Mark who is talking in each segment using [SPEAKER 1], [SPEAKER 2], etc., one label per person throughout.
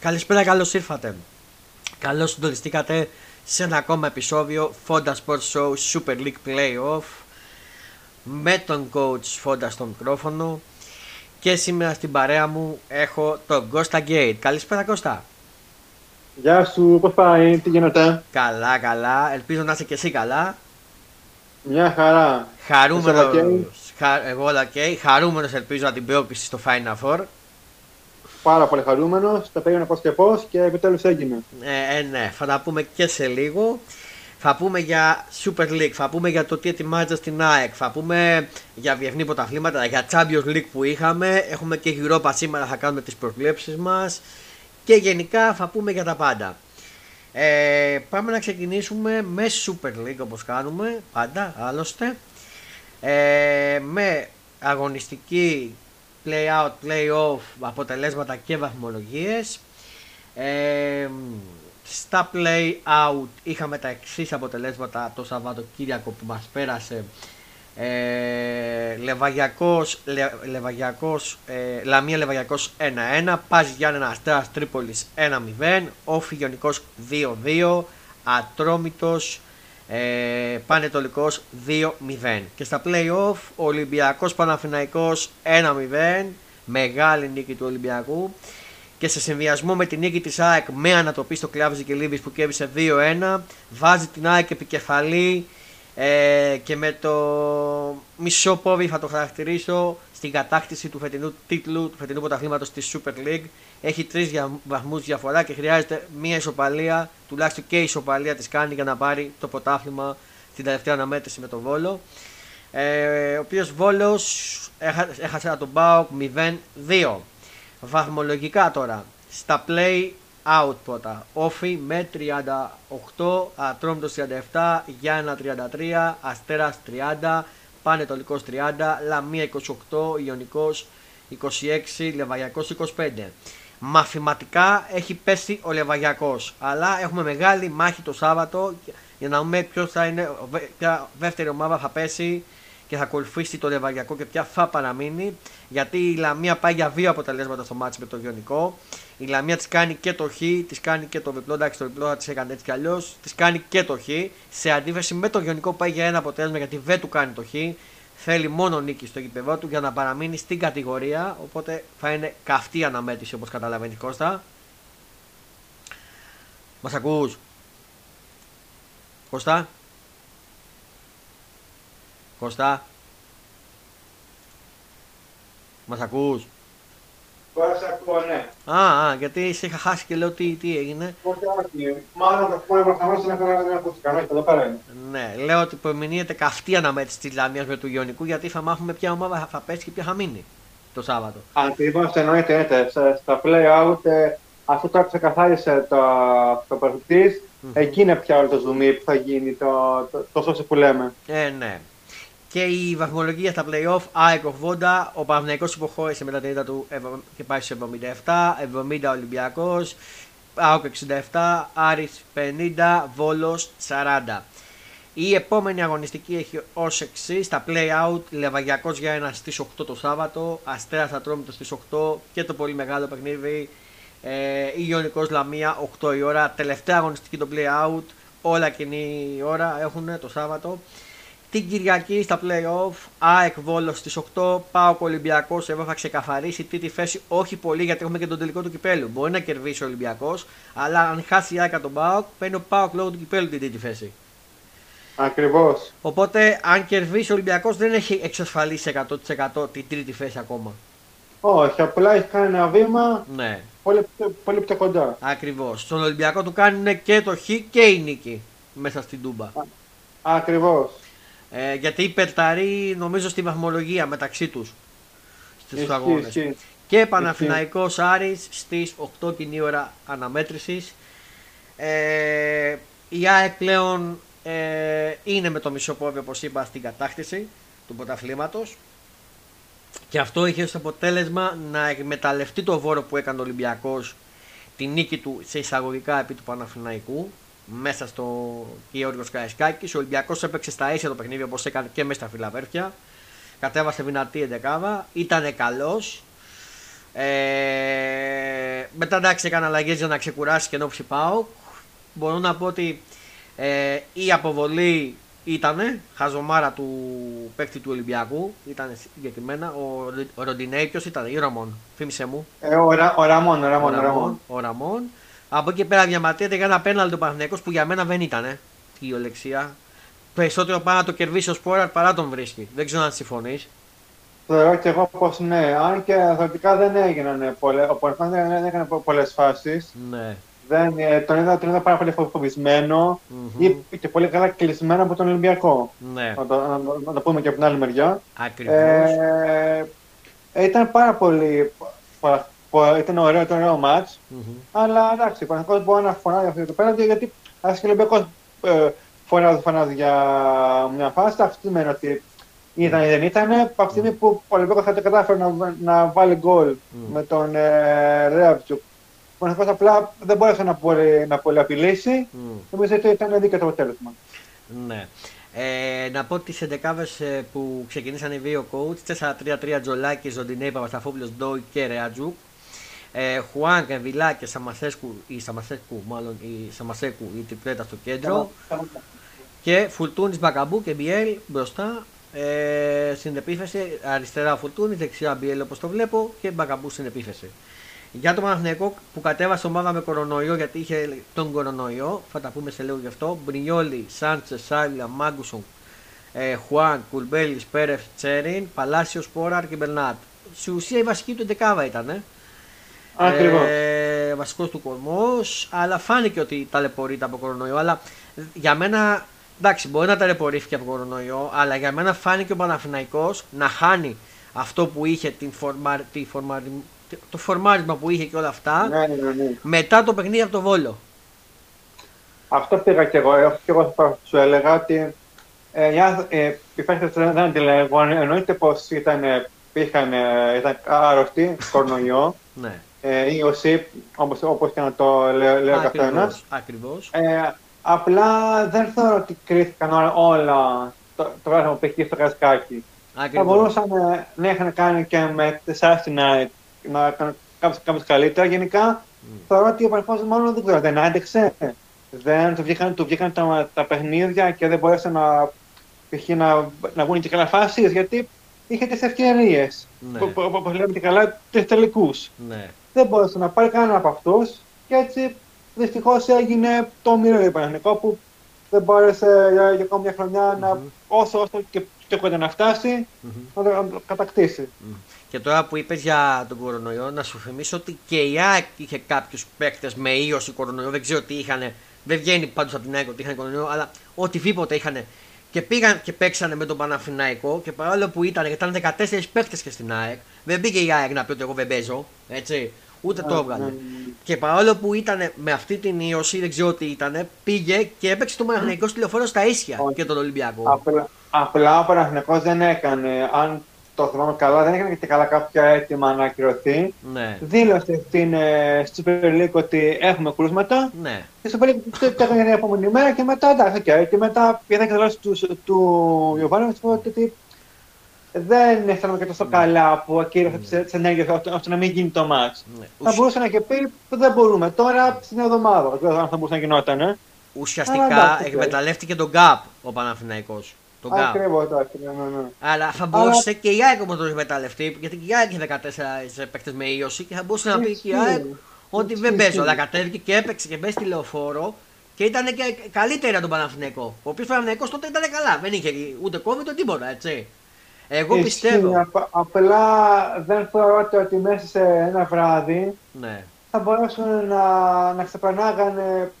[SPEAKER 1] Καλησπέρα, καλώς ήρθατε. Καλώς συντονιστήκατε σε ένα ακόμα επεισόδιο Fonda Sports Show Super League Playoff με τον coach Fonda στο μικρόφωνο και σήμερα στην παρέα μου έχω τον Κώστα Γκέιτ. Καλησπέρα Κώστα.
[SPEAKER 2] Γεια σου, πώς πάει, τι γίνεται;
[SPEAKER 1] Καλά, καλά. Ελπίζω να είσαι και εσύ καλά.
[SPEAKER 2] Μια χαρά.
[SPEAKER 1] Χαρούμενος, χα, εγώ όλα okay. Χαρούμενος ελπίζω να την πρόκληση στο Final Four.
[SPEAKER 2] Πάρα πολύ χαρούμενος, τα πήγαινε πώς και πώς και επιτέλους έγινε.
[SPEAKER 1] Ε, ε, ναι, θα τα πούμε και σε λίγο. Θα πούμε για Super League, θα πούμε για το τι ετοιμάζεται στην ΑΕΚ, θα πούμε για διεθνή πρωταθλήματα, για Champions League που είχαμε. Έχουμε και Europa σήμερα, θα κάνουμε τις προβλέψεις μας. Και γενικά θα πούμε για τα πάντα. Ε, πάμε να ξεκινήσουμε με Super League όπως κάνουμε πάντα άλλωστε ε, με αγωνιστική play out, play off αποτελέσματα και βαθμολογίες. Ε, στα play out είχαμε τα εξής αποτελέσματα. Το Σαββατοκύριακο που μας πέρασε ε, Λεβαγιακός, Λε, Λεβαγιακός ε, Λαμία Λεβαγιακός 1-1 Πας Γιάννενα Αστέρας Τρίπολης 1-0 Όφι Γιονικός 2-2 Ατρόμητος ε, Πανετολικός 2-0 και στα play-off ο Ολυμπιακός Παναφυναϊκός 1-0 μεγάλη νίκη του Ολυμπιακού. Και σε συνδυασμό με την νίκη της ΑΕΚ με ανατοπή στο Κλάβζι και Λίβης που κέρδισε 2-1 βάζει την ΑΕΚ επικεφαλή ε, και με το μισό πόδι θα το χαρακτηρίσω στην κατάκτηση του φετινού τίτλου του φετινού πρωταθλήματος της Super League. Έχει τρεις βαθμούς διαφορά και χρειάζεται μία ισοπαλία, τουλάχιστον και η ισοπαλία της κάνει για να πάρει το πρωτάθλημα στην τελευταία αναμέτρηση με τον Βόλο. Ε, ο οποίος Βόλος έχασε τον Μπάουκ 0-2. Βαθμολογικά τώρα στα play out πρώτα. Όφι με 38, Ατρόμητος 37, Γιάννα 33, Αστέρας 30, Πανετολικός 30, Λαμία 28, Ιωνικός 26, Λεβαγιακός 25. Μαθηματικά έχει πέσει ο Λεβαγιακός, αλλά έχουμε μεγάλη μάχη το Σάββατο για να δούμε ποιος θα είναι, ποια δεύτερη ομάδα θα πέσει και θα ακολουθήσει το Λεβαγιακό και ποια θα παραμείνει. Γιατί η Λαμία πάει για δύο αποτελέσματα στο μάτι με το Γιονικό. Η Λαμία της κάνει και το Χ, της κάνει και το διπλό. Εντάξει, το διπλό θα της έκανε έτσι κι αλλιώς. Της κάνει και το Χ. Σε αντίθεση με το Γιονικό πάει για ένα αποτέλεσμα γιατί δεν του κάνει το Χ. Θέλει μόνο νίκη στο γήπεδο του για να παραμείνει στην κατηγορία. Οπότε θα είναι καυτή αναμέτρηση όπως καταλαβαίνει Κώστα. Μας ακούς; Κώστα; Κώστα; Μας ακούς;
[SPEAKER 2] Τώρα σε ακούω, ναι.
[SPEAKER 1] Α, α, γιατί σε είχα χάσει και λέω τι, τι έγινε.
[SPEAKER 2] Όχι, όχι. Μάλλον το πούμε προφανώ δεν έχω δεν ακούστηκαν. Όχι, εδώ πέρα είναι.
[SPEAKER 1] Ναι, λέω ότι προμηνύεται καυτή αναμέτρηση της Λαμία με του Ιωνικού γιατί θα μάθουμε ποια ομάδα θα πέσει και ποια θα μείνει το Σάββατο.
[SPEAKER 2] Ακριβώς εννοείται, εννοείται. Στα play out, ε, αυτό τώρα ξεκαθάρισε το, το mm-hmm. εκεί είναι πια όλο το zoom που θα γίνει, το, το, το, το που λέμε.
[SPEAKER 1] Ε, ναι και η βαθμολογία στα playoff ΑΕΚ 80, ο Παναθηναϊκός υποχώρησε μετά την ήττα του και πάει σε 77, 70 Ολυμπιακός, ΑΕΚ 67, Άρης 50, Βόλος 40. Η επόμενη αγωνιστική έχει ως εξής: στα play-out, Λεβαγιακός για ένα στις 8 το Σάββατο, Αστέρας Ατρόμητο στις 8 και το πολύ μεγάλο παιχνίδι ε, Ιωνικός Λαμία 8 η ώρα. Τελευταία αγωνιστική το play-out, όλα κοινή ώρα έχουν το Σάββατο. Την Κυριακή στα playoff, ΑΕΚ Βόλος στις 8, πάω Ολυμπιακός, εδώ θα ξεκαθαρίσει τρίτη θέση, όχι πολύ γιατί έχουμε και τον τελικό του κυπέλου. Μπορεί να κερδίσει ο Ολυμπιακός, αλλά αν χάσει η ΑΕΚ τον ΠΑΟΚ, παίρνει ο ΠΑΟΚ λόγω του κυπέλου την τρίτη θέση.
[SPEAKER 2] Ακριβώς.
[SPEAKER 1] Οπότε αν κερδίσει ο Ολυμπιακός δεν έχει εξασφαλίσει 100% την τρίτη θέση ακόμα.
[SPEAKER 2] Όχι, απλά έχει κάνει ένα βήμα
[SPEAKER 1] ναι.
[SPEAKER 2] πολύ, πολύ πιο κοντά.
[SPEAKER 1] Ακριβώς. Στον Ολυμπιακό του κάνουν και το Χ και η νίκη μέσα στην Τούμπα.
[SPEAKER 2] Ακριβώς.
[SPEAKER 1] Ε, γιατί υπερταρεί νομίζω στη βαθμολογία μεταξύ τους στους αγώνες. Και Παναθηναϊκός Άρης στις 8 κοινή ώρα αναμέτρησης. Ε, η ΑΕΚ πλέον ε, είναι με το μισό πόδι όπως είπα στην κατάκτηση του πρωταθλήματος και αυτό είχε ως αποτέλεσμα να εκμεταλλευτεί το βόρο που έκανε ο Ολυμπιακός τη νίκη του σε εισαγωγικά επί του Παναθηναϊκού μέσα στο Γεώργιος Καραϊσκάκη. Ο Ολυμπιακός έπαιξε στα ίσια το παιχνίδι όπως έκανε και μέσα στα Φιλαβέρφια. Κατέβασε δυνατή εντεκάδα. Ήταν καλός. Ε, μετά εντάξει έκανε αλλαγές για να ξεκουράσει και ενώ πάω. Μπορώ να πω ότι ε, η αποβολή ήταν χαζομάρα του παίκτη του Ολυμπιακού. Ήταν συγκεκριμένα. Ο, ο Ροντινέη, ποιο ήταν, ή Ραμόν. Θύμησε μου.
[SPEAKER 2] Ε, ο, Ρα, ο Ραμόν, ο Ραμόν.
[SPEAKER 1] Ο Ραμόν. Ο Ραμόν. Από εκεί πέρα διαματιέται για ένα πέναλ του Παναθυνέκο που για μένα δεν ήταν. Η ολεξία. Περισσότερο πάει να το κερδίσει ο Σπόραρ παρά τον βρίσκει. Δεν ξέρω αν συμφωνείς.
[SPEAKER 2] Θεωρώ και εγώ πως ναι. Αν και θεωρητικά δεν έγιναν πολλές. Ο Παναθυνέκο δεν έκανε πολλές φάσεις.
[SPEAKER 1] Ναι.
[SPEAKER 2] Δεν, ε, τον, είδα, τον είδα πάρα πολύ φοβισμένο mm-hmm. ή και πολύ καλά κλεισμένο από τον Ολυμπιακό.
[SPEAKER 1] Ναι.
[SPEAKER 2] Να, το, να, να το πούμε και από την άλλη μεριά.
[SPEAKER 1] Ακριβώς.
[SPEAKER 2] Ε, ήταν πάρα πολύ. Ήταν ωραίο, ήταν ωραίο μάτς, mm-hmm. αλλά εντάξει, ο Παναθηναϊκός μπορεί να φωνάζει αυτό το πέναντι, γιατί ας και ο Ολυμπιακός ε, φωνάζει, φωνάζει για μια φάση, αυτό σημαίνει ότι ήταν ή δεν ήταν, από τη στιγμή που ο Ολυμπιακός θα το κατάφερε να, να βάλει γκολ mm. με τον ε, Ρέαβτσουκ ο Παναθηναϊκός απλά δεν μπόρεσε να, πολύ, να πολύ απειλήσει. Mm. Νομίζω ότι ήταν δίκαιο το αποτέλεσμα.
[SPEAKER 1] Ναι. Ε, να πω τις 11 που ξεκινήσαν οι δύο coach 4-3-3 Τζολάκης, Ζοντινέη, Παπασταφόπουλος, Ντόι και Ρεατζούκ. Ε, Χουάν, Βιλά και Σαμασέσκου, ή Σαμασέσκου, μάλλον η Σαμασέκου, η τριπλέτα στο κέντρο. και Φουλτούνης Μπακαμπού και Μπιέλ μπροστά. Ε, στην επίθεση αριστερά Φουλτούνη, δεξιά Μπιέλ όπως το βλέπω και Μπακαμπού στην επίθεση. Για το Παναθηναϊκό που κατέβασε ομάδα με κορονοϊό γιατί είχε τον κορονοϊό, θα τα πούμε σε λίγο γι' αυτό. Μπρινιόλι, Σάντσες, Σάλια, Μάγκουσον, ε, Χουάν, Κουλμπέλης, Πέρεφ, Τσέριν, Παλάσιος, Πόραρ και Μπερνάτ. Στη ουσία η βασική του δεκάβα ήταν. Ε.
[SPEAKER 2] Ακριβώς.
[SPEAKER 1] Ε, Βασικός του κορμός, αλλά φάνηκε ότι ταλαιπωρείται από κορονοϊό. Αλλά για μένα, εντάξει, μπορεί να ταλαιπωρήθηκε από κορονοϊό, αλλά για μένα φάνηκε ο Παναθηναϊκός να χάνει αυτό που είχε την φορμα, τη φορμα, το φορμάρισμα που είχε και όλα αυτά
[SPEAKER 2] ναι, ναι, ναι.
[SPEAKER 1] μετά το παιχνίδι από το Βόλο.
[SPEAKER 2] Αυτό πήγα και εγώ. Και εγώ σου έλεγα ότι ε, ε, οι παίχτες δεν αντιλέγουν. Εννοείται πως ήταν, είχαν, ήταν άρρωστοι, κορονοϊό.
[SPEAKER 1] ναι.
[SPEAKER 2] Ε, ή ο ΣΥΠ, όπως, όπως και να το λέω, λέω καθένας.
[SPEAKER 1] Ακριβώς.
[SPEAKER 2] Ε, απλά δεν θεωρώ ότι κρίθηκαν όλα το, το πράγμα που είχε στο Κασκάκι. Θα μπορούσαν να είχαν κάνει και με 4 στην ΑΕΚ να κάνουν κάποιο καλύτερα. Γενικά mm. θεωρώ ότι ο Πανεπιστήμιο μάλλον δεν ξέρω, δεν άντεξε. Δεν του βγήκαν, του βγήκαν τα, τα παιχνίδια και δεν μπορέσε να, να, να βγουν και καλά φάσεις γιατί είχε τις ευκαιρίες. Ναι. Όπως λέμε και καλά, τρεις τελικούς.
[SPEAKER 1] Ναι.
[SPEAKER 2] Δεν μπορούσε να πάρει κανένα από αυτούς και έτσι δυστυχώς έγινε το μοιραίο Παναγενικό που δεν μπόρεσε για, για ακόμη μια χρονιά mm-hmm. να, όσο, όσο και, και κοντά να φτάσει mm-hmm. να το κατακτήσει. Mm.
[SPEAKER 1] Και τώρα που είπες για τον κορονοϊό, να σου θυμίσω ότι και η ΑΕΚ είχε κάποιους παίκτες με ίωση κορονοϊό. Δεν ξέρω τι είχαν. Δεν βγαίνει πάντως από την ΑΕΚ ότι είχαν κορονοϊό, αλλά οτιδήποτε είχαν. Και πήγαν και παίξανε με τον Παναφιναϊκό και παρόλο που ήταν, γιατί ήταν 14 παίκτες και στην ΑΕΚ, δεν πήγε η ΑΕΚ να πει ότι εγώ δεν παίζω. Έτσι. Ούτε το έβγαλε. Ναι. Και παρόλο που ήταν με αυτή την ίωση, δεν ξέρω τι ήταν, πήγε και έπαιξε το Παναθηναϊκό τηλεφόρο στα ίσια και τον Ολυμπιακό.
[SPEAKER 2] Απλά, απλά ο Παναθηναϊκός δεν έκανε. Αν το θυμάμαι καλά, δεν έκανε και καλά κάποια έτοιμα να ακυρωθεί.
[SPEAKER 1] Ναι.
[SPEAKER 2] Δήλωσε στην ε, Super League ότι έχουμε κρούσματα.
[SPEAKER 1] Ναι.
[SPEAKER 2] Και στο Super League το έκανε την επόμενη μέρα και μετά εντάξει, okay. και μετά πήγα και δηλώσει τους, του Ιωβάνου ότι δεν αισθάνομαι και τόσο ναι. καλά που ακύρωσε ναι. τις ενέργειες ώστε να μην γίνει το match. Ναι. Θα μπορούσε να και πει δεν μπορούμε τώρα στην εβδομάδα. Δεν ξέρω αν θα μπορούσε να γινόταν. Ε.
[SPEAKER 1] Ουσιαστικά εκμεταλλεύτηκε τον Gap ο Παναθηναϊκός. Τον
[SPEAKER 2] Ακριβώς, ναι, ναι, ναι.
[SPEAKER 1] Αλλά θα μπορούσε Αλλά... και η ΑΕΚ όμως να το εκμεταλλευτεί, γιατί και η ΑΕΚ είχε 14 παίκτες με ίωση και θα μπορούσε να πει και η ΑΕΚ ότι δεν παίζω. Αλλά κατέβηκε και έπαιξε και μπες στη λεωφόρο και ήταν και καλύτερα από τον Παναθηναϊκό. Ο οποίος Παναθηναϊκός τότε ήταν καλά. Δεν είχε ούτε κόμμα ούτε τίποτα, έτσι. Εγώ Εσύ, πιστεύω.
[SPEAKER 2] απλά δεν θεωρώ ότι μέσα σε ένα βράδυ
[SPEAKER 1] ναι.
[SPEAKER 2] θα μπορέσουν να, να ξεπερνάγανε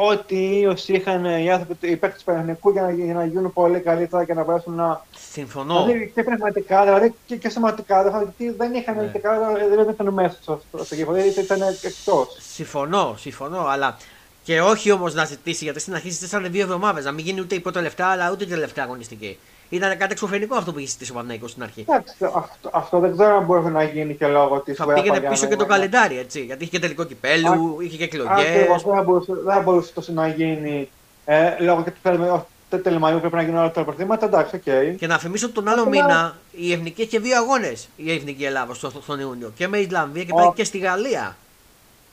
[SPEAKER 2] ό,τι όσοι είχαν οι άνθρωποι, οι παίκτες του Παναγενικού για, να, για να γίνουν πολύ καλύτερα και να μπορέσουν να.
[SPEAKER 1] Συμφωνώ.
[SPEAKER 2] Δηλαδή και πνευματικά, δηλαδή και, και σωματικά. Δηλαδή δεν είχαν ναι. και καλά, δεν ήταν μέσα στο, στο γήπεδο, ήταν εκτός.
[SPEAKER 1] Συμφωνώ, συμφωνώ, αλλά και όχι όμως να ζητήσει γιατί στην αρχή ζητήσανε δύο εβδομάδες να μην γίνει ούτε η πρώτη τελευταία αλλά ούτε η τελευταία αγωνιστική. Ήταν κάτι εξωφρενικό αυτό που είχε ζητήσει ο Παναγενικό στην αρχή.
[SPEAKER 2] Εντάξει, αυτό, αυτό δεν ξέρω αν μπορεί να γίνει και λόγω της.
[SPEAKER 1] Θα πήγαινε πίσω και το καλεντάρι, έτσι. Γιατί είχε και τελικό κυπέλου, είχε και εκλογές.
[SPEAKER 2] δεν θα μπορούσε, δεν μπορούσε τόσο να γίνει ε, λόγω και του θέλουμε τέλη Μαΐου πρέπει να γίνουν όλα τα πρωταθλήματα, εντάξει, OK. Okay.
[SPEAKER 1] Και να θυμίσω τον άλλο Απλά... μήνα η Εθνική έχει δύο αγώνες η Εθνική Ελλάδα στο, στον Ιούνιο. Και με Ισλανδία και πάει και στη Γαλλία.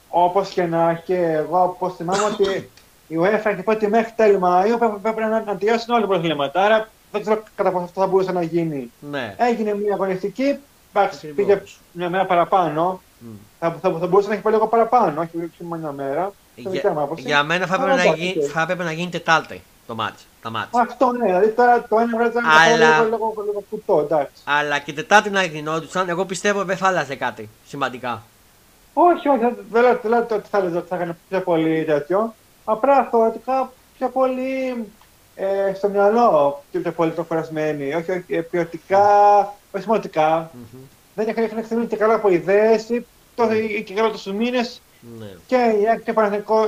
[SPEAKER 2] Όπως και να έχει, εγώ όπως θυμάμαι ότι η UEFA έχει πει ότι μέχρι τέλη Μαΐου πρέπει να, να τελειώσουν όλα τα πρωταθλήματα. Άρα δεν ξέρω κατά πόσο αυτό θα μπορούσε να γίνει.
[SPEAKER 1] Ναι.
[SPEAKER 2] Έγινε μια αγωνιστική, εντάξει, πήγε μια μέρα παραπάνω. Mm. Θα, θα, θα, μπορούσε να έχει πάει λίγο παραπάνω, όχι, όχι μόνο μια μέρα.
[SPEAKER 1] Για, για μένα θα έπρεπε, να, γίνει, θα έπρεπε να γίνει Τετάρτη το μάτς. Το μάτς.
[SPEAKER 2] Αυτό ναι, δηλαδή τώρα το ένα βράδυ ήταν λίγο, λίγο, λίγο κουτό, εντάξει.
[SPEAKER 1] Αλλά και Τετάρτη να γινόντουσαν, εγώ πιστεύω δεν θα άλλαζε κάτι σημαντικά.
[SPEAKER 2] Όχι, όχι, δεν λέω, δεν λέω ότι θα, θα έκανε πιο πολύ τέτοιο. Απλά θεωρητικά πιο πολύ ε, στο μυαλό και πιο πολύ προχωρασμένοι. Όχι, όχι ε, ποιοτικά, όχι σημαντικά. Mm-hmm. Δεν είχαν εξελίξει και καλά από ιδέες ή και καλά τόσου μήνες. Ναι. Και η ΑΕΚ και,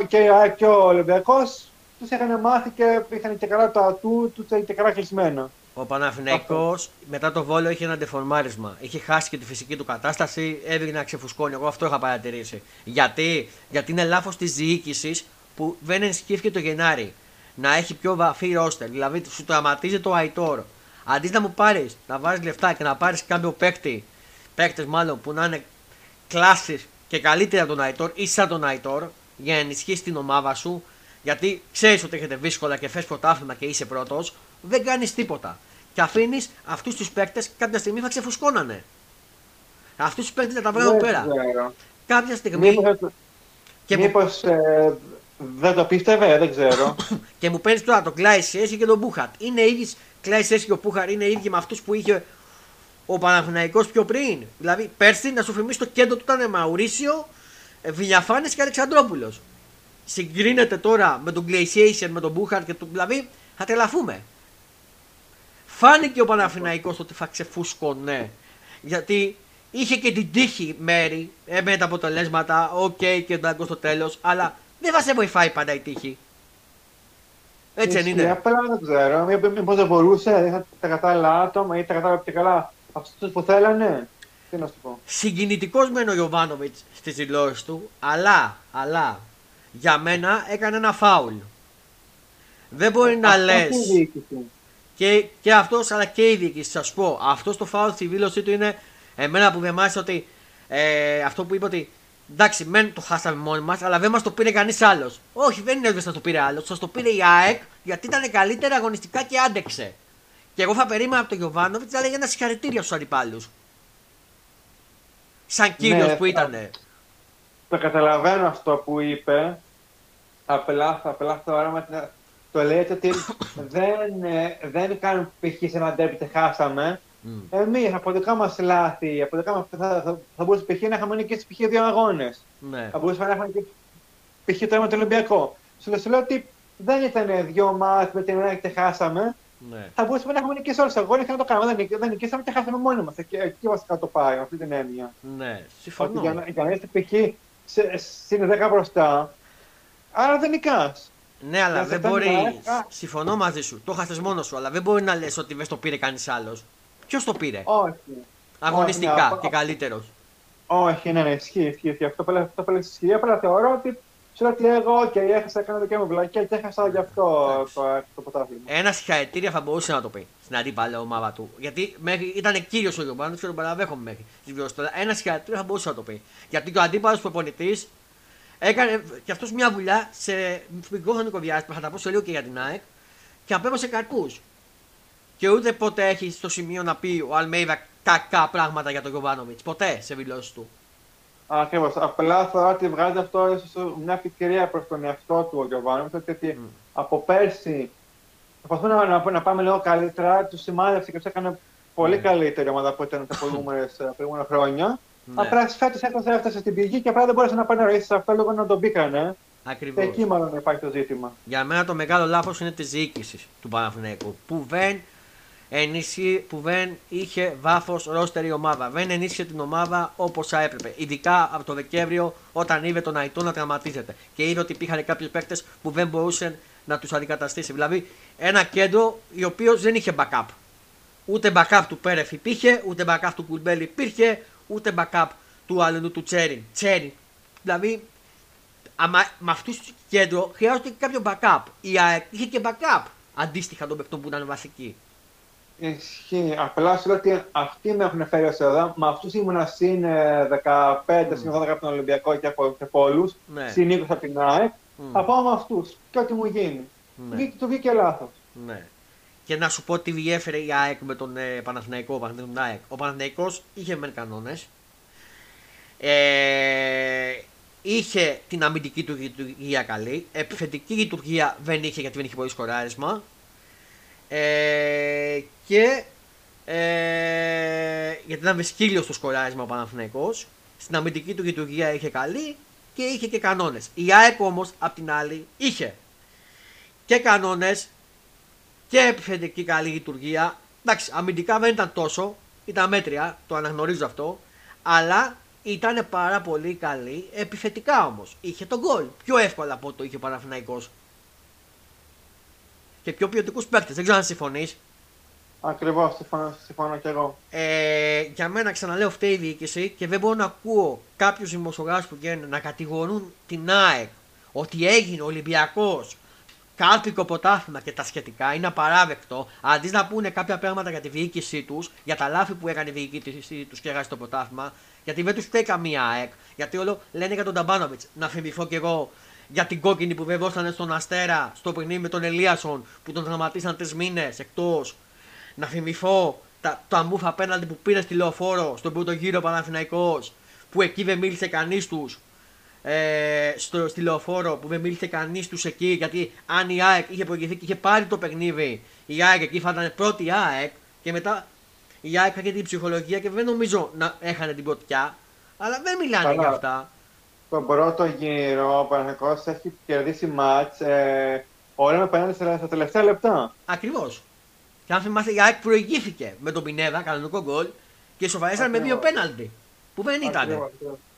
[SPEAKER 2] και, και ο Ολυμπιακός τους είχαν μάθει και είχαν και καλά το ατού, τους και καλά κλεισμένα.
[SPEAKER 1] Ο Παναθηναϊκός μετά το βόλιο είχε ένα ντεφορμάρισμα. Είχε χάσει και τη φυσική του κατάσταση, έβγαινε να ξεφουσκώνει. Εγώ αυτό είχα παρατηρήσει. Γιατί, Γιατί είναι λάθος της διοίκησης που δεν ενισχύθηκε το Γενάρη. Να έχει πιο βαφή ρόστερ. Δηλαδή σου τραυματίζει το Αϊτόρ. Αντί να μου πάρεις, να βάζεις λεφτά και να πάρεις κάποιο παίκτη, παίκτες μάλλον που να είναι κλάσει και καλύτερα τον Αϊτόρ ή σαν τον Αϊτόρ για να ενισχύσεις την ομάδα σου. Γιατί ξέρεις ότι έχετε δύσκολα και θε πρωτάθλημα και είσαι πρώτος, δεν κάνεις τίποτα. Και αφήνεις αυτούς τους παίκτες κάποια στιγμή θα ξεφουσκώνανε. Αυτούς τους παίκτες θα τα βγάλουν πέρα. Κάποια στιγμή.
[SPEAKER 2] Μήπως, και μήπως, ε, δεν το πίστευε, δεν ξέρω.
[SPEAKER 1] και μου παίρνεις τώρα τον Κλάι Σέση και τον Μπούχαρτ. Είναι ίδιοι, Κλάι Σέση και ο Μπούχαρτ είναι ίδιοι με αυτούς που είχε ο Παναθηναϊκός πιο πριν. Δηλαδή πέρσι να σου θυμίσει το κέντρο του ήταν Μαουρίσιο, ε, Βιλιαφάνης και Αλεξανδρόπουλος. Συγκρίνεται τώρα με τον Glaciation, με τον Μπούχαρτ και τον. Δηλαδή θα τρελαθούμε. Φάνηκε ο Παναθηναϊκός ότι θα ξεφούσκωνε. Γιατί είχε και την τύχη μέρη, έμενε τα αποτελέσματα, οκ okay, και τον στο τέλος, αλλά δεν θα σε βοηθάει πάντα η τύχη. Έτσι δεν είναι.
[SPEAKER 2] Απλά δεν ξέρω. Μήπως δεν μπορούσε, δεν είχα τα κατάλληλα άτομα ή τα κατάλληλα πιο καλά αυτούς που θέλανε. Τι να σου πω.
[SPEAKER 1] Συγκινητικός μένει ο Γιωβάνοβιτς στις δηλώσεις του, αλλά, αλλά για μένα έκανε ένα φάουλ. Δεν μπορεί να λες. Και, και αυτός αλλά και η διοίκηση, σα πω. Αυτός το φάουλ στη δήλωσή του είναι εμένα που με ότι ε, αυτό που είπε ότι εντάξει, μεν το χάσαμε μόνοι μας, αλλά δεν μας το πήρε κανείς άλλος. Όχι, δεν είναι ότι σα το πήρε άλλος. Σα το πήρε η ΑΕΚ γιατί ήταν καλύτερα αγωνιστικά και άντεξε. Και εγώ θα περίμενα από τον Γιωβάνοβιτς να λέγει ένα συγχαρητήρια στους αντιπάλους. Σαν κύριος ναι, που ήταν.
[SPEAKER 2] Το καταλαβαίνω αυτό που είπε. Απλά, απλά θεωρώ το λέτε ότι δεν, ε, δεν κάνουν π.χ. σε ένα ντέρμπι χάσαμε. Mm. Εμεί από δικά μας λάθη, από δικά μας, θα, θα, θα μπορούσε π.χ. να είχαμε και π.χ. δύο αγώνες.
[SPEAKER 1] Ναι.
[SPEAKER 2] Θα μπορούσαμε να είχαμε και π.χ. το με το Ολυμπιακό. Σου λέω ότι δεν ήταν δύο μάτς με την Ελλάδα και χάσαμε.
[SPEAKER 1] Ναι.
[SPEAKER 2] Θα μπορούσαμε να έχουμε νικήσει όλους τους αγώνες και να το κάνουμε. Δεν, δεν νικήσαμε και χάσαμε μόνοι μας. Εκεί, εκεί βασικά το πάει, αυτή την έννοια.
[SPEAKER 1] Ναι, συμφωνώ.
[SPEAKER 2] Ότι για, για να είστε π.χ. συν 10 μπροστά, άρα δεν νικάς.
[SPEAKER 1] Ναι, αλλά δεν μπορείς. Συμφωνώ μαζί σου. Το χάσες μόνος σου, αλλά δεν μπορεί να λες ότι δεν το πήρε κανείς άλλος. Ποιος το πήρε;
[SPEAKER 2] Όχι.
[SPEAKER 1] Αγωνιστικά Όχι, και καλύτερος.
[SPEAKER 2] Όχι, ναι, ναι, ισχύει, ισχύει. Αυτό που λέει ισχύει. Απλά θεωρώ ότι Ξέρω ότι εγώ και έχασα, έκανα δικιά μου βλακία και έχασα γι' αυτό το, το πρωτάθλημα.
[SPEAKER 1] Ένα συγχαρητήρια θα μπορούσε να το πει στην αντίπαλη ομάδα του. Γιατί μέχρι ήταν κύριος ο Γιωμπάνο και τον παραδέχομαι μέχρι τη βιώστη. Ένα συγχαρητήρια θα μπορούσε να το πει. Γιατί και ο αντίπαλος προπονητής έκανε και αυτός μια δουλειά σε μικρό χρονικό διάστημα. Θα τα πω σε λίγο και για την ΑΕΚ και απέβασε καρπούς. Και ούτε ποτέ έχει στο σημείο να πει ο Αλμέιδα κακά πράγματα για τον Γιωβάνοβιτς. Ποτέ σε δηλώσεις του.
[SPEAKER 2] Ακριβώς. Απλά θεωρώ ότι βγάζει αυτό ίσως μια ευκαιρία προς τον εαυτό του ο Γιωβάνο. Γιατί mm. από πέρσι προσπαθούν να, να, να, πάμε λίγο καλύτερα. Τους σημάδευσε και τους έκανε πολύ mm. καλύτερη ομάδα από ήταν τα προηγούμενα χρόνια. Mm. Απλά φέτος έφτασε στην πηγή και απλά δεν μπόρεσε να πάει να ρωτήσει αυτό λίγο να τον μπήκανε.
[SPEAKER 1] Ακριβώς.
[SPEAKER 2] Και εκεί μάλλον υπάρχει το ζήτημα.
[SPEAKER 1] Για μένα το μεγάλο λάθος είναι της διοίκησης του Παναθηναϊκού που δεν ενίσχυε, που δεν είχε βάθος ρόστερ η ομάδα. Δεν ενίσχυε την ομάδα όπως θα έπρεπε. Ειδικά από το Δεκέμβριο όταν είδε τον Αϊτό να τραυματίζεται και είδε ότι υπήρχαν κάποιοι παίκτες που δεν μπορούσαν να τους αντικαταστήσει. Δηλαδή ένα κέντρο ο οποίο δεν είχε backup. Ούτε backup του Πέρεφ υπήρχε, ούτε backup του Κουλμπέλ υπήρχε, ούτε backup του αλλού του Τσέριν. Τσέριν. Δηλαδή αμα, με αυτούς τους κέντρο χρειάζεται και κάποιο backup. Η ΑΕΚ είχε και backup αντίστοιχα των παιχτών που ήταν βασικοί.
[SPEAKER 2] Ισχύει. Απλά σου λέω ότι αυτοί με έχουν φέρει ω εδώ. Με αυτού ήμουν συν 15, mm. συν 12 από τον Ολυμπιακό και από, και από όλου. Ναι. Συν 20 από την ΑΕΚ. Mm. Θα πάω με αυτού. Και ό,τι μου γίνει. Ναι. Του βγήκε λάθο.
[SPEAKER 1] Ναι. Και να σου πω τι διέφερε η ΑΕΚ με τον ε, Παναθηναϊκό. Τον ΑΕΚ. Ο Παναθηναϊκός είχε μεν κανόνε. Ε, είχε την αμυντική του λειτουργία καλή. Επιθετική λειτουργία δεν είχε γιατί δεν είχε πολύ σκοράρισμα. Ε, και ε, γιατί ήταν βεσκύλιο στο σκοράρισμα ο Παναθηναϊκός. Στην αμυντική του λειτουργία είχε καλή και είχε και κανόνες. Η ΑΕΚ όμως απ' την άλλη είχε και κανόνες και επιθετική καλή λειτουργία. Εντάξει, αμυντικά δεν ήταν τόσο, ήταν μέτρια, το αναγνωρίζω αυτό. Αλλά ήταν πάρα πολύ καλή επιθετικά όμως. Είχε τον γκολ. Πιο εύκολα από το είχε ο Παναθηναϊκός. Και πιο ποιοτικούς παίκτες. Δεν ξέρω αν συμφωνείς.
[SPEAKER 2] Ακριβώς, συμφωνώ, συμφωνώ και εγώ.
[SPEAKER 1] Ε, για μένα, ξαναλέω, φταίει η διοίκηση και δεν μπορώ να ακούω κάποιους δημοσιογράφους που βγαίνουν να κατηγορούν την ΑΕΚ ότι έγινε Ολυμπιακός κάλπικο ποτάθλημα και τα σχετικά είναι απαράδεκτο. Αντί να πούνε κάποια πράγματα για τη διοίκησή τους, για τα λάθη που έκανε η διοίκησή τους και έγραψε το ποτάθλημα, γιατί δεν τους φταίει καμία ΑΕΚ. Γιατί όλο λένε για τον Ταμπάνοβιτς. Να θυμηθώ κι εγώ για την κόκκινη που δεν δώσανε στον Αστέρα στο παιχνίδι με τον Ελίασον που τον δραματίσαν τρεις μήνες εκτός. Να θυμηθώ τα, το αμούφα απέναντι που πήρε στη λεωφόρο στον πρώτο γύρο Παναθηναϊκός που εκεί δεν μίλησε κανείς τους ε, στο, στη λεωφόρο που δεν μίλησε κανείς τους εκεί. Γιατί αν η ΑΕΚ είχε προηγηθεί και είχε πάρει το παιχνίδι, η ΑΕΚ εκεί θα ήταν πρώτη ΑΕΚ και μετά η ΑΕΚ είχε την ψυχολογία και δεν νομίζω να έχανε την πρωτιά. Αλλά δεν μιλάνε για αυτά.
[SPEAKER 2] Στον πρώτο γύρο ο Παναγενικό έχει κερδίσει μάτς ε, όλα με πέναντι στα τελευταία λεπτά.
[SPEAKER 1] Ακριβώς. Και αν θυμάστε, η ΑΕΚ προηγήθηκε με τον Πινέδα, κανονικό γκολ, και σοβαρέσαν με δύο πέναλτι. Που δεν ήταν.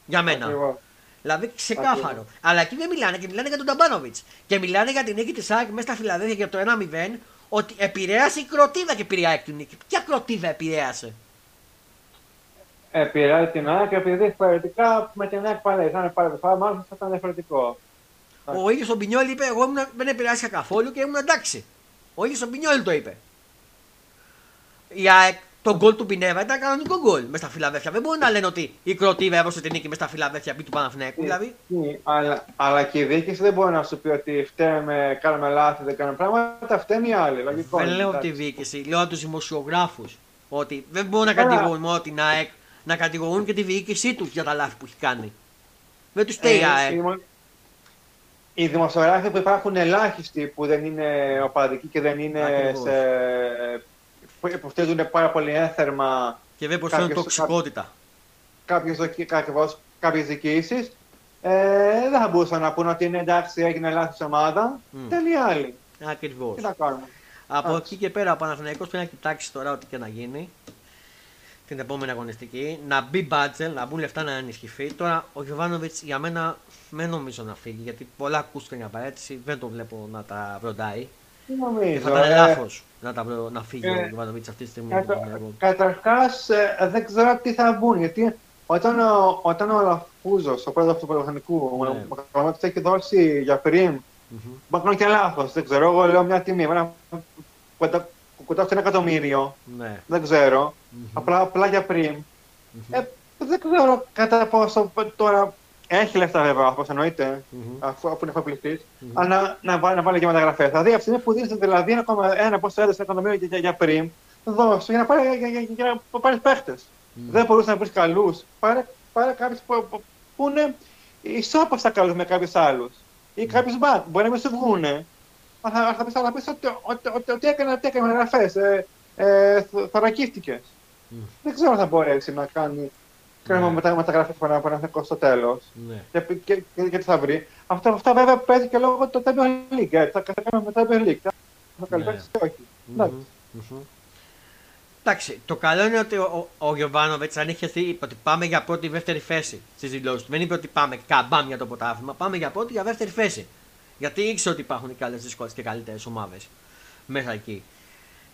[SPEAKER 1] Για μένα. Ακριβώς. Δηλαδή ξεκάθαρο. Αλλά εκεί δεν μιλάνε και μιλάνε για τον Ταμπάνοβιτς. Και μιλάνε για την νίκη της ΑΕΚ μέσα στα Φιλαδέλφια για το 1-0 ότι επηρέασε η κροτίδα και πήρε η ΑΕΚ την νίκη. Ποια κροτίδα επηρέασε;
[SPEAKER 2] Επηρέασε την ΑΕΚ επειδή διαφορετικά με την ΑΕΚ πάλι θα είναι πάλι μάλλον θα ήταν διαφορετικό.
[SPEAKER 1] Ο ίδιος ο Μπινιόλ είπε: Εγώ δεν επηρεάστηκα καθόλου και ήμουν εντάξει. Ο ίδιος ο Μπινιόλ το είπε. Η ΑΕΚ το γκολ του Πινέβα ήταν κανονικό γκολ μες στα φιλαδέφια. Δεν μπορεί να λένε ότι η Κροτίβα έδωσε την νίκη μες στα φιλαδέφια επί του Παναθηναίκου. Δηλαδή.
[SPEAKER 2] Ναι, αλλά, αλλά και η διοίκηση δεν μπορεί να σου πει ότι φταίμε, κάναμε λάθη, δεν κάναμε πράγματα. Φταίνει οι άλλοι. Λογικό,
[SPEAKER 1] δεν λέω τη διοίκηση, λέω τους δημοσιογράφους. Ότι δεν μπορούν να κατηγορούν μόνο την ΑΕΚ, να κατηγορούν και τη διοίκησή τους για τα λάθη που έχει κάνει. Δεν τους φταίει η ε, ΑΕΚ.
[SPEAKER 2] Οι δημοσιογράφοι που υπάρχουν ελάχιστοι που δεν είναι οπαδικοί και δεν είναι Ακριβώς. σε που υποστηρίζουν πάρα πολύ έθερμα.
[SPEAKER 1] Και δεν προσφέρουν τοξικότητα.
[SPEAKER 2] Κάποιες διοικήσεις ε, δεν θα μπορούσαν να πούνε ότι είναι εντάξει, έγινε λάθος ομάδα. Mm. Τέλει άλλη.
[SPEAKER 1] Ακριβώς.
[SPEAKER 2] Τι να κάνουμε.
[SPEAKER 1] Από εκεί και πέρα ο Παναθηναϊκός πρέπει να κοιτάξει τώρα ό,τι και να γίνει την επόμενη αγωνιστική. Να μπει μπάτζελ, να μπουν λεφτά να ενισχυθεί. Τώρα ο Γιωβάνοβιτς για μένα δεν νομίζω να φύγει γιατί πολλά ακούστηκαν για παρέτηση. Δεν το βλέπω να τα βροντάει.
[SPEAKER 2] Νομίζω.
[SPEAKER 1] Θα ήταν ε, λάθος να, τα, να φύγει ε, ο Ιβανοβίτ αυτή τη στιγμή. Κατα,
[SPEAKER 2] Καταρχάς ε, δεν ξέρω τι θα μπουν. Γιατί όταν, ο, όταν ο Λαφούζος, ο πρόεδρος του Πολυοθανικού, ναι. ο έχει δώσει για πριν, mm-hmm. μπορεί να και λάθος. Δεν ξέρω. Εγώ λέω μια τιμή. Κοντά στο ένα εκατομμύριο. Ναι. Δεν ξέρω. Mm-hmm. Απλά, απλά για πριν. Mm-hmm. Ε, δεν ξέρω κατά πόσο τώρα έχει λεφτά βέβαια, όπως εννοείται, mm-hmm. αφού, αφού είναι εφοπλιστής, mm-hmm. αλλά να, να, να βάλει και μεταγραφές. Δηλαδή, αυτή είναι που δίνεις δηλαδή ένα πόσο έδωσε ένα εκατομμύριο για, για πριν, δώσω για να πάρει, για, για, για, να πάρεις παίχτες. Mm-hmm. Δεν μπορούσες να βρεις καλούς. Πάρε, πάρε κάποιους που, που, που, είναι ισόπαστα καλούς με κάποιους άλλους. Ή mm-hmm. κάποιους μπακ. Μπορεί να μην σου βγούνε. Αλλά θα πεις ότι, ότι, ότι, ότι έκανε, ότι έκανε μεταγραφέ. Ε, ε, θωρακίστηκες. Mm. Δεν ξέρω αν θα μπορέσει να κάνει Κάνουμε ναι. μετά μεταγραφή που Παναθηναϊκό στο τέλος. Ναι. Και, και, και, και, τι θα βρει. Αυτό, αυτά βέβαια παίζει και λόγω του Champions League. Έτσι. Θα, θα κάνουμε μετά Champions League. Θα καλυφθεί και όχι.
[SPEAKER 1] Mm-hmm. Εντάξει, το καλό είναι ότι ο, ο, ο Γιωβάνοβιτς αν είχε δει ότι πάμε για πρώτη ή δεύτερη θέση στι δηλώσει του. Δεν είπε ότι πάμε καμπάμ για το ποτάθλημα, πάμε για πρώτη ή δεύτερη θέση. Γιατί ήξερε ότι υπάρχουν και άλλες δύσκολε και καλύτερες ομάδες μέσα εκεί.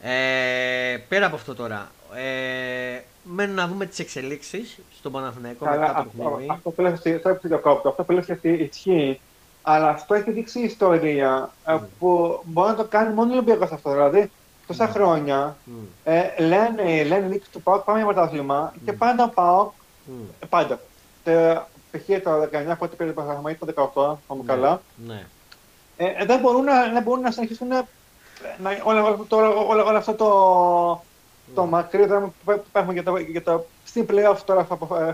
[SPEAKER 1] Ε, πέρα από αυτό τώρα, ε, μένουν να δούμε τις εξελίξεις στον Παναθηναϊκό μετά το
[SPEAKER 2] παιχνίδι. Αυτό που λες, αυτό που λες, αυτό που λες ισχύει Αλλά αυτό έχει δείξει η ιστορία mm. που μπορεί να το κάνει μόνο ο Ολυμπιακός αυτό. Δηλαδή, τόσα mm. χρόνια mm. Ε, λένε, λένε νίκη του ΠΑΟΚ πάμε για πρωτάθλημα mm. και πάντα ΠΑΟΚ. Mm. Πάντα. Π.χ. το 19 που πήρε το πρωτάθλημα ή το 18, πάμε mm. καλά.
[SPEAKER 1] Ναι.
[SPEAKER 2] Ε, δεν, μπορούν να, δεν μπορούν να συνεχίσουν να, όλο, όλο, όλο, αυτό το, το mm. μακρύ δράμα που έχουμε για το, για το στην playoff τώρα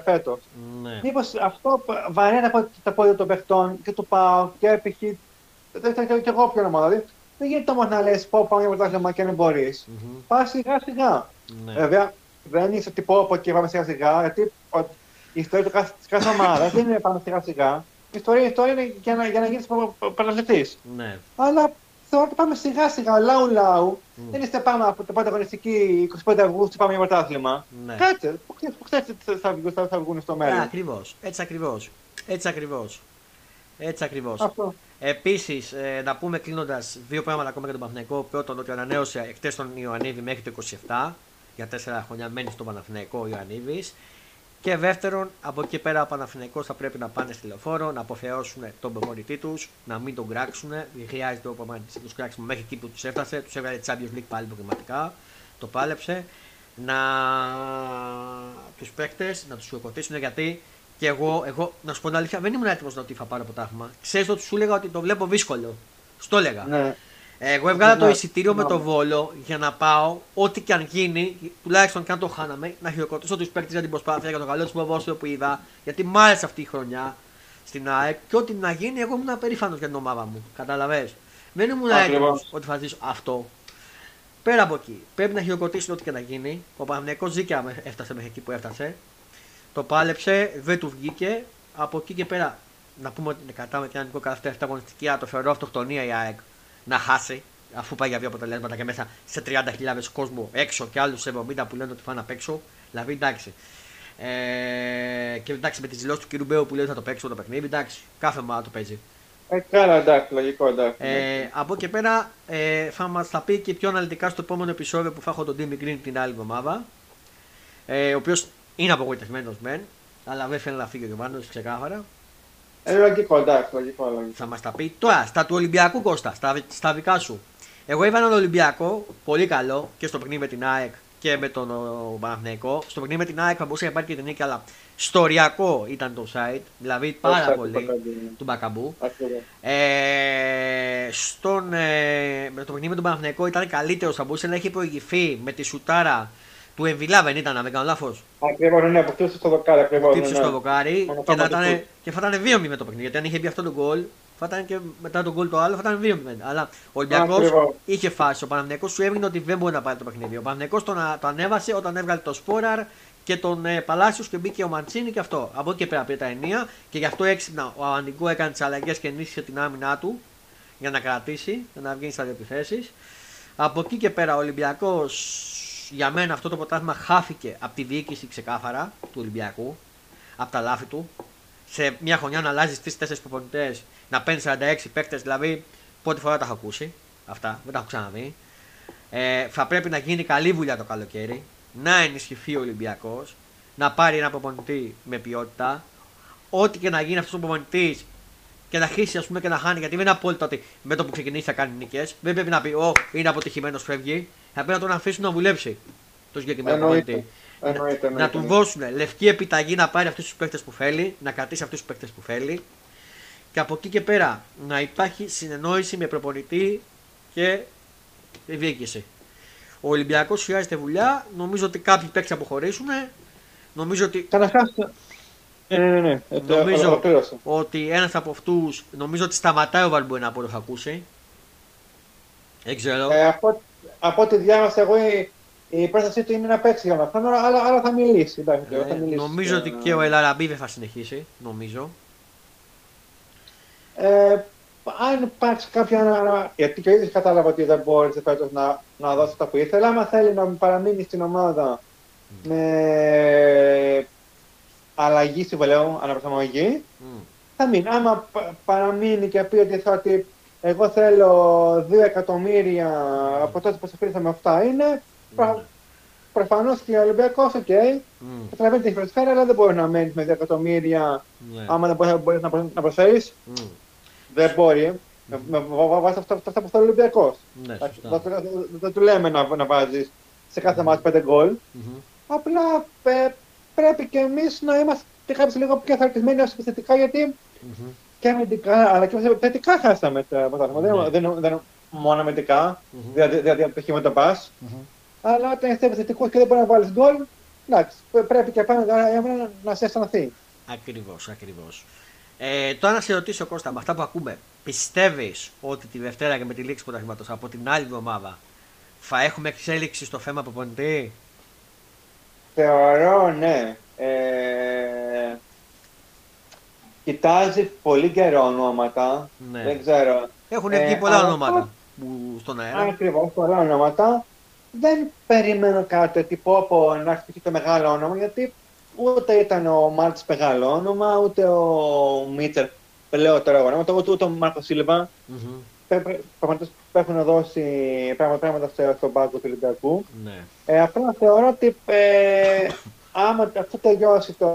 [SPEAKER 2] φέτος.
[SPEAKER 1] Ναι.
[SPEAKER 2] Μήπως αυτό βαραίνει από τα πόδια των παιχτών και του πάω και π.χ. και εγώ πιο ομάδα. Δηλαδή, δεν γίνεται όμως να λες: Πω, πάμε για πρωτάθλημα και δεν μπορείς. Mm-hmm. Πα σιγά σιγά. Ναι. Βέβαια, δεν είσαι ότι πω από εκεί πάμε σιγά σιγά, γιατί η ιστορία του κάθε, κάθε ομάδα δεν είναι πάμε σιγά σιγά. Η ιστορία, η ιστορία είναι για να, για να γίνεις πρωταθλητή.
[SPEAKER 1] Ναι.
[SPEAKER 2] Αλλά θεωρώ ότι πάμε σιγά σιγά, λαού λαού. Mm. Δεν είστε πάνω από την πρώτη αγωνιστική 25 Αυγούστου, πάμε για πρωτάθλημα. Ναι. Κάτσε, που ξέρετε θα, θα, θα βγουν στο μέλλον.
[SPEAKER 1] Ναι, ακριβώς. Έτσι ακριβώς. Έτσι ακριβώς. Έτσι ακριβώς. Επίσης, ε, να πούμε κλείνοντας δύο πράγματα ακόμα για τον Παναθηναϊκό. Πρώτον, ότι ανανέωσε εκτέ τον Ιωαννίδη μέχρι το 27 για τέσσερα χρόνια μένει στον Παναθηναϊκό ο Ιωαννίδης. Και δεύτερον, από εκεί πέρα ο Παναθηναϊκός θα πρέπει να πάνε στη λεωφόρο, να αποθεώσουν τον προπονητή τους, να μην τον κράξουν. Δεν χρειάζεται ο προπονητής να τους κράξουν μέχρι εκεί που τους έφτασε. Τους έβγαλε Champions League πάλι προβληματικά. Το πάλεψε. Να τους παίκτες να τους χειροκροτήσουν γιατί και εγώ, εγώ, να σου πω την αλήθεια, δεν ήμουν έτοιμος να τύφα πάρω ποτάγμα. Ξέρεις ότι σου έλεγα ότι το βλέπω δύσκολο. Στο έλεγα.
[SPEAKER 2] Ναι.
[SPEAKER 1] Εγώ έβγαλα το εισιτήριο με το βόλο για να πάω, ό,τι και αν γίνει, τουλάχιστον και αν το χάναμε, να χειροκροτήσω τους παίκτες για την προσπάθεια, για το καλό του ποδόσφαιρο που είδα, γιατί μ' άρεσε αυτή η χρονιά στην ΑΕΚ και ό,τι να γίνει, εγώ ήμουν περήφανο για την ομάδα μου. Καταλαβέ. Δεν ήμουν έτοιμος ότι θα ζήσω αυτό. Πέρα από εκεί, πρέπει να χειροκροτήσει ό,τι και να γίνει. Ο Παναγενικό δίκαια έφτασε μέχρι εκεί που έφτασε. Το πάλεψε, δεν του βγήκε. Από εκεί και πέρα, να πούμε ότι είναι κατά με την ανοιχτή αγωνιστική, το θεωρώ αυτοκτονία η ΑΕΚ να χάσει αφού πάει για δύο αποτελέσματα και μέσα σε 30.000 κόσμο έξω και άλλους 70 που λένε ότι φάνε απ' έξω. Δηλαδή εντάξει. Ε, και εντάξει με τις δηλώσεις του κ. Μπέου που λέει ότι θα το παίξω το παιχνίδι, εντάξει, κάθε μάτι το παίζει.
[SPEAKER 2] Ε, καλά, εντάξει, λογικό, εντάξει.
[SPEAKER 1] Ε, από εκεί πέρα ε, θα μας τα πει και πιο αναλυτικά στο επόμενο επεισόδιο που θα έχω τον Timmy Green την άλλη εβδομάδα. Ε, ο οποίος είναι απογοητευμένος μεν, αλλά δεν θέλει να φύγει ο Γιωβάνος ξεκάθαρα.
[SPEAKER 2] Ε, λογικό, εντάξει, λογικό, λογικό.
[SPEAKER 1] Θα μας τα πει τώρα στα του Ολυμπιακού Κώστα, στα, στα δικά σου. Εγώ είδα έναν Ολυμπιακό πολύ καλό και στο παιχνίδι με την ΑΕΚ και με τον Παναθηναϊκό. Στο παιχνίδι με την ΑΕΚ θα μπορούσε να υπάρχει και την νίκη, αλλά στοριακό ήταν το site, δηλαδή πάρα πολύ του Μπακαμπού. Ε, στον, ε, με το παιχνίδι με τον Παναθηναϊκό ήταν καλύτερος, θα μπορούσε να έχει προηγηθεί με τη σουτάρα του Εμβιλά δεν ήταν, αν δεν κάνω λάθος.
[SPEAKER 2] Ακριβώς, ναι, αποκτήσε στο δοκάρι. Ακριβώς,
[SPEAKER 1] ναι, στο δοκάρι και, θα ήταν, και θα ήταν 2-0 με το παιχνίδι. Γιατί αν είχε μπει αυτό το γκολ, θα ήταν και μετά τον γκολ το άλλο, θα ήταν 2-0. Αλλά ο Ολυμπιακός είχε φάσει. Ο Παναμιακό σου έμεινε ότι δεν μπορεί να πάρει το παιχνίδι. Ο Παναμιακό τον, το ανέβασε όταν έβγαλε το Σπόραρ και τον ε, Παλάσιος και μπήκε ο Μαντσίνη και αυτό. Από εκεί και πέρα πήρε τα ενία και γι' αυτό έξυπνα ο Ανικού έκανε τις αλλαγές και ενίσχυσε την άμυνά του για να κρατήσει, για να βγει στα επιθέσεις. Από εκεί και πέρα ο Ολυμπιακός για μένα αυτό το ποτάσμα χάθηκε από τη διοίκηση ξεκάθαρα του Ολυμπιακού, από τα λάθη του. Σε μια χρονιά να αλλάζεις τρει-τέσσερι προπονητές, να παίρνεις 46 παίκτες, δηλαδή πρώτη φορά τα έχω ακούσει. Αυτά, δεν τα έχω ξαναδεί. Ε, θα πρέπει να γίνει καλή δουλειά το καλοκαίρι, να ενισχυθεί ο Ολυμπιακός, να πάρει ένα προπονητή με ποιότητα. Ό,τι και να γίνει αυτός ο προπονητής και να χύσει ας πούμε, και να χάνει, γιατί δεν είναι απόλυτο ότι με το που ξεκινήσει θα κάνει νίκες. Δεν πρέπει να πει, Ω, είναι αποτυχημένος, φεύγει θα πρέπει να τον αφήσουν να δουλέψει το συγκεκριμένο
[SPEAKER 2] πολιτή.
[SPEAKER 1] Να, να του δώσουν λευκή επιταγή να πάρει αυτούς τους παίκτες που θέλει, να κρατήσει αυτούς τους παίκτες που θέλει και από εκεί και πέρα να υπάρχει συνεννόηση με προπονητή και διοίκηση. Ο Ολυμπιακός χρειάζεται δουλειά. Νομίζω ότι κάποιοι παίκτες αποχωρήσουν. Νομίζω ότι.
[SPEAKER 2] Καταρχάς. Ναι, ναι, ναι.
[SPEAKER 1] Ε, νομίζω ότι ένας από αυτούς νομίζω ότι σταματάει ο Βαλμπουένα από ό,τι έχω ακούσει. Δεν ξέρω.
[SPEAKER 2] Ε, από, από ό,τι διάβασα εγώ η, η πρόστασή του είναι να παίξει για αυτό, αλλά, αλλά θα μιλήσει. Εντάξει, ε, θα μιλήσει
[SPEAKER 1] νομίζω ότι και ο Ελαραμπή δεν θα συνεχίσει. Νομίζω.
[SPEAKER 2] Ε, αν υπάρξει κάποια. Γιατί και ο ίδιος κατάλαβα ότι δεν μπόρεσε φέτος να, να δώσει αυτά που ήθελα. Άμα θέλει να παραμείνει στην ομάδα mm. με αλλαγή συμβολέου, αναπροσαρμογή, mm. θα μείνει. Άμα παραμείνει και πει ότι θα ότι εγώ θέλω 2 εκατομμύρια από τότε που σε με αυτά είναι. Mm. Προφανώς και ο Ολυμπιακός, OK. Okay. Mm. Καταλαβαίνει τι προσφέρει, αλλά δεν μπορείς να μένεις με 2 εκατομμύρια mm. άμα δεν μπορείς να προσφέρεις. Mm. δεν μπορεί. Με βάση αυτά που θέλει ο Ολυμπιακός.
[SPEAKER 1] Ναι,
[SPEAKER 2] δεν του λέμε να, να βάζεις σε κάθε ματς πέντε γκολ. Απλά πρέπει και εμείς να είμαστε κάποιοι λίγο πιο θαρκισμένοι ως επιθετικά γιατί και αμυντικά αλλά και θετικά χάσαμε το πρωτάθλημα. Δεν, δεν, μόνο αμυντικά, δηλαδή, δηλαδή από το το πας. Αλλά όταν είσαι επιθετικός και δεν μπορεί να βάλεις γκολ, εντάξει, πρέπει και πάνω να, να σε αισθανθεί.
[SPEAKER 1] Ακριβώς, ακριβώς. Ε, τώρα να σε ρωτήσω Κώστα, με αυτά που ακούμε, πιστεύεις ότι τη Δευτέρα και με τη λήξη πρωταθλήματος από την άλλη εβδομάδα θα έχουμε εξέλιξη στο θέμα προπονητή.
[SPEAKER 2] Θεωρώ, ναι. Ε, κοιτάζει πολύ καιρό ονόματα. Ναι. Δεν ξέρω.
[SPEAKER 1] Έχουν βγει ε, πολλά ονόματα που στον αέρα.
[SPEAKER 2] Ακριβώς, πολλά ονόματα. Δεν περιμένω κάτι τύπο από να χτυπήσει το μεγάλο όνομα γιατί ούτε ήταν ο Μάρτ μεγάλο όνομα, ούτε ο Μίτσερ λέω τώρα εγώ ούτε, ούτε ο Μάρκο Σίλβα. Πραγματικά έχουν δώσει πράγματα στον πάγκο του Ολυμπιακού.
[SPEAKER 1] Ναι.
[SPEAKER 2] Ε, απλά θεωρώ ότι ε, άμα αυτό τελειώσει το,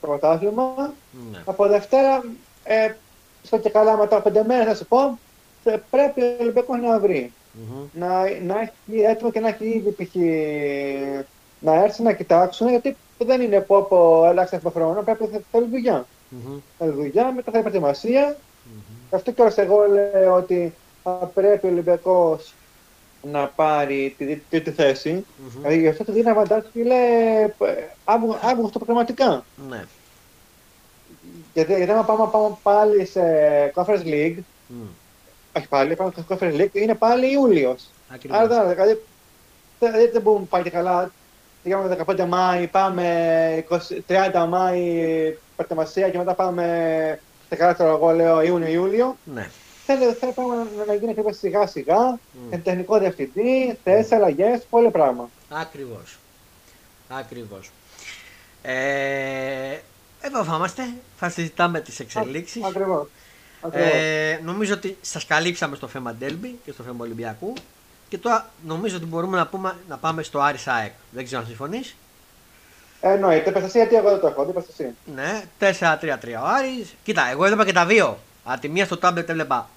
[SPEAKER 2] το πρωτάθλημα, ναι. από Δευτέρα, ε, στο και καλά μετά πέντε μέρες θα σου πω, πρέπει ο Ολυμπιακός να βρει. Mm-hmm. Να, να έχει έτοιμο και να έχει ήδη π.χ. να έρθει να κοιτάξουν, γιατί δεν είναι πω από ελάχιστα χρόνο, πρέπει να θέλει δουλειά. Mm-hmm. Θέλει δουλειά, μετά θα υπάρχει προετοιμασία. Mm-hmm. Αυτό και εγώ λέω ότι θα πρέπει ο Ολυμπιακός να πάρει τη τρίτη θέση. Mm-hmm. Δηλαδή γι' αυτό το δίνει αβαντάζ φίλε Αύγουστο πραγματικά.
[SPEAKER 1] Ναι.
[SPEAKER 2] Γιατί, γιατί άμα πάμε, πάμε πάλι σε Conference League, mm. όχι πάλι, πάμε σε Conference League, είναι πάλι Ιούλιος. Άρα δηλαδή, δηλαδή δεν μπορούμε πάλι καλά. Πήγαμε 15 Μάη, πάμε 20, 30 Μάη προετοιμασία και μετά πάμε σε καλύτερο εγώ λέω Ιούνιο-Ιούλιο.
[SPEAKER 1] Ναι.
[SPEAKER 2] Θέλει, θέλει πράγμα να, να γίνει ακριβώ σιγά σιγά, mm. τεχνικό διευθυντή, θέσει, αλλαγές, πολύ πράγμα.
[SPEAKER 1] Ακριβώς. Ακριβώς. Ε, εδώ θα είμαστε, θα συζητάμε τις εξελίξεις.
[SPEAKER 2] Ακριβώς.
[SPEAKER 1] Ε, νομίζω ότι σας καλύψαμε στο θέμα Ντέλμπι και στο θέμα Ολυμπιακού. Και τώρα νομίζω ότι μπορούμε να, πούμε, να πάμε στο Άρης ΑΕΚ. Δεν ξέρω αν συμφωνείς.
[SPEAKER 2] Εννοείται. Επεστασία τι εγώ δεν το έχω. Επεστασία.
[SPEAKER 1] Ναι, 4-3-3 ο Άρης. Κοίτα, εγώ έβλεπα και τα δύο. Από τη μία στο τάμπλετ έβλεπα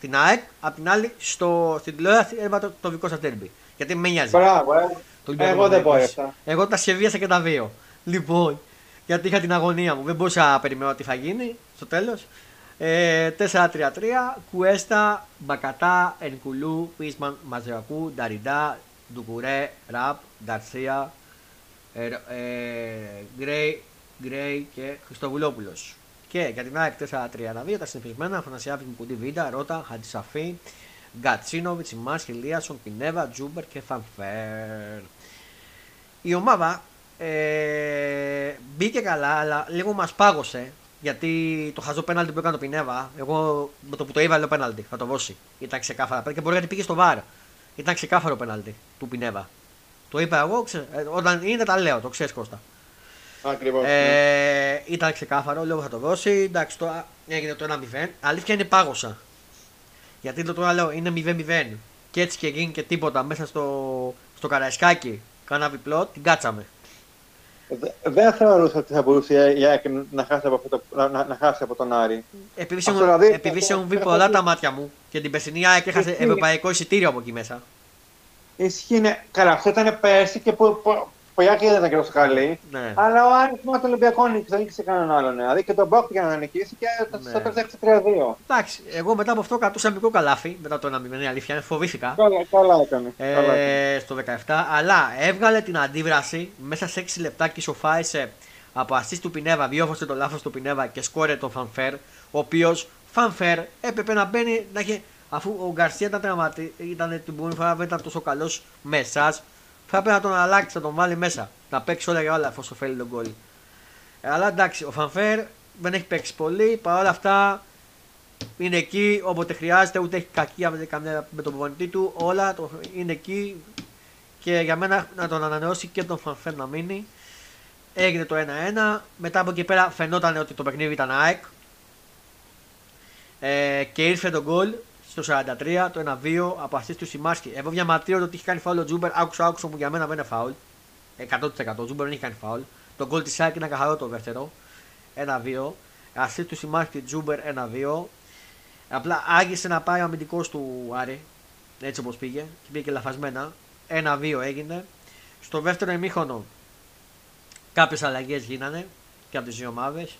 [SPEAKER 1] την ΑΕΚ, από την άλλη στο, στην τηλεόραση έβλεπα το, το δικό σας τέρμπι. Γιατί με νοιάζει.
[SPEAKER 2] Μπράβο, ε. εγώ δεν μπορώ αυτά.
[SPEAKER 1] Εγώ τα σχεδίασα και τα δύο. Λοιπόν, γιατί είχα την αγωνία μου. Δεν μπορούσα να περιμένω τι θα γίνει στο τέλος. Ε, 4-3-3, Κουέστα, Μπακατά, Ενκουλού, Πίσμαν, Μαζεακού, Νταριντά, Ντουκουρέ, Ραπ, Γκαρσία, ε, ε, Γκρέι, Γκρέι και Χριστοβουλόπουλος. Και για την ΑΕΚ 4-3-2 τα συνηθισμένα Αθανασιάδη, Μουκουντί, Βίντα, Ρότα, Χατζησαφή, Γκατσίνοβιτς, Σιμάνσκι, Γιόνσον, Πινέδα, Τσούμπερ και Φαν Βέερτ. Η ομάδα ε, μπήκε καλά, αλλά λίγο μας πάγωσε. Γιατί το χαζό πέναλτι που έκανε το Πινέδα, εγώ με το που το είδα λέω πέναλτι, θα το δώσει. Ήταν ξεκάθαρα. Και μπορεί γιατί πήγε στο VAR. Ήταν ξεκάθαρο πέναλτι του Πινέβα. Το είπα εγώ, ξε... Ε, όταν είναι τα λέω, το ξέρεις Κώστα.
[SPEAKER 2] Ακριβώς. Ε,
[SPEAKER 1] ναι. Ήταν ξεκάθαρο, λέω θα το δώσει. Εντάξει, τώρα έγινε το 1-0. Αλήθεια είναι πάγωσα. Γιατί το τώρα λέω είναι 0-0. Και έτσι και γίνει και τίποτα μέσα στο, στο καραϊσκάκι. Κάνα διπλό, την κάτσαμε.
[SPEAKER 2] Δεν θεωρούσα ότι θα μπορούσε η ΑΕΚ να χάσει από, αυτό, να, να χάσει από τον Άρη.
[SPEAKER 1] Επειδή σε δηλαδή, έχουν βγει πολλά τα μάτια μου και την περσινή ΑΕΚ έχασε ευρωπαϊκό εισιτήριο από εκεί μέσα.
[SPEAKER 2] Ισχύει, ναι. Καλά, αυτό ήταν πέρσι και που, που, Πογιάκη δεν ήταν και τόσο καλή. Ναι. Αλλά ο Άρης με τον Ολυμπιακό νίκησε, δεν νίκησε κανέναν άλλο. Ναι. Δηλαδή και τον Μπόκ για να νικήσει και ναι. στο τέλο
[SPEAKER 1] 3-2. Εντάξει, εγώ μετά από αυτό κρατούσα μικρό καλάφι. Μετά το 1-0, η αλήθεια είναι, φοβήθηκα.
[SPEAKER 2] Καλά, καλά έκανε.
[SPEAKER 1] Ε, καλά έκανε. Στο 17, αλλά έβγαλε την αντίδραση μέσα σε 6 λεπτά και σοφάισε από αστή του Πινέβα, διόφωσε το λάθος του Πινέβα και σκόρε τον Φανφέρ. Ο οποίος Φανφέρ έπρεπε να μπαίνει να έχει αφού ο Γκαρσία ήταν τραυματή, ήταν την πρώτη φορά δεν ήταν τόσο καλός μέσα, θα έπρεπε να τον αλλάξει, να τον βάλει μέσα. Να παίξει όλα για όλα εφόσον θέλει τον γκολ. Ε, αλλά εντάξει, ο Φανφέρ δεν έχει παίξει πολύ. Παρ' όλα αυτά είναι εκεί όποτε χρειάζεται, ούτε έχει κακία με τον προπονητή του. Όλα το, είναι εκεί και για μένα να τον ανανεώσει και τον Φαν Βέερτ να μείνει. Έγινε το 1-1. Μετά από εκεί πέρα φαινόταν ότι το παιχνίδι ήταν ΑΕΚ. Ε, και ήρθε το γκολ στο 43, το 1-2 από αυτή του Σιμάνσκι. Εγώ διαμαρτύρω ότι έχει κάνει φάουλ ο Τσούμπερ. Άκουσα, άκουσα που για μένα δεν είναι φάουλ. 100% ο Τσούμπερ δεν έχει κάνει φάουλ. Το γκολ της Σάκη είναι καθαρό το δεύτερο. 1-2. Αυτή του Σιμάνσκι Τσούμπερ 1-2. Απλά άγγισε να πάει ο αμυντικός του Άρη. Έτσι όπως πήγε. Και πήγε και λαφασμένα. Ένα-δύο έγινε. Στο δεύτερο ημίχρονο κάποιες αλλαγές γίνανε και από τις δύο ομάδες.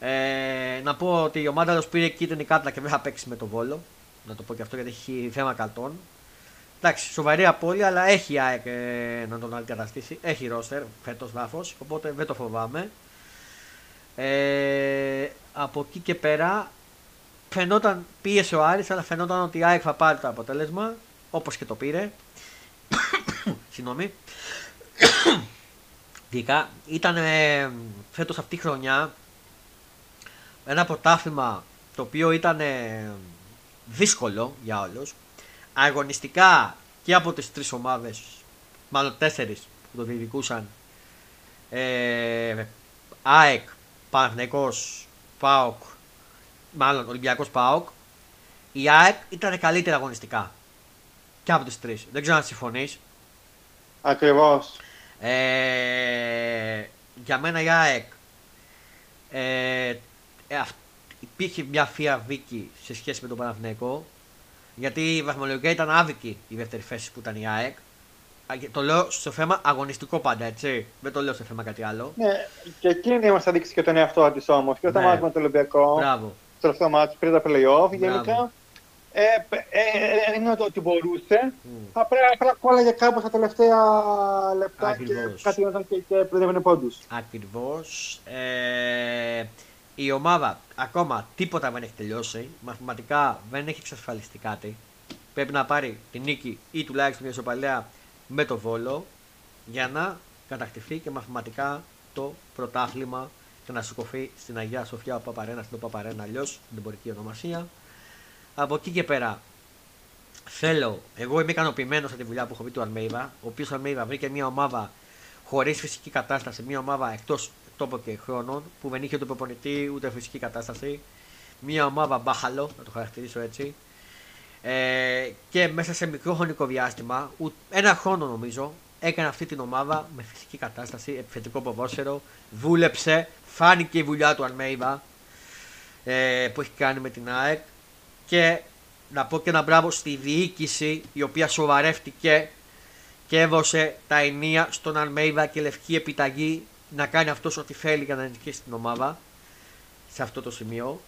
[SPEAKER 1] Ε, να πω ότι η ομάδα του πήρε κίτρινη κάρτα και δεν θα παίξει με τον Βόλο. Να το πω και αυτό γιατί έχει θέμα καλτών. Εντάξει, σοβαρή απώλεια, αλλά έχει ΑΕΚ ε, να τον αντικαταστήσει. Έχει ρόστερ φέτος βάφο, οπότε δεν το φοβάμαι. Ε, από εκεί και πέρα φαινόταν, πίεσε ο Άρης, αλλά φαινόταν ότι η ΑΕΚ θα πάρει το αποτέλεσμα, όπως και το πήρε. Συγγνώμη. Δικά, ήταν ε, φέτος αυτή η χρονιά ένα πρωτάθλημα το οποίο ήταν ε, δύσκολο για όλους. Αγωνιστικά και από τις τρεις ομάδες, μάλλον τέσσερις που το διεκδικούσαν, ε, ΑΕΚ, Παναθηναϊκός, ΠΑΟΚ, μάλλον Ολυμπιακός ΠΑΟΚ, η ΑΕΚ ήταν καλύτερα αγωνιστικά και από τις τρεις. Δεν ξέρω αν συμφωνείς.
[SPEAKER 2] Ακριβώς.
[SPEAKER 1] Ε, για μένα η ΑΕΚ ε, ε, υπήρχε μια φία βίκη σε σχέση με τον Παναθηναϊκό γιατί η βαθμολογία ήταν άδικη η δεύτερη θέση που ήταν η ΑΕΚ. Το λέω στο θέμα αγωνιστικό πάντα, έτσι. Δεν το λέω στο θέμα κάτι άλλο.
[SPEAKER 2] Ναι, και εκείνη μας θα δείξει και τον εαυτό της όμως. Και όταν ναι. μάθουμε το Ολυμπιακό.
[SPEAKER 1] Μπράβο.
[SPEAKER 2] Στο τελευταίο μάτι πριν τα playoff, γενικά. Ε, ε, ε, είναι ότι μπορούσε. Mm. Απλά κόλλαγε κάπου στα τελευταία λεπτά Ακριβώς. και κάτι γινόταν και, και δεν πόντους.
[SPEAKER 1] Ακριβώς. Ε, η ομάδα ακόμα τίποτα δεν έχει τελειώσει. Μαθηματικά δεν έχει εξασφαλιστεί κάτι. Πρέπει να πάρει την νίκη ή τουλάχιστον μια ισοπαλία με το βόλο για να κατακτηθεί και μαθηματικά το πρωτάθλημα και να σηκωθεί στην Αγία Σοφιά ο Παπαρένας, στην Παπαρένα αλλιώς, την εμπορική ονομασία. Από εκεί και πέρα θέλω, εγώ είμαι ικανοποιημένος από τη δουλειά που έχω πει του Αλμέιβα, ο οποίος Αλμέιβα βρήκε μια ομάδα χωρίς φυσική κατάσταση, μια ομάδα εκτός τόπο και χρόνων που δεν είχε ούτε προπονητή ούτε φυσική κατάσταση. Μια ομάδα μπάχαλο, να το χαρακτηρίσω έτσι. Ε, και μέσα σε μικρό χρονικό διάστημα, ένα χρόνο νομίζω, έκανε αυτή την ομάδα με φυσική κατάσταση, επιθετικό ποδόσφαιρο, δούλεψε, φάνηκε η δουλειά του Αλμέιβα ε, που έχει κάνει με την ΑΕΚ και να πω και ένα μπράβο στη διοίκηση η οποία σοβαρεύτηκε και έδωσε τα ενία στον Αλμέιβα και λευκή επιταγή να κάνει αυτός ό,τι θέλει για να νικήσει την ομάδα σε αυτό το σημείο.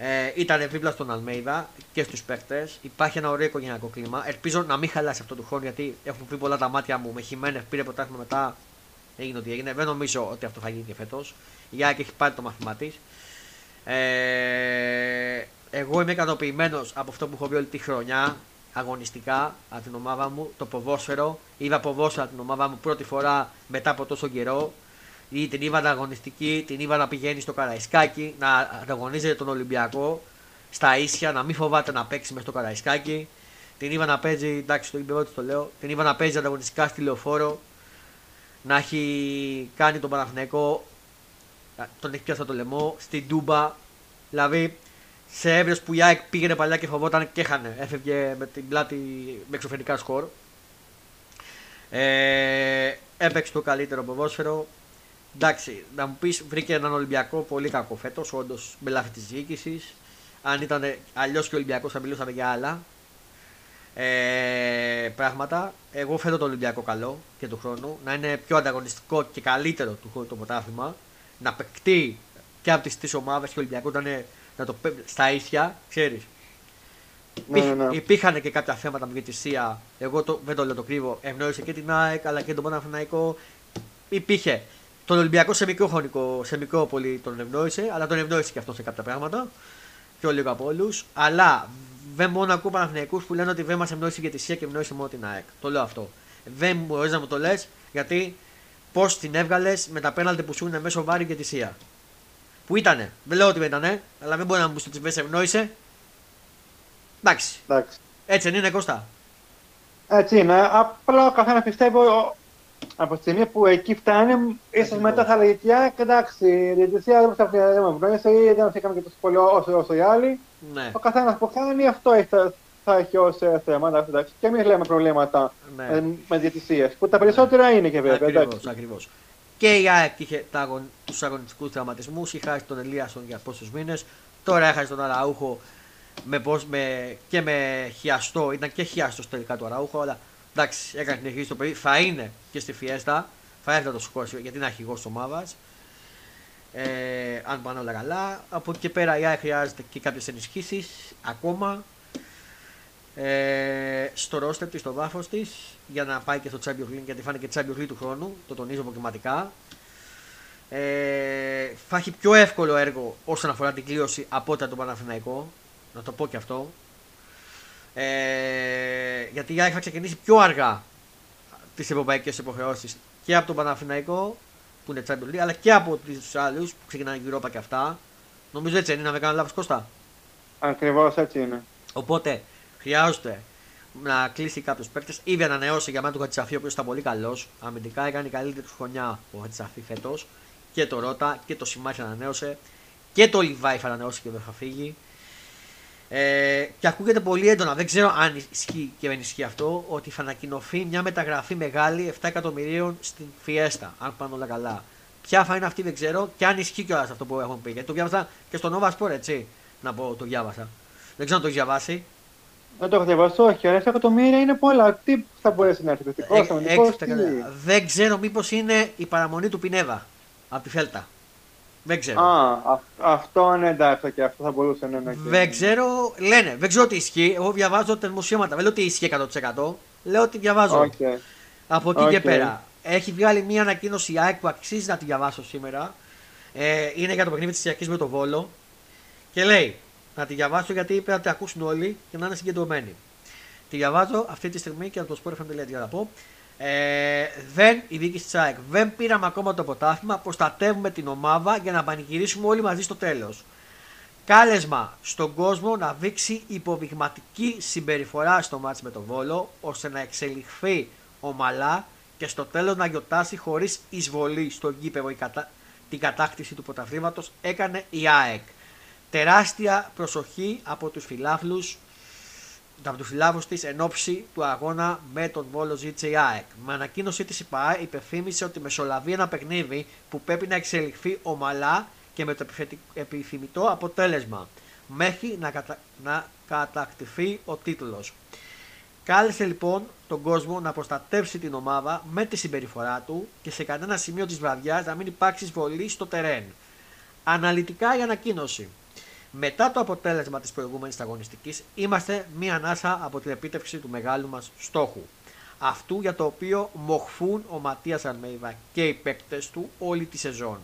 [SPEAKER 1] Ε, ήταν δίπλα στον Αλμέιδα και στους παίχτε. Υπάρχει ένα ωραίο οικογενειακό κλίμα. Ελπίζω να μην χαλάσει αυτό το χρόνο γιατί έχουν πει πολλά τα μάτια μου. Με χειμένε πήρε ποτάσμα μετά. Έγινε ό,τι έγινε. Δεν νομίζω ότι αυτό θα γίνει και φέτος. Η Άκη έχει πάρει το μαθημά της. Ε, εγώ είμαι ικανοποιημένος από αυτό που έχω πει όλη τη χρονιά αγωνιστικά από την ομάδα μου. Το ποδόσφαιρο. Είδα ποδόσφαιρο από την ομάδα μου πρώτη φορά μετά από τόσο καιρό ή την είδα αγωνιστική, την είδα να πηγαίνει στο Καραϊσκάκι, να αγωνίζεται τον Ολυμπιακό στα ίσια, να μην φοβάται να παίξει μες στο Καραϊσκάκι. Την είδα να παίζει, εντάξει το είπε το λέω, την είδα να παίζει ανταγωνιστικά στη λεωφόρο, να έχει κάνει τον Παναθηναϊκό, τον έχει πιάσει το λαιμό, στην Τούμπα. Δηλαδή σε έβρες που η ΑΕΚ πήγαινε παλιά και φοβόταν και έχανε. Έφευγε με την πλάτη με εξωφρενικά σκορ. Ε, έπαιξε το καλύτερο ποδόσφαιρο. Εντάξει, να μου πεις, βρήκε έναν Ολυμπιακό πολύ κακό φέτος, όντως με λάθη της διοίκησης. Αν ήταν αλλιώς και ο Ολυμπιακός, θα μιλούσαμε για άλλα ε, πράγματα. Εγώ φέτο το Ολυμπιακό καλό και του χρόνου να είναι πιο ανταγωνιστικό και καλύτερο του χρόνου το πρωτάθλημα. Να παικτεί και από τις τρεις ομάδες και ο Ολυμπιακός ήταν να το στα ίσια, ξέρεις. Ναι, ναι, ναι. Υπήρχαν και κάποια θέματα με διαιτησία. Εγώ το, δεν το λέω το κρύβω. Ευνόησε και την ΑΕΚ αλλά και τον Παναθηναϊκό. Υπήρχε τον Ολυμπιακό σε μικρό χρονικό, σε μικρό πολύ τον ευνόησε, αλλά τον ευνόησε και αυτός σε κάποια πράγματα. Πιο λίγο από όλους. Αλλά δεν μόνο ακούω Παναθηναϊκούς που λένε ότι δεν μας ευνόησε η ηγετησία και ευνόησε μόνο την ΑΕΚ. Το λέω αυτό. Δεν μπορείς να μου το λες γιατί πώς την έβγαλες με τα πέναλτε που σου είναι μέσω βάρη ηγετησία. Που ήτανε. Δεν λέω ότι δεν ήτανε, αλλά δεν μπορεί να μου πεις ότι δεν σε ευνόησε. Εντάξει.
[SPEAKER 2] Εντάξει.
[SPEAKER 1] Έτσι δεν είναι Κώστα.
[SPEAKER 2] Έτσι είναι. Απλά ο καθένας πιστεύω από τη στιγμή που εκεί φτάνει, ίσω μετά θα λέγει πια, εντάξει, η διαιτησία δεν μα δεν με ευνόησε ή δεν μα έκανε και τόσο πολύ όσο, όσο οι άλλοι.
[SPEAKER 1] Ναι.
[SPEAKER 2] Ο καθένας που χάνει, αυτό έχει, θα έχει ως ε, θέμα. Εντάξει. Και εμείς λέμε προβλήματα ναι. με, με διαιτησίες, που τα περισσότερα ναι. είναι και βέβαια.
[SPEAKER 1] Ακριβώς. Και η ΑΕΚ είχε τους αγωνιστικούς τραυματισμούς, είχε χάσει τον Ελίασον για πόσους μήνες, τώρα έχασε τον Αραούχο με, πώς, με, και με χιαστό, ήταν και χιαστός τελικά το Αραούχο, αλλά εντάξει, έκανε την εγχείρηση το παιδί. Θα είναι και στη Φιέστα, θα έρθει να το σηκώσει γιατί είναι αρχηγός της ομάδας. Ε, αν πάνε όλα καλά. Από εκεί και πέρα η ΆΕ χρειάζεται και κάποιες ενισχύσεις ακόμα ε, στο ρόστερ της, στο βάφο της, για να πάει και στο Champions League, γιατί φάνηκε Champions League του χρόνου. Το τονίζω αποκριματικά. Ε, θα έχει πιο εύκολο έργο όσον αφορά την κλήρωση από όταν τον Παναθηναϊκό. Να το πω και αυτό. Ε, γιατί η ΑΕΚ θα ξεκινήσει πιο αργά τις ευρωπαϊκές υποχρεώσεις και από τον Παναθηναϊκό που είναι Champions League, αλλά και από τους άλλους που ξεκινάνε Europa και αυτά. Νομίζω έτσι είναι, να με κάνω λάθος Κώστα.
[SPEAKER 2] Ακριβώς έτσι είναι.
[SPEAKER 1] Οπότε χρειάζεται να κλείσει κάποιος παίκτε. Ήδη ανανεώσει για μένα τον Χατσαφή, ο οποίος ήταν πολύ καλός. Αμυντικά έκανε καλύτερη χρονιά ο Χατσαφή φέτος. Και το Ρότα και το Σιμάχη ανανέωσε. Και το Λιβάη θα ανανεώσει και δεν θα φύγει. Ε, και ακούγεται πολύ έντονα, δεν ξέρω αν ισχύει και δεν ισχύει αυτό, ότι θα ανακοινωθεί μια μεταγραφή μεγάλη 7 εκατομμυρίων στην Φιέστα, αν πάνε όλα καλά. Ποια θα είναι αυτή δεν ξέρω και αν ισχύει κιόλας αυτό που έχουν πει. Γιατί το διάβασα και στο Nova Sport, έτσι. Να πω, το διάβασα. Δεν ξέρω αν το έχει διαβάσει.
[SPEAKER 2] Δεν το έχω διαβάσει, όχι. 7 εκατομμύρια είναι πολλά. Τι θα μπορέσει να έρθει,
[SPEAKER 1] ε, Δεν ξέρω μήπως είναι η παραμονή του Πινέβα από τη Φέλτα. Δεν ξέρω.
[SPEAKER 2] Α, αυτό είναι εντάξει και αυτό θα μπορούσε να είναι.
[SPEAKER 1] Δεν ξέρω, λένε, δεν ξέρω τι ισχύει. Εγώ διαβάζω τα δημοσιεύματα. Δεν λέω ότι ισχύει 100%. Λέω ότι διαβάζω.
[SPEAKER 2] Okay.
[SPEAKER 1] Από εκεί okay. και πέρα. Έχει βγάλει μια ανακοίνωση η ΑΕΚ που αξίζει να τη διαβάσω σήμερα. Ε, είναι για το παιχνίδι της Ιακή με το Βόλο. Και λέει, να τη διαβάσω γιατί πρέπει να τη ακούσουν όλοι και να είναι συγκεντρωμένοι. Τη διαβάζω αυτή τη στιγμή και από το sportfm.gr να πω. Ε, δεν, η δίκη της ΑΕΚ. Δεν πήραμε ακόμα το ποτάθλημα. Προστατεύουμε την ομάδα για να πανηγυρίσουμε όλοι μαζί στο τέλος. Κάλεσμα στον κόσμο να δείξει υποδειγματική συμπεριφορά στο μάτς με τον Βόλο ώστε να εξελιχθεί ομαλά και στο τέλος να γιορτάσει χωρίς εισβολή στο γήπεδο κατα... την κατάκτηση του πρωταθλήματος έκανε η ΑΕΚ. Τεράστια προσοχή από τους φιλάθλους από του φιλάβου της εν ώψη του αγώνα με τον Βόλο ΑΕΚ. Με ανακοίνωσή της η ΠΑΕ υπεφήμισε ότι μεσολαβεί ένα παιχνίδι που πρέπει να εξελιχθεί ομαλά και με το επιθυμητό αποτέλεσμα μέχρι να, κατα... να κατακτηθεί ο τίτλος. Κάλεσε λοιπόν τον κόσμο να προστατεύσει την ομάδα με τη συμπεριφορά του και σε κανένα σημείο της βραδιάς να μην υπάρξει βολή στο τερέν. Αναλυτικά η ανακοίνωση. Μετά το αποτέλεσμα της προηγούμενης αγωνιστικής είμαστε μία ανάσα από την επίτευξη του μεγάλου μας στόχου. Αυτού για το οποίο μοχφούν ο Ματίας Αλμέιβα και οι παίκτες του όλη τη σεζόν.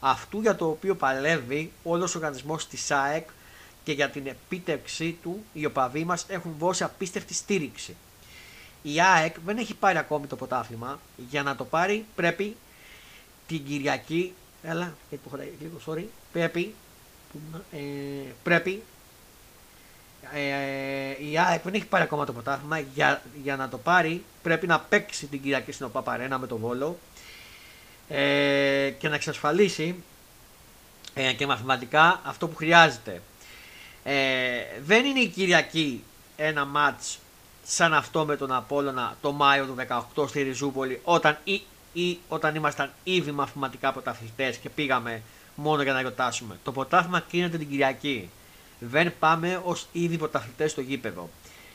[SPEAKER 1] Αυτού για το οποίο παλεύει όλος ο οργανισμός της ΑΕΚ και για την επίτευξή του οι οπαδοί μας έχουν δώσει απίστευτη στήριξη. Η ΑΕΚ δεν έχει πάρει ακόμη το ποτάθλημα. Για να το πάρει πρέπει την Κυριακή. Έλα, λίγο, sorry. Πρέπει ε, πρέπει ε, η ΑΕΚ δεν έχει πάρει ακόμα το πρωτάθλημα. Για, για να το πάρει πρέπει να παίξει την Κυριακή στην ΟΠΑ με τον Βόλο ε, και να εξασφαλίσει ε, και μαθηματικά αυτό που χρειάζεται. Ε, δεν είναι η Κυριακή ένα μάτς σαν αυτό με τον Απόλλωνα το Μάιο του 18 στη Ριζούπολη όταν, ή, ή, όταν ήμασταν ήδη μαθηματικά πρωταθλητές και πήγαμε μόνο για να γιορτάσουμε. Το πρωτάθλημα κρίνεται την Κυριακή. Δεν πάμε ως ήδη πρωταθλητές στο γήπεδο.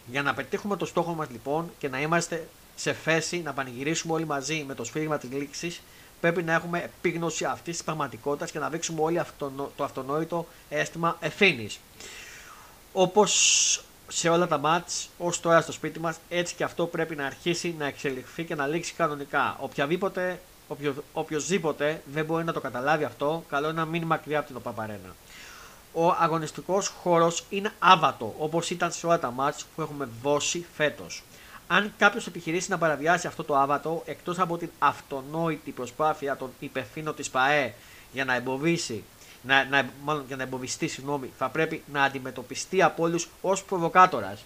[SPEAKER 1] Για να πετύχουμε το στόχο μας λοιπόν και να είμαστε σε θέση να πανηγυρίσουμε όλοι μαζί με το σφύριγμα της λήξης, πρέπει να έχουμε επίγνωση αυτής της πραγματικότητας και να δείξουμε όλοι το αυτονόητο αίσθημα ευθύνης. Όπως σε όλα τα μάτς, ως τώρα στο σπίτι μας, έτσι και αυτό πρέπει να αρχίσει να εξελιχθεί και να λήξει κανονικά. Οποιαδήποτε Οποιο, οποιοςδήποτε δεν μπορεί να το καταλάβει αυτό, καλό είναι να μείνει μακριά από την ΟΠΑΠΑΡΕΝΑ. Ο αγωνιστικός χώρος είναι άβατο, όπως ήταν σε όλα τα μάτς που έχουμε δώσει φέτος. Αν κάποιος επιχειρήσει να παραβιάσει αυτό το άβατο, εκτός από την αυτονόητη προσπάθεια των υπευθύνων της ΠαΕ για να εμποδίσει, να, να, μάλλον για να εμποδιστεί, συγγνώμη, θα πρέπει να αντιμετωπιστεί από όλους ως προβοκάτορας.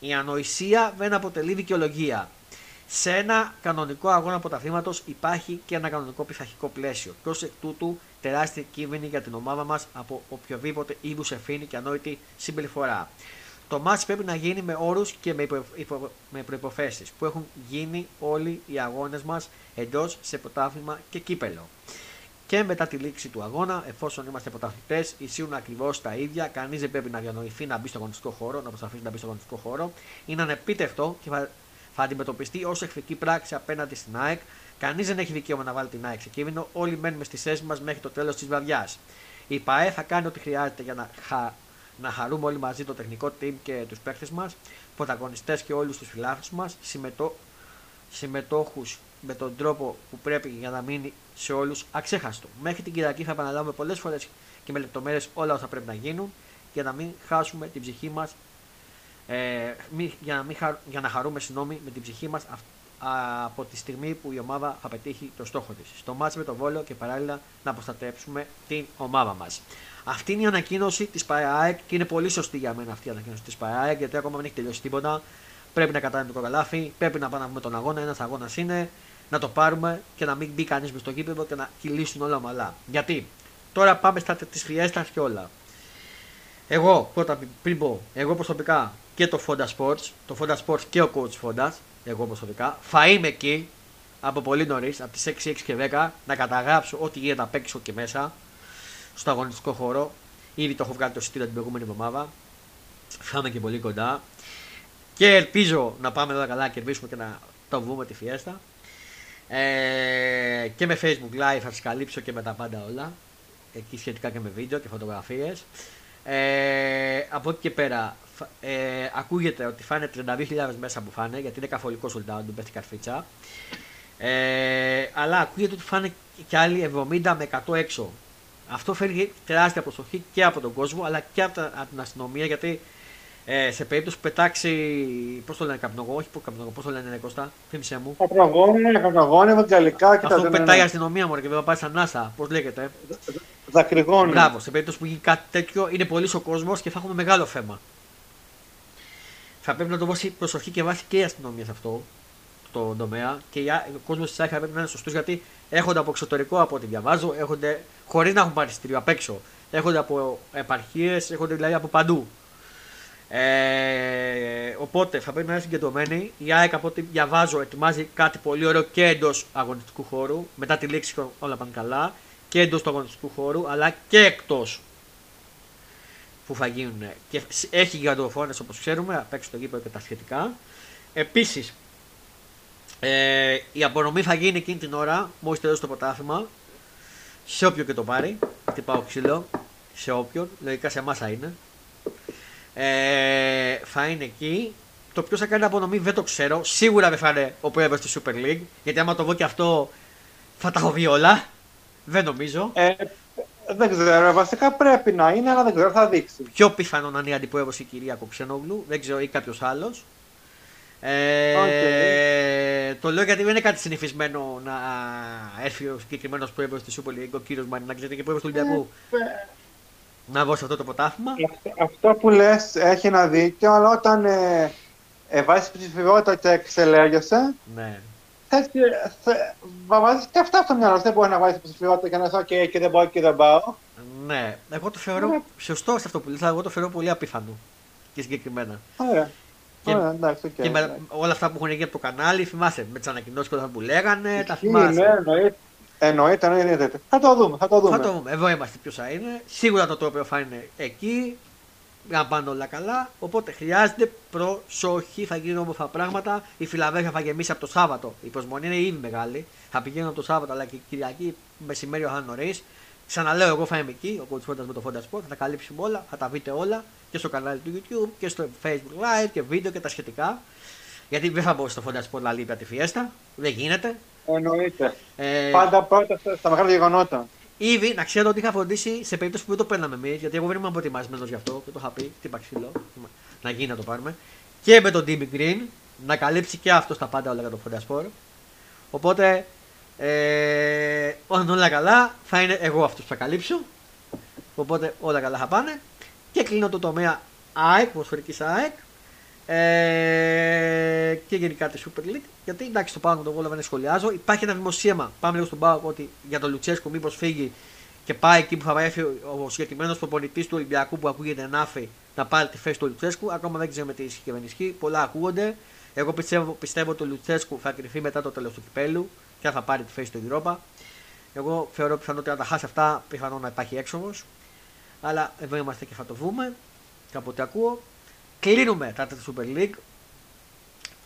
[SPEAKER 1] Η ανοησία δεν αποτελεί δικαιολογία. Σε ένα κανονικό αγώνα πρωταθλήματος υπάρχει και ένα κανονικό πειθαρχικό πλαίσιο. Και ω εκ τούτου, τεράστια κίνδυνη για την ομάδα μας από οποιοδήποτε είδους ευθύνη και ανόητη συμπεριφορά. Το μάτς πρέπει να γίνει με όρους και με, υπο, με προϋποθέσεις που έχουν γίνει όλοι οι αγώνες μας εντός σε πρωτάθλημα και κύπελο. και μετά τη λήξη του αγώνα, εφόσον είμαστε πρωταθλητές, ισχύουν ακριβώς τα ίδια. Κανείς δεν πρέπει να διανοηθεί να μπει στο αγωνιστικό χώρο, να προσπαθήσει να μπει στο αγωνιστικό χώρο. Είναι ανεπίτευτο και θα, θα αντιμετωπιστεί ως εχθρική πράξη απέναντι στην ΑΕΚ. Κανείς δεν έχει δικαίωμα να βάλει την ΑΕΚ σε κίνδυνο. Όλοι μένουμε στις θέσεις μας μέχρι το τέλος της βραδιάς. Η ΠαΕ θα κάνει ό,τι χρειάζεται για να, χα... να χαρούμε όλοι μαζί το τεχνικό team και τους παίχτε μας, πρωταγωνιστές και όλους τους φιλάθλους μας, συμμετώ... συμμετόχους με τον τρόπο που πρέπει για να μείνει σε όλους αξέχαστο. Μέχρι την Κυριακή θα επαναλάβουμε πολλές φορές και με λεπτομέρειες όλα όσα πρέπει να γίνουν για να μην χάσουμε την ψυχή μας. Ε, για, να μην, για να χαρούμε συγγνώμη, με την ψυχή μας από τη στιγμή που η ομάδα θα πετύχει το στόχο της. Στο μάτς με τον Βόλο και παράλληλα να προστατέψουμε την ομάδα μας. Αυτή είναι η ανακοίνωση της ΠΑΕΑΕΚ και είναι πολύ σωστή για μένα αυτή η ανακοίνωση της ΠΑΕΑΕΚ γιατί ακόμα δεν έχει τελειώσει τίποτα. Πρέπει να κατάνουμε το κοκαλάφι, πρέπει να πάμε να βγούμε τον αγώνα. Ένας αγώνας είναι να το πάρουμε και να μην μπει κανείς μες στο κήπεδο και να κυλήσουν όλα ομαλά. Γιατί; Τώρα πάμε στα τη Φιέστα και όλα. Εγώ πρώτα πριν πω, εγώ προσωπικά και το Fonda Sports, το Fonda Sports και ο coach Fonda, εγώ προσωπικά, θα είμαι εκεί από πολύ νωρίς, από τις 6, 6 και 10, να καταγράψω ό,τι γίνεται απ' έξω και μέσα στο αγωνιστικό χώρο. Ήδη το έχω βγάλει το στήριο την προηγούμενη εβδομάδα. Θα είμαι και πολύ κοντά. Και ελπίζω να πάμε εδώ καλά να κερδίσουμε και να το βγούμε τη φιέστα. Ε, και με facebook live θα τις καλύψω και με τα πάντα όλα. Εκεί σχετικά και με βίντεο και φωτογραφίες. Ε, από εκεί και πέρα ε, ακούγεται ότι φάνε 32.000 μέσα που φάνε γιατί είναι καθολικό sold του πέφτει καρφίτσα. Ε, αλλά ακούγεται ότι φάνε και άλλοι 70 με 100 έξω. Αυτό φέρνει τεράστια προσοχή και από τον κόσμο αλλά και από, την αστυνομία γιατί ε, σε περίπτωση που πετάξει. Πώς το λένε καπνογό, όχι καπνογό, πώς το λένε ναι, Κώστα, θύμισε μου.
[SPEAKER 2] Καπνογόνο, καπνογόνο, ευαγγελικά
[SPEAKER 1] και τα Αυτό πετάει η αστυνομία μου και δεν θα πάει σαν NASA, πώς λέγεται.
[SPEAKER 2] Δακρυγόνο.
[SPEAKER 1] Μπράβο, σε περίπτωση που γίνει κάτι τέτοιο είναι πολύς ο κόσμος και θα έχουμε μεγάλο θέμα. Θα πρέπει να το δώσει προσοχή και βάση και η αστυνομία σε αυτό το τομέα και ο κόσμος της ΆΕΚΑ πρέπει να είναι σωστός γιατί έρχονται από εξωτερικό από ό,τι διαβάζω, έρχονται χωρίς να έχουν παριστήριο απ' έξω. Έρχονται από επαρχίες, έρχονται δηλαδή από παντού. Ε, οπότε θα πρέπει να είναι συγκεντρωμένοι. Η ΑΕΚ από ό,τι διαβάζω ετοιμάζει κάτι πολύ ωραίο και εντός αγωνιστικού χώρου. Μετά τη λήξη όλα πάνε καλά. Και εντός του αγωνιστικού χώρου αλλά και εκτός που θα γίνουν. Και έχει γιγαντοφώνες όπως ξέρουμε απ' έξω το γήπεδο και τα σχετικά. Επίσης ε, η απονομή θα γίνει εκείνη την ώρα μόλις τελειώσει το πρωτάθλημα. Σε όποιον και το πάρει. Χτυπάω ξύλο. Σε όποιον. Λογικά σε εμάς θα είναι ε, θα είναι εκεί. Το ποιος θα κάνει απονομή δεν το ξέρω. Σίγουρα δεν θα είναι ο πρόεδρος της Super League. Γιατί άμα το δω και αυτό θα τα έχω δει όλα. Δεν νομίζω.
[SPEAKER 2] Ε, δεν ξέρω. Βασικά πρέπει να είναι, αλλά δεν ξέρω. Θα δείξει.
[SPEAKER 1] Πιο πιθανό να είναι η αντιπρόεδρος η κυρία Κοξενόγλου. Δεν ξέρω ή κάποιος άλλος. Ε, Το λέω γιατί δεν είναι κάτι συνηθισμένο να έρθει ο συγκεκριμένος πρόεδρος της Super League, ο κύριος Μαρινάκη, γιατί και πρόεδρος του Ολυμπιακού. Ε, να βγω σε αυτό το ποτάθμα.
[SPEAKER 2] Αυτό που λες έχει ένα δίκιο, αλλά όταν ε, ε, βάζει ψηφιότητα και εξελέγεσαι.
[SPEAKER 1] Ναι.
[SPEAKER 2] Θες, βάζεις και αυτά στο μυαλό. Δεν μπορείς να βάζεις ψηφιότητα και να είσαι OK και δεν μπορώ και δεν πάω.
[SPEAKER 1] Ναι, εγώ το θεωρώ ναι. σωστό σε αυτό που λες, εγώ το θεωρώ πολύ απίθανο και συγκεκριμένα.
[SPEAKER 2] Ωραία.
[SPEAKER 1] Και,
[SPEAKER 2] Ωραία, εντάξει, okay,
[SPEAKER 1] και με όλα αυτά που έχουν γίνει από το κανάλι, θυμάσαι με τις ανακοινώσεις που λέγανε, τα θυμάσαι.
[SPEAKER 2] Ναι, εννοείται. Εννοείται, εννοείται. Θα το δούμε. Θα το δούμε.
[SPEAKER 1] Θα το δούμε. Εδώ είμαστε ποιος θα είναι. Σίγουρα το τρόπο θα είναι εκεί. Να πάνε όλα καλά. Οπότε χρειάζεται προσοχή. Θα γίνουν όμορφα πράγματα. Η Φιλαβέρια θα γεμίσει από το Σάββατο. Η προσμονή είναι ήδη μεγάλη. Θα πηγαίνουν από το Σάββατο αλλά και Κυριακή μεσημέρι ο νωρίς. Ξαναλέω, εγώ θα είμαι εκεί. Ο Coach με το Fonda Sport. Θα τα καλύψουμε όλα. Θα τα βρείτε όλα και στο κανάλι του YouTube και στο Facebook Live και βίντεο και τα σχετικά. Γιατί δεν θα μπω στο Fonda Sport να λείπει από τη Fiesta. Δεν γίνεται.
[SPEAKER 2] Εννοείται. Ε, Πάντα πρώτα στα μεγάλα γεγονότα.
[SPEAKER 1] Ήδη να ξέρω ότι είχα φροντίσει σε περίπτωση που δεν το παίρναμε εμείς, γιατί εγώ δεν ήμουν προετοιμασμένο γι' αυτό και το είχα πει. Τι ξύλο, να γίνει να το πάρουμε. Και με τον Timmy Green να καλύψει και αυτός τα πάντα όλα για το Fondasport. Οπότε, ε, όταν όλα καλά, θα είναι εγώ αυτός που θα καλύψω. Οπότε όλα καλά θα πάνε. Και κλείνω το τομέα ΑΕΚ, ποσφορική ΑΕΚ. Ε, και γενικά τη Super League. Γιατί εντάξει, το πάνω το βόλο δεν σχολιάζω. Υπάρχει ένα δημοσίευμα, πάμε λίγο στον Πάο, ότι για τον Λουτσέσκο μήπως φύγει και πάει εκεί που θα πάει ο συγκεκριμένος προπονητής του Ολυμπιακού που ακούγεται να φύγει να πάρει τη θέση του Λουτσέσκου. Ακόμα δεν ξέρουμε τι ισχύει και δεν ισχύει. Πολλά ακούγονται. Εγώ πιστεύω, πιστεύω ότι ο Λουτσέσκου θα κρυφεί μετά το τέλος του κυπέλου και θα πάρει τη θέση του Ευρώπα. Εγώ θεωρώ πιθανό ότι αν τα χάσει αυτά, πιθανό να υπάρχει έξοδος. Αλλά εδώ είμαστε και θα το δούμε. Κάποτε ακούω. Κλείνουμε τα του Super League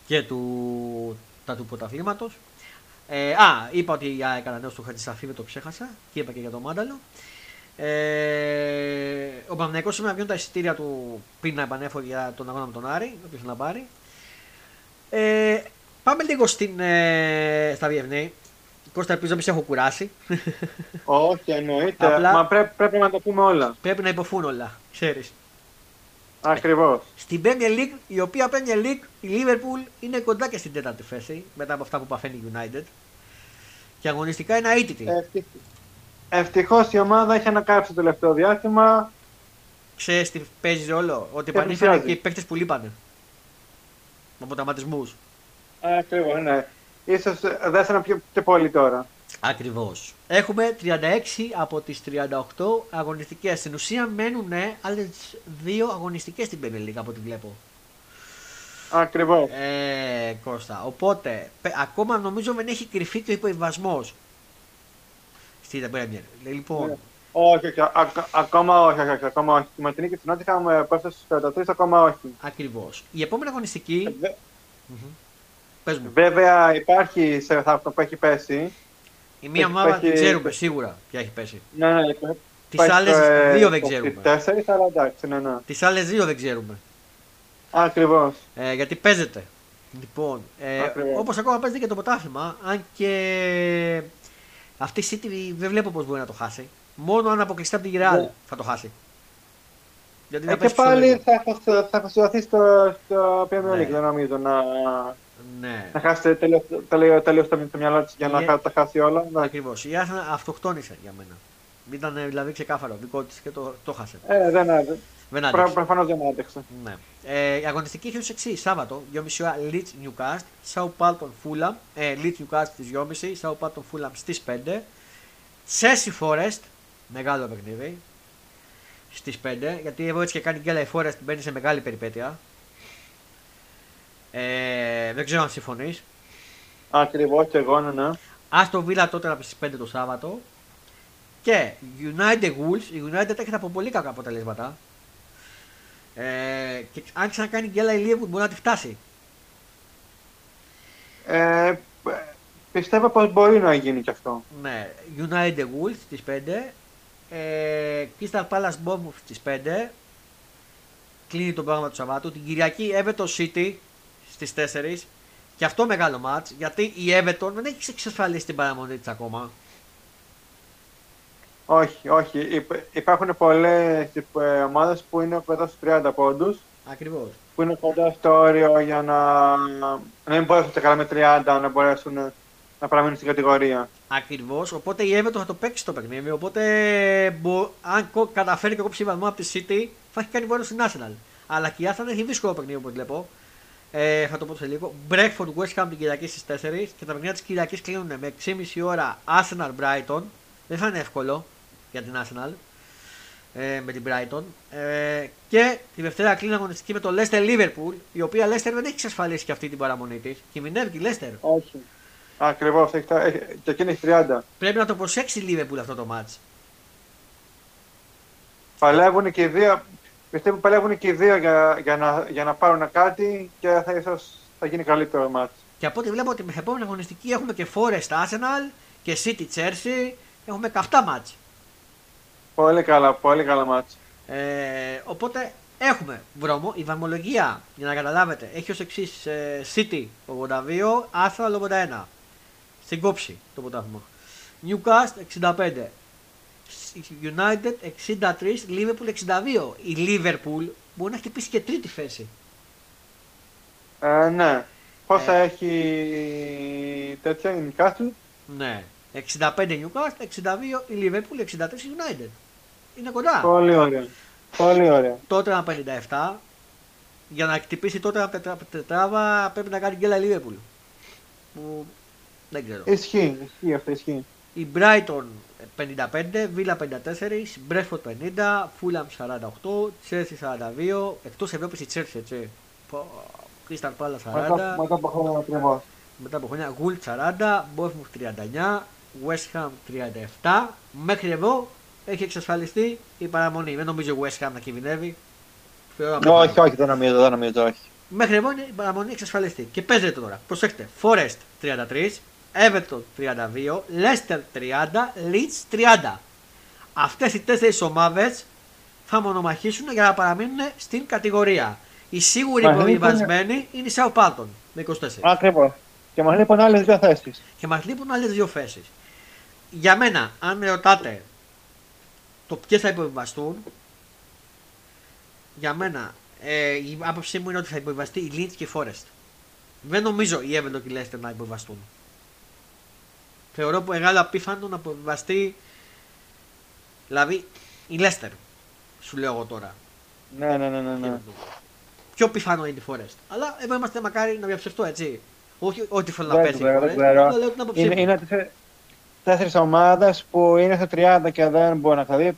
[SPEAKER 1] και του, τα του πρωταθλήματος. Ε, α, είπα ότι για έκανα νέο του Χατζησαφή, το ξέχασα και είπα και για το Μάνταλο. Ε, ο Παναγιακός σήμερα βγαίνουν τα εισιτήρια του πριν να επανέφερε για τον αγώνα με τον Άρη, όποιο να πάρει. Ε, πάμε λίγο στην, ε, στα διευνή. Κώστα, ελπίζω να μην σε έχω κουράσει.
[SPEAKER 2] Όχι, εννοείται. Απλά, Μα πρέπει, πρέπει να το πούμε όλα.
[SPEAKER 1] Πρέπει να υποφούν όλα, ξέρεις.
[SPEAKER 2] Ακριβώς.
[SPEAKER 1] Στην Premier League, η οποία Premier League, η Liverpool είναι κοντά και στην τέταρτη θέση μετά από αυτά που παθαίνει η United. Και αγωνιστικά είναι αίτητη.
[SPEAKER 2] Ευτυχώς η ομάδα έχει ανακάψει το τελευταίο διάστημα.
[SPEAKER 1] Ξέρεις τι παίζει ρόλο, ότι επανήλθαν και οι παίκτες που λείπανε. Από τραυματισμούς.
[SPEAKER 2] Ακριβώς, ναι. σω δέσανε πιο, πιο πολύ τώρα.
[SPEAKER 1] Ακριβώς. Έχουμε 36 από τις 38 αγωνιστικές. Στην ουσία μένουν άλλες δύο αγωνιστικές στην Premier League από ό,τι βλέπω.
[SPEAKER 2] Ακριβώς.
[SPEAKER 1] Ε, Κώστα. Οπότε, ακόμα νομίζω δεν έχει κρυφεί και ο υποβιβασμός στην Premier. Λοιπόν. Ναι.
[SPEAKER 2] Όχι, όχι, ακόμα όχι, όχι, ακόμα όχι. Τη Μαρτινή και την Νότια είχαμε πέσει στους 43, ακόμα όχι.
[SPEAKER 1] Ακριβώς. Η επόμενη αγωνιστική. Ε,
[SPEAKER 2] Πες μου. Βέβαια υπάρχει σε αυτό που έχει πέσει.
[SPEAKER 1] Η μία ομάδα δεν ξέρουμε σίγουρα ποια έχει πέσει.
[SPEAKER 2] Ναι, ναι.
[SPEAKER 1] Τις άλλες δύο δεν ξέρουμε.
[SPEAKER 2] Τέσσερις, αλλά εντάξει, ναι, ναι.
[SPEAKER 1] Τις άλλες δύο δεν ξέρουμε.
[SPEAKER 2] Ακριβώς.
[SPEAKER 1] Ε, γιατί παίζεται. Λοιπόν, ε, όπως ακόμα παίζεται και το ποτάθλημα, αν και αυτή η City δεν βλέπω πώς μπορεί να το χάσει. Μόνο αν αποκλειστεί από την Real ναι. θα το χάσει.
[SPEAKER 2] Γιατί ε, και πάλι θα, θα, θα στο, στο Premier League, ναι. δεν νομίζω να,
[SPEAKER 1] ναι.
[SPEAKER 2] να χάσει τελείω το μυαλό της για να ε, τα χάσει όλα.
[SPEAKER 1] Ακριβώς. Η Arsenal αυτοκτόνησε για μένα. Ήταν δηλαδή ξεκάθαρο δικό της και το, το χάσε.
[SPEAKER 2] Ε, δεν άδε. Προφανώς δεν άντεξε.
[SPEAKER 1] Ναι. Ε, η αγωνιστική είχε ως εξής: Σάββατο, 2.30 ώρα Leeds Newcast, Southampton Fulham, ε, Leeds Newcast στις 2.30, Southampton Fulham στις 5, Chelsea Forest, μεγάλο παιχνίδι, στις 5, γιατί εδώ έτσι και κάνει γκέλα η Forest μπαίνει σε μεγάλη περιπέτεια. Ε, δεν ξέρω αν συμφωνείς.
[SPEAKER 2] Ακριβώς και εγώ, ναι, ναι.
[SPEAKER 1] Άστο Villa τότε από στις 5 το Σάββατο. Και United Wolves, η United έχει από πολύ κακά αποτελέσματα. Ε, και αν ξανακάνει γκέλα η Liverpool μπορεί να τη φτάσει.
[SPEAKER 2] Ε, πιστεύω πως μπορεί να γίνει και αυτό.
[SPEAKER 1] Ναι, United Wolves στις 5, ε, Crystal Palace Bournemouth στις 5, κλείνει το πρόγραμμα του Σαββάτου. Την Κυριακή Everton City στις 4, και αυτό μεγάλο μάτς, γιατί η Everton δεν έχει εξασφαλίσει την παραμονή της ακόμα.
[SPEAKER 2] Όχι, όχι. Υπάρχουν πολλές ε, ομάδες που είναι κοντά στους 30 πόντους.
[SPEAKER 1] Ακριβώς.
[SPEAKER 2] Που είναι κοντά στο όριο για να, να μην μπορέσουν να καλά με 30 να μπορέσουν να παραμείνουν στην κατηγορία.
[SPEAKER 1] Ακριβώς. Οπότε η Everton θα το παίξει το παιχνίδι. Οπότε αν καταφέρει και εγώ βαθμό από τη City θα έχει κάνει βόρειο στην Arsenal. Αλλά και η Arsenal έχει δύσκολο παιχνίδι όπως βλέπω. Ε, θα το πω σε λίγο. Breakfast West Ham την Κυριακή στις 4 και τα παιχνίδια της Κυριακής κλείνουν με 6,5 ώρα Arsenal Brighton. Δεν θα είναι εύκολο για την Arsenal ε, με την Brighton. Ε, και τη Δευτέρα κλείνει αγωνιστική με το Leicester Liverpool, η οποία Leicester δεν έχει εξασφαλίσει και αυτή την παραμονή της. Κινδυνεύει η Leicester.
[SPEAKER 2] Όχι. Ακριβώς, και εκείνη έχει 30.
[SPEAKER 1] Πρέπει να το προσέξει η Liverpool αυτό το match.
[SPEAKER 2] Παλεύουν και οι δύο. Πιστεύω παλεύουν και οι δύο για, για, να, για να πάρουν κάτι και θα, ίσως, θα γίνει καλύτερο match.
[SPEAKER 1] Και από ό,τι βλέπω ότι με επόμενη αγωνιστική έχουμε και Forest Arsenal και City Chelsea. Έχουμε καυτά μάτς.
[SPEAKER 2] Πολύ καλά, πολύ καλά μάτς.
[SPEAKER 1] Ε, οπότε έχουμε βρώμο. Η βαθμολογία, για να καταλάβετε, έχει ως εξής ε, City 82, Arsenal 81. Στην κόψη το ποτάμι. Newcastle 65. United 63, Liverpool 62. Η Liverpool μπορεί να χτυπήσει και τρίτη θέση.
[SPEAKER 2] Ε, ναι. Πόσα ε, έχει τέτοια η Newcastle;
[SPEAKER 1] Ναι. 65 Newcastle, 62 η Liverpool, 63 United. Είναι κοντά.
[SPEAKER 2] Πολύ ωραία. Πολύ ωραία.
[SPEAKER 1] Τότε ένα 57. Για να χτυπήσει τότε ένα τετράβα πρέπει να κάνει γκέλα η Liverpool. Που δεν ξέρω.
[SPEAKER 2] Ισχύει, ισχύει αυτό, ισχύει.
[SPEAKER 1] Η Brighton 55, Villa 54, Brentford 50, Fulham 48, Chelsea 42, εκτός Ευρώπης η Chelsea έτσι. Crystal Palace 40.
[SPEAKER 2] Μετά, μετά από χρόνια ακριβώς.
[SPEAKER 1] Μετά από χρόνια Gult 40, Bournemouth 39, West Ham 37. Μέχρι εδώ έχει εξασφαλιστεί η παραμονή. Δεν νομίζω West Ham να κινδυνεύει.
[SPEAKER 2] Όχι, όχι, δεν νομίζω, δεν νομίζω, όχι.
[SPEAKER 1] Μέχρι εδώ είναι η παραμονή εξασφαλιστεί. Και παίζεται τώρα. Προσέξτε. Forest 33, Everton 32, Leicester 30, Leeds 30. Αυτές οι τέσσερις ομάδες θα μονομαχήσουν για να παραμείνουν στην κατηγορία. Οι σίγουροι προβιβασμένοι είναι οι Southampton με 24.
[SPEAKER 2] Ακριβώς. Και μας λείπουν άλλες δύο θέσεις.
[SPEAKER 1] Και μας λείπουν άλλες δύο θέσεις. Για μένα, αν με ρωτάτε το ποιες θα υποβιβαστούν, για μένα ε, η άποψή μου είναι ότι θα υποβιβαστεί η Leeds και η Forest. Δεν νομίζω η Everton και η Leicester να υποβιβαστούν. Θεωρώ που μεγάλο απίθανο να υποβιβαστεί δηλαδή η Leicester. Σου λέω εγώ τώρα.
[SPEAKER 2] Ναι, ναι, ναι, ναι. ναι.
[SPEAKER 1] Πιο πιθανό είναι η Forest. Αλλά εδώ είμαστε μακάρι να διαψευτώ έτσι. Όχι ότι θέλω να πέσει. Δεν ξέρω.
[SPEAKER 2] λέω την άποψή είναι, είναι τέσσερι ομάδες που είναι στα 30 και δεν μπορεί να Δηλαδή,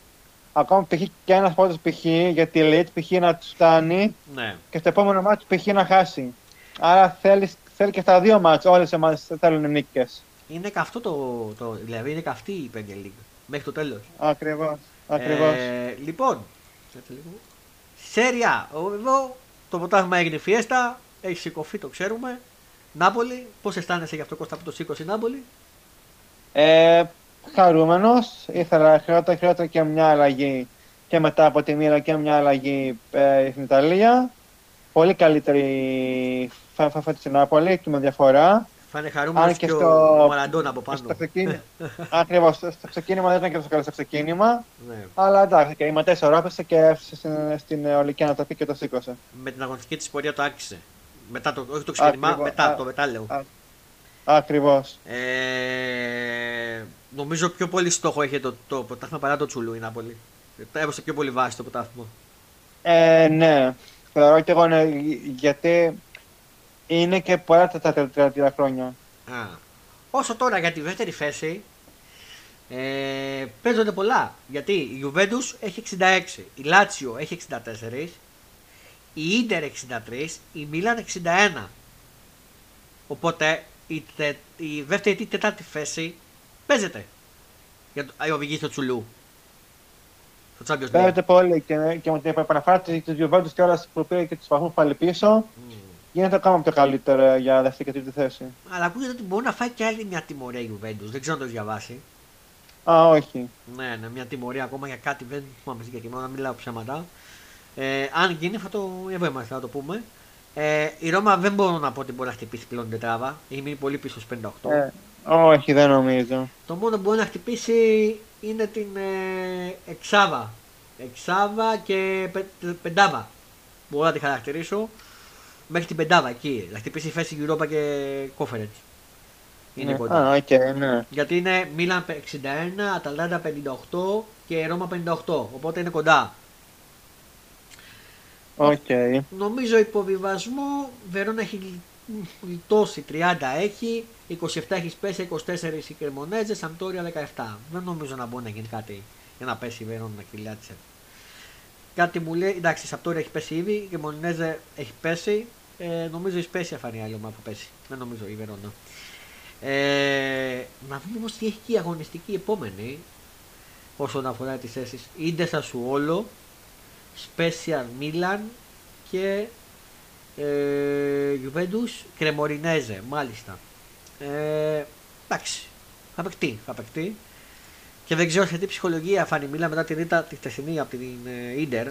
[SPEAKER 2] ακόμα π.χ. και ένας πόντο π.χ. για τη Elite π.χ. να τους φτάνει
[SPEAKER 1] ναι.
[SPEAKER 2] και στο επόμενο μάτι π.χ. να χάσει. Άρα θέλει, θέλει και στα δύο μάτια. Όλες οι ομάδες θέλουν νίκες.
[SPEAKER 1] Είναι καυτό το, το. Δηλαδή είναι καυτή η Premier League. Μέχρι το τέλο.
[SPEAKER 2] Ακριβώ. Ακριβώς.
[SPEAKER 1] Ε, λοιπόν, Σέρια. Εδώ το ποτάγμα έγινε φιέστα. Έχει σηκωθεί, το ξέρουμε. Νάπολη. Πώ αισθάνεσαι για αυτό Κώστα που το σήκωσε η Νάπολη.
[SPEAKER 2] Ε, Χαρούμενο. Ήθελα χειρότερα, χειρότερα και μια αλλαγή και μετά από τη μοίρα και μια αλλαγή ε, στην Ιταλία. Πολύ καλύτερη φάφα τη Νάπολη και με διαφορά.
[SPEAKER 1] Θα είναι χαρούμενος και, και στο... ο Μαραντών από πάνω.
[SPEAKER 2] Στο ξεκίνημα, Ακριβώς. Στο ξεκίνημα δεν ήταν και τόσο καλό στο ξεκίνημα. Ναι. Αλλά εντάξει, και η Ματέ οράπησε και έφτασε στην, στην ολική ανατροπή και το σήκωσε.
[SPEAKER 1] Με την αγωνιστική της πορεία το άξιζε. Μετά το, όχι το ξεκίνημα, Ακριβώς. μετά α, το μετάλλαιο.
[SPEAKER 2] Ακριβώς.
[SPEAKER 1] Ε, νομίζω πιο πολύ στόχο έχει το, το πρωτάθλημα παρά το Τσουλού η Νάπολη. Έβασε πιο πολύ βάση το πρωτάθλημα.
[SPEAKER 2] Ε, ναι. Θεωρώ και εγώ ναι, γιατί είναι και πολλά τα τελευταία χρόνια.
[SPEAKER 1] Α. Όσο τώρα για τη δεύτερη θέση ε, παίζονται πολλά. Γιατί η Juventus έχει 66, η Lazio έχει 64, η Inter 63, η Milan 61. Οπότε η, τε, η δεύτερη ή τετάρτη θέση παίζεται για το, η οδηγή στο Τσουλού.
[SPEAKER 2] Στο Champions League. Παίζεται πολύ και, και με την επαναφορά της Juventus και όλας που πήρε και τους βαθμούς πάλι πίσω. Mm γίνεται ακόμα πιο καλύτερα για δεύτερη και τρίτη θέση.
[SPEAKER 1] Αλλά ακούγεται ότι μπορεί να φάει και άλλη μια τιμωρία η Juventus. Δεν ξέρω αν το διαβάσει.
[SPEAKER 2] Α, όχι.
[SPEAKER 1] Ναι, ναι, μια τιμωρία ακόμα για κάτι δεν θυμάμαι συγκεκριμένα, να μιλάω ψέματα. Ε, αν γίνει, θα το εδώ είμαστε, θα το πούμε. Ε, η Ρώμα δεν μπορώ να πω ότι μπορεί να χτυπήσει πλέον την τετράβα. Έχει μείνει πολύ πίσω στους 58. Ε,
[SPEAKER 2] όχι, δεν νομίζω.
[SPEAKER 1] Το μόνο που μπορεί να χτυπήσει είναι την ε, Εξάβα. Εξάβα και πε, πεντάβα. Μπορώ να τη χαρακτηρίσω μέχρι την πεντάδα εκεί. Να χτυπήσει θέση Europa και Conference.
[SPEAKER 2] Είναι ναι. κοντά. Α, okay, ναι.
[SPEAKER 1] Γιατί είναι Μίλαν 61, Αταλάντα 58 και Ρώμα 58. Οπότε είναι κοντά.
[SPEAKER 2] Okay.
[SPEAKER 1] Νομίζω υποβιβασμό Βερόνα έχει γλιτώσει 30 έχει, 27 έχεις πέσει, 24 η Κρεμονέτζε, Σαμπτόρια 17. Δεν νομίζω να μπορεί να γίνει κάτι για να πέσει η Βερόνα να κυλιάτσε. Κάτι μου λέει, εντάξει, η Σαπτόρια έχει πέσει ήδη, η Μονινέζε έχει πέσει. Ε, νομίζω η Σπέσια θα είναι η άλλη ομάδα που πέσει. Δεν νομίζω η Βερόνα. Ε, να δούμε όμως τι έχει και η αγωνιστική επόμενη όσον αφορά τις θέσεις. Ιντε Σασουόλο, Σπέσια Μίλαν και ε, Juventus Κρεμορινέζε, μάλιστα. Ε, εντάξει, θα παιχτεί, θα παιχτεί. Και δεν ξέρω σε τι ψυχολογία φάνη Μίλα μετά την ήττα τη χτεσινή από την Ιντερ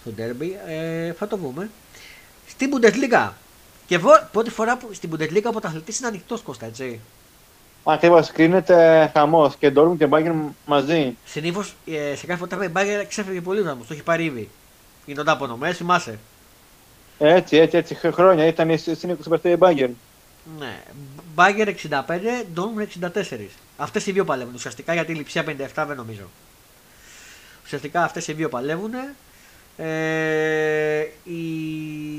[SPEAKER 1] στο Derby. Ε, θα το δούμε. Στην Bundesliga. Και εγώ πρώτη φορά που στην Bundesliga ο πρωταθλητή είναι ανοιχτός Κώστα, έτσι.
[SPEAKER 2] Ακριβώς, κρίνεται χαμός και Dortmund και Bayern μαζί.
[SPEAKER 1] Συνήθως ε, σε κάθε φορά η Bayern ξέφυγε πολύ δρόμο, το έχει πάρει ήδη. Είναι το τάπονο, θυμάσαι.
[SPEAKER 2] Έτσι, έτσι, έτσι, χρόνια ήταν στην 25 η Bayern.
[SPEAKER 1] Ναι. Μπάγκερ 65, Ντόρμουν 64. Αυτές οι δύο παλεύουν. Ουσιαστικά γιατί η λειψία 57 δεν νομίζω. Ουσιαστικά αυτές οι δύο παλεύουν. Ε, η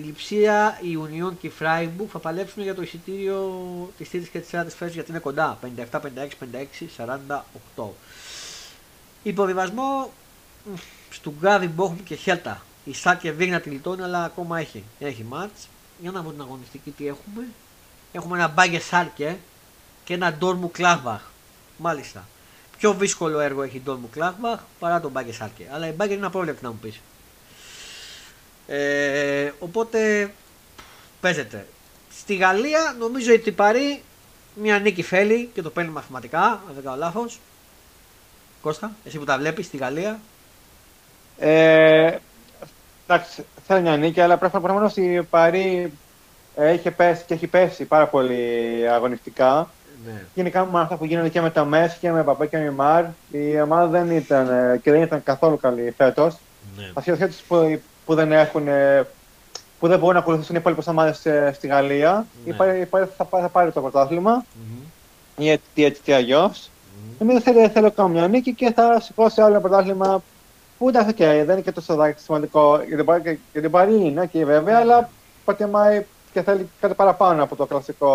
[SPEAKER 1] Λιψία, η Union και η Freiburg θα παλέψουν για το εισιτήριο της τρίτη και της τέταρτη θέση γιατί είναι κοντά. 57, 56, 56, 48. Υποβιβασμό Γκάδι, Μπόχμ και Χέλτα. Η Σάκε Βίγνα τη λιτώνει αλλά ακόμα έχει, έχει μάτς. Για να δούμε την αγωνιστική τι έχουμε. Έχουμε ένα Μπάγκε Σάρκε και ένα Ντόρμου Κλάβαχ. Μάλιστα. Πιο δύσκολο έργο έχει τον μου Κλάχμπαχ παρά τον Μπάγκε Σάλκε. Αλλά η Μπάγκε είναι απρόβλεπτη να μου πεις. Ε, οπότε παίζεται. Στη Γαλλία νομίζω ότι πάρει μια νίκη φέλη και το παίρνει μαθηματικά, αν δεν κάνω λάθος. Κώστα, εσύ που τα βλέπεις στη Γαλλία.
[SPEAKER 2] Ε, εντάξει, θέλει μια νίκη, αλλά πρέπει να ότι η Παρή έχει πέσει και έχει πέσει πάρα πολύ αγωνιστικά. Ναι. Γενικά με αυτά που γίνονται και με το Μέση και με Παπέ και με Μαρ, η ομάδα δεν ήταν και δεν ήταν καθόλου καλή φέτος. Ναι. που, που δεν έχουν που δεν μπορούν να ακολουθήσουν οι υπόλοιπες ομάδες ε, στη Γαλλία. Ναι. Η Πάρη θα, θα, πάρει το πρωτάθλημα. Mm-hmm. Ή έτσι, έτσι ή αλλιώς. Mm-hmm. Εμείς θέλω, θέλω κάνω μια νίκη και θα σηκώσει άλλο ένα πρωτάθλημα που εντάξει, okay, δεν είναι και τόσο σημαντικό για την Πάρη, είναι και βέβαια, mm-hmm. αλλά προτιμάει και θέλει κάτι παραπάνω από το κλασικό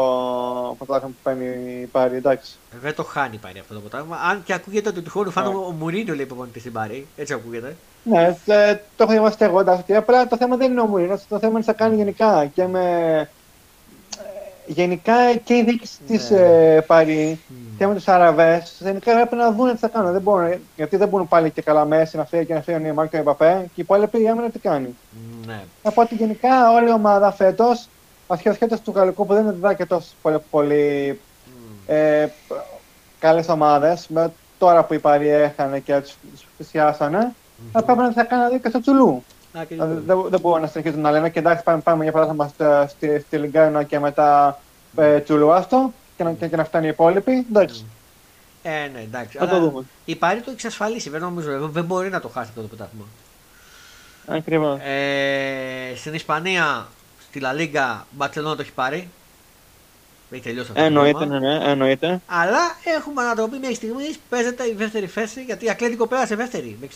[SPEAKER 2] πρωτάθλημα που παίρνει η Πάρη, εντάξει.
[SPEAKER 1] Δεν το χάνει πάρει αυτό το πρωτάθλημα. Αν και ακούγεται ότι του χρόνου φάνω ναι. ο Μουρίνιο λέει προπονητή στην Πάρη. Έτσι ακούγεται.
[SPEAKER 2] Ναι, το έχω διαβάσει εγώ εντάξει. Απλά το θέμα δεν είναι ο Μουρίνιο, το θέμα είναι τι θα κάνει γενικά. Και με... Γενικά και η διοίκηση ναι. της ε, Πάρη mm. και με τους Αραβές, γενικά πρέπει να δουν τι θα κάνουν. Δεν μπορούν, γιατί δεν μπορούν πάλι και καλά μέσα να φύγει και να φύγει ο Νίμαρ και ο Εμπαπέ και οι υπόλοιποι έμειναν τι κάνει. Ναι. Οπότε γενικά όλη η ομάδα φέτος ασχέτω του γαλλικού που δεν είναι και τόσο πολύ, πολύ mm. ε, καλές ομάδες, τώρα που οι Παροί έχανε και τους πλησιάσανε, mm-hmm. Θα πρέπει να θα κάνουν και στο Τσουλού. δεν, δεν μπορούν να συνεχίσουν να λένε και εντάξει πάμε, πάμε για παράδειγμα στη, στη Λιγκάνα και μετά ε, Τσουλού άστο και να, και, και να φτάνει οι υπόλοιποι. Εντάξει.
[SPEAKER 1] Ε, ναι, εντάξει. Θα το δούμε. Η Πάρη το εξασφαλίσει. Δεν νομίζω. Δεν μπορεί να το χάσει αυτό το πρωτάθλημα.
[SPEAKER 2] Ακριβώς.
[SPEAKER 1] Ε, στην Ισπανία Τη Λα Λίγκα Μπαρσελόνα το έχει πάρει. Έχει τελειώσει αυτό.
[SPEAKER 2] Εννοείται, ναι, ναι, εννοείται.
[SPEAKER 1] Αλλά έχουμε ανατροπή μέχρι στιγμής. Παίζεται η δεύτερη θέση γιατί η Ακλέτικο πέρασε δεύτερη με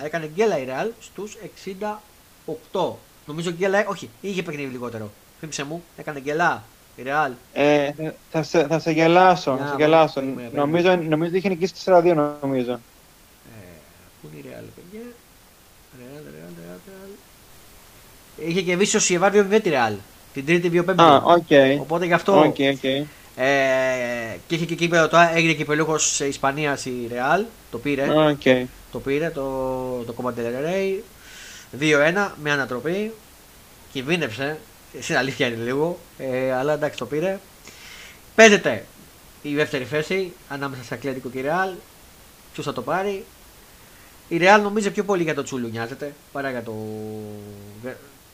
[SPEAKER 1] 69. Έκανε γκέλα η Ρεάλ στους 68. Νομίζω γκέλα, όχι, είχε παιχνίδι λιγότερο. Θύμησε μου, έκανε γκέλα η Ρεάλ.
[SPEAKER 2] Ε, θα, σε, θα σε γελάσω. θα σε γελάσω. νομίζω, νομίζω είχε νικήσει 4-2 νομίζω.
[SPEAKER 1] Ε, πού είναι η Ρεάλ, παιδιά; Ρεάλ, Ρεάλ, Ρεάλ. Είχε και βίσει ο Σιεβάρ με τη Ρεάλ. Την τρίτη βιοπέμπτη.
[SPEAKER 2] Ah, okay.
[SPEAKER 1] Οπότε γι' αυτό.
[SPEAKER 2] Okay, okay.
[SPEAKER 1] Ε, και είχε και εκεί τώρα έγινε και πελούχο Ισπανία η Ρεάλ. Το πήρε.
[SPEAKER 2] Okay.
[SPEAKER 1] Το πήρε το, το Command Rey. 2-1 με ανατροπή. Κινδύνευσε. Στην αλήθεια είναι λίγο. Ε, αλλά εντάξει το πήρε. Παίζεται η δεύτερη θέση ανάμεσα σε Ακλέτικο και Ρεάλ. Ποιος θα το πάρει. Η Ρεάλ νομίζω πιο πολύ για το Τσούλου νοιάζεται παρά για το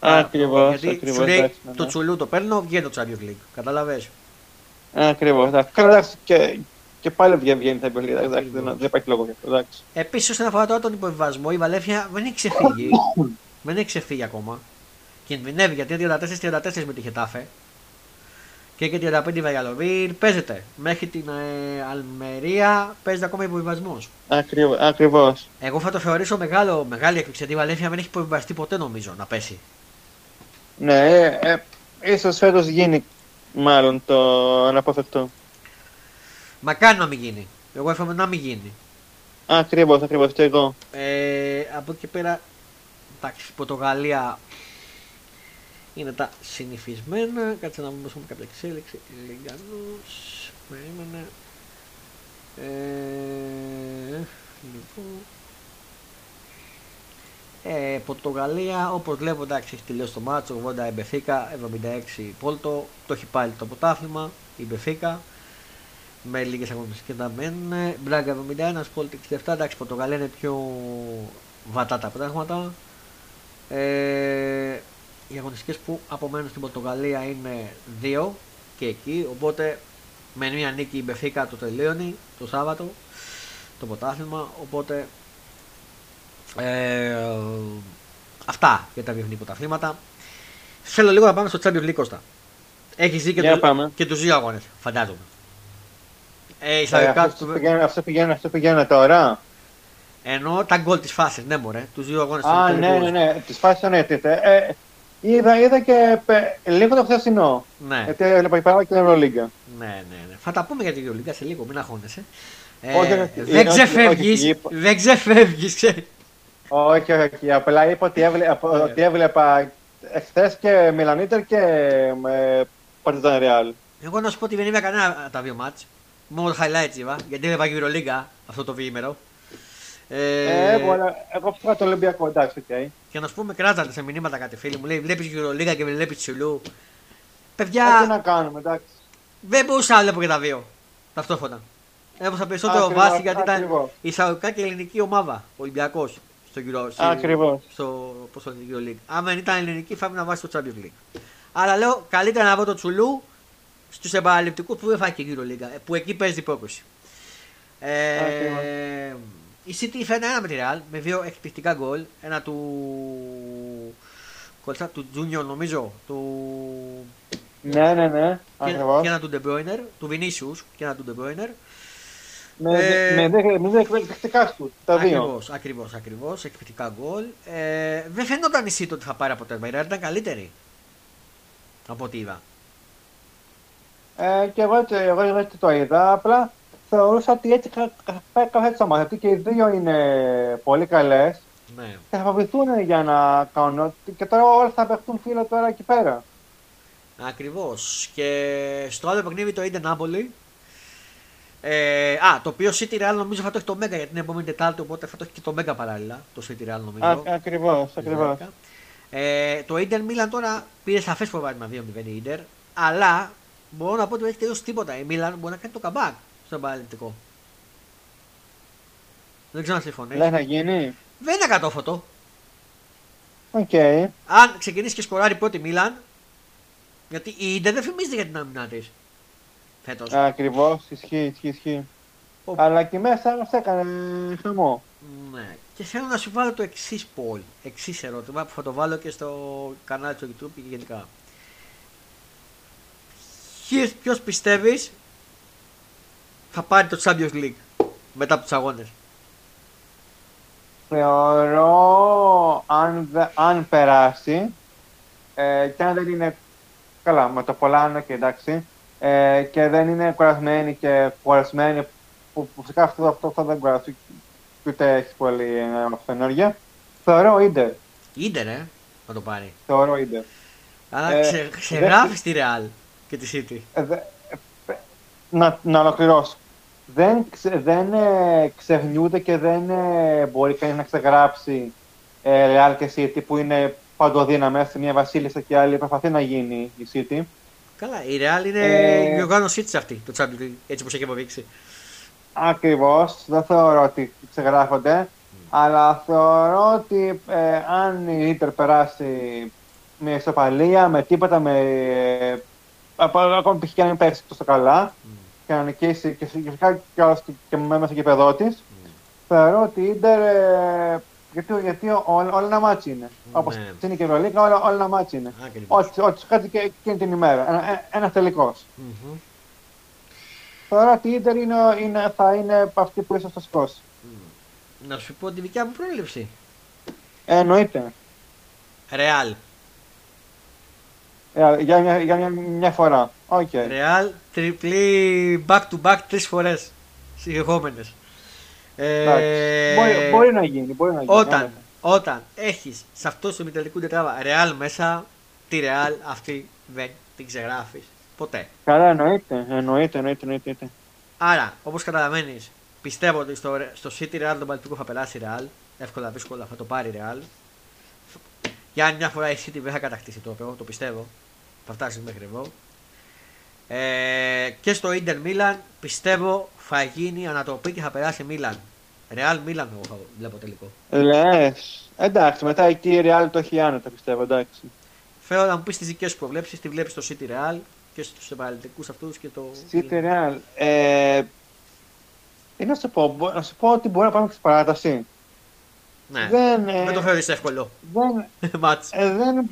[SPEAKER 2] Ακριβώς. Γιατί
[SPEAKER 1] σου λέει το τσουλού το παίρνω, βγαίνει το Champions League. Καταλαβέ.
[SPEAKER 2] Ακριβώς. Καλά, και, και πάλι βγαίνει τα Champions League. Δεν υπάρχει λόγο για αυτό.
[SPEAKER 1] Επίσης, όσον αφορά τώρα τον υποβιβασμό, η Βαλέφια δεν έχει ξεφύγει. δεν έχει ξεφύγει ακόμα. Κινδυνεύει γιατί 34-34 με τη Χετάφε. Και και 35 η Βαγιαλοβίρ παίζεται. Μέχρι την ε, Αλμερία παίζεται ακόμα υποβιβασμός.
[SPEAKER 2] Ακριβώς.
[SPEAKER 1] Εγώ θα το θεωρήσω μεγάλο, μεγάλη έκπληξη γιατί η Βαλέφια δεν έχει υποβιβαστεί ποτέ νομίζω να πέσει.
[SPEAKER 2] Ναι, ε, ε, ίσως φέτος γίνει μάλλον το αναποφευκτό.
[SPEAKER 1] Μακάρι να μην γίνει. Εγώ εύχομαι να μην γίνει.
[SPEAKER 2] Ακριβώς, ακριβώς και εγώ.
[SPEAKER 1] Ε, από εκεί πέρα, εντάξει, η Πορτογαλία είναι τα συνηθισμένα. Κάτσε να δούμε έχουμε κάποια εξέλιξη. Λιγκανός, περίμενε. Ε, λοιπόν, ε, Πορτογαλία, όπως βλέπω, εντάξει, έχει τελειώσει το μάτσο. 80 η Μπεφίκα, 76 Πόλτο. Το έχει πάλι το πρωτάθλημα η Μπεφίκα. Με λίγες αγωνιστικές να μένουν. Μπράγκα 71, Πόλτο 67. Εντάξει, Πορτογαλία είναι πιο βατά τα πράγματα. Ε, οι αγωνιστικές που απομένουν στην Πορτογαλία είναι δύο και εκεί. Οπότε με μια νίκη η Μπεφίκα το τελείωνει το Σάββατο το πρωτάθλημα. Οπότε ε, αυτά για τα διεθνή πρωταθλήματα. Θέλω λίγο να πάμε στο Champions League Κώστα. Έχεις δει και, το, και τους δύο αγώνες, φαντάζομαι.
[SPEAKER 2] Ε, ε, αυτό, πηγαίνει, αυτό, πηγαίνει, αυτό πηγαίνει τώρα.
[SPEAKER 1] Ενώ τα γκολ της φάσης, ναι, μωρέ. Τους δύο αγώνες.
[SPEAKER 2] Α, ναι, ναι, ναι. Της φάσης τον έτειτε. Ε, είδα, είδα και ε, λίγο το χθεσινό. Ναι. Γιατί έβλεπα υπάρχει και την Ευρωλίγκα.
[SPEAKER 1] Ναι, ναι, ναι. Θα τα πούμε για την Ευρωλίγκα σε λίγο, μην αγχώνεσαι. Ε, όχι, δεν ξεφεύγεις. Δεν ξεφεύγεις, ξέρει.
[SPEAKER 2] Όχι, όχι. Απλά είπα ότι, έβλε, ναι. ότι έβλεπα εχθές και Μιλανίτερ και Παρτιζάν Ρεάλ.
[SPEAKER 1] Εγώ να σου πω ότι δεν είδα κανένα τα δύο μάτς. Μόνο highlights είπα, γιατί δεν πάει Euroliga αυτό το διήμερο.
[SPEAKER 2] Ε, ε μπορεί, εγώ ψάχνω το Ολυμπιακό, εντάξει, οκ. Okay.
[SPEAKER 1] Και να σου πούμε, κράτατε σε μηνύματα κάτι φίλοι μου. Λέει: Βλέπεις Euroliga και βλέπεις Τσιλού. Παιδιά.
[SPEAKER 2] Ε, τι να κάνουμε, εντάξει.
[SPEAKER 1] Δεν μπορούσα να βλέπω και τα δύο. Ταυτόχρονα. Έπρεπε περισσότερο βάση γιατί ήταν η Σαουκά και η ελληνική ομάδα. Ολυμπιακός στο Euro.
[SPEAKER 2] Ακριβώς.
[SPEAKER 1] Στο, πώς το League. Αν δεν ήταν ελληνική, θα να βάσει το Champions League. Αλλά λέω καλύτερα να βρω το Τσουλού στους επαναληπτικούς που δεν θα έχει Euro League. Που εκεί παίζει υπόκριση. Ε, η City φέρνει ένα με τη Real με δύο εκπληκτικά γκολ. Ένα του. Κολτσά του Junior νομίζω. Του.
[SPEAKER 2] Ναι, ναι, ναι.
[SPEAKER 1] Και, και ένα του De Bruyne, του Vinicius και ένα του De Bruyne.
[SPEAKER 2] Με, ε, με, με δύο εκπληκτικά του. Τα δύο.
[SPEAKER 1] Ακριβώς, ακριβώς, ακριβώς. Εκπληκτικά γκολ. Ε, δεν φαίνονταν η City ότι θα πάρει αποτέλεσμα. Η Real ήταν καλύτερη. Από ό,τι είδα.
[SPEAKER 2] Ε, και εγώ, εγώ, εγώ το είδα. Απλά θεωρούσα ότι έτσι πάει κάποια έτσι γιατί και οι δύο είναι πολύ καλές.
[SPEAKER 1] Ναι.
[SPEAKER 2] Και θα φοβηθούν για να κάνουν. Και τώρα όλα θα παιχτούν φίλο τώρα εκεί πέρα.
[SPEAKER 1] Ακριβώς. Και στο άλλο παιχνίδι το Ιντερ Νάπολη. Ε, α, το οποίο City Real νομίζω θα το έχει το Μέγα γιατί την επόμενη Τετάρτη, οπότε θα το έχει και το Μέγα παράλληλα. Το City Real νομίζω.
[SPEAKER 2] Ακριβώς, ακριβώς.
[SPEAKER 1] Ε, το Ιντερ Μίλαν τώρα πήρε σαφές προβάδισμα 2-0 η Ιντερ, αλλά μπορώ να πω ότι δεν έχει τελειώσει τίποτα. Η Μίλαν μπορεί να κάνει το comeback στο επαναληπτικό. Δεν ξέρω αν συμφωνείς.
[SPEAKER 2] Λέει να γίνει.
[SPEAKER 1] Δεν είναι ακατόρθωτο.
[SPEAKER 2] OK. Okay.
[SPEAKER 1] Αν ξεκινήσει και σκοράρει πρώτη Μίλαν, γιατί η Ιντερ δεν φημίζεται για την άμυνά της. Φέτος.
[SPEAKER 2] Ακριβώς, ισχύει, ισχύει, ισχύει. Ο... Αλλά και μέσα μα έκανε χαμό.
[SPEAKER 1] Ναι. Και θέλω να σου βάλω το εξής poll, εξής ερώτημα που θα το βάλω και στο κανάλι του YouTube και γενικά. Ποιος πιστεύεις θα πάρει το Champions League μετά από τους αγώνες;
[SPEAKER 2] Θεωρώ αν, αν περάσει ε, και αν δεν είναι καλά με το Πολάνο και εντάξει ε, και δεν είναι κουρασμένοι και κουρασμένοι που, που φυσικά αυτό, αυτό, αυτό δεν κουράζει ούτε έχει πολύ ενέργεια. Θεωρώ Ίντερ.
[SPEAKER 1] Ίντερ, ε, θα το πάρει.
[SPEAKER 2] Θεωρώ Ίντερ.
[SPEAKER 1] Αλλά ε, ξε, ξεγράφεις τη Real και τη City.
[SPEAKER 2] Ε, δε, ε, να, να ολοκληρώσω. Δεν, δεν ε, ξεχνιούνται και δεν ε, μπορεί κανείς να ξεγράψει ε, Real και City που είναι παντοδύναμες. Μια βασίλισσα και άλλη προσπαθεί να γίνει η City.
[SPEAKER 1] Καλά, η Real είναι ε... η οργάνωσή της αυτή, το Champions League, έτσι όπως έχει αποδείξει.
[SPEAKER 2] Ακριβώς. Δεν θεωρώ ότι ξεγράφονται. Αλλά θεωρώ ότι ε, αν η Ιντερ περάσει με ισοπαλία, με τίποτα, με. Ε, ακόμα π.χ. και να μην πέσει τόσο καλά mm. και να νικήσει και φυσικά και, και, και μέσα και παιδό της, mm. θεωρώ ότι η Ιντερ. Ε, γιατί, γιατί όλα, όλα ένα ματς είναι. Ναι. Όπως είναι και η Ευρωλίγκα, όλα, όλα ένα ματς είναι. Ό,τι σου χάσει και εκείνη την ημέρα. Ένα, ένας τελικός. Mm-hmm. Θεωρώ ότι η Ιντερ είναι, είναι, θα είναι αυτή που ίσως θα σηκώσει.
[SPEAKER 1] Να σου πω τη δικιά μου πρόληψη.
[SPEAKER 2] Ε, εννοείται.
[SPEAKER 1] Ρεάλ.
[SPEAKER 2] Ε, για, μια, για μια, μια φορά. Okay.
[SPEAKER 1] Ρεάλ, τριπλή back to back τρεις φορές. Συνεχόμενε.
[SPEAKER 2] Ε, μπορεί, μπορεί, να γίνει. Μπορεί να γίνει
[SPEAKER 1] όταν, ναι. όταν έχεις σε αυτός το μητελικό τετράβα Ρεάλ μέσα, τη Ρεάλ αυτή δεν την ξεγράφεις. Ποτέ.
[SPEAKER 2] Καλά, εννοείται. Εννοείται, εννοείται. εννοείται.
[SPEAKER 1] Άρα, όπως καταλαβαίνεις, πιστεύω ότι στο, στο City Real τον Παλτικό θα περάσει Real. Εύκολα, δύσκολα θα το πάρει Real. Για άλλη μια φορά η City δεν θα κατακτήσει το οποίο το πιστεύω. Θα φτάσει μέχρι εδώ. Ε, και στο Inter Milan πιστεύω θα γίνει ανατροπή και θα περάσει Milan. Real Milan εγώ θα βλέπω τελικό.
[SPEAKER 2] Λες. Εντάξει, μετά εκεί η Real το έχει άνετα πιστεύω, εντάξει.
[SPEAKER 1] Θέλω να μου πεις τις δικές σου προβλέψεις, τι βλέπεις στο City Real και στους επαγγελματικούς αυτούς και το.
[SPEAKER 2] City Real. Ε, να σου πω, να σου πω ότι μπορεί να πάμε στην παράταση.
[SPEAKER 1] Ναι, δεν, ε, δεν το θεωρείς εύκολο.
[SPEAKER 2] Δεν, ε, δεν,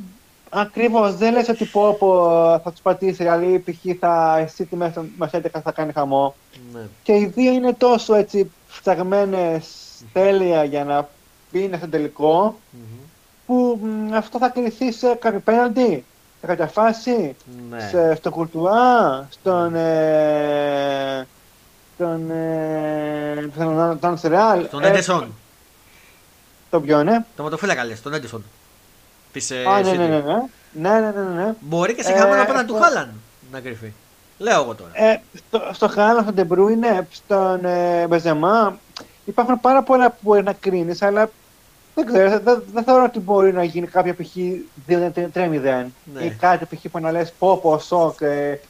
[SPEAKER 2] ακριβώς, δεν λες ότι πω, πω θα τους πατήσει, δηλαδή π.χ. θα, εσύ τη μέσα, μέσα θα κάνει χαμό. Ναι. Και οι δύο είναι τόσο έτσι φτιαγμένες τέλεια για να μπει στο τελικό, mm-hmm. που μ, αυτό θα κριθεί σε κάποιο πέναλτι, σε κάποια φάση, ναι. σε, στο Κουρτουά, στον... Ε, τον. Ε, τον Σερεάλ.
[SPEAKER 1] Τον Έντερσον.
[SPEAKER 2] Το ποιο είναι.
[SPEAKER 1] Το τερματοφύλακα λες, τον Έντερσον.
[SPEAKER 2] Της. Α, ναι, ναι, ναι, ναι. Ναι, ναι, ναι, ναι.
[SPEAKER 1] Μπορεί και σε χαμένο ε, πέναλτι του Χάλαντ να κριθεί. Λέω εγώ τώρα.
[SPEAKER 2] Ε, στο, στο Χάλαντ, στον Ντεμπρούινε, στον ε, Μπενζεμά, υπάρχουν πάρα πολλά που μπορεί να κρίνεις, αλλά δεν ξέρω, δεν, δεν θεωρώ ότι μπορεί να γίνει κάποια π.χ. 3-0
[SPEAKER 1] Ναι.
[SPEAKER 2] ή κάτι π.χ. που να λες πω πω σοκ, ε,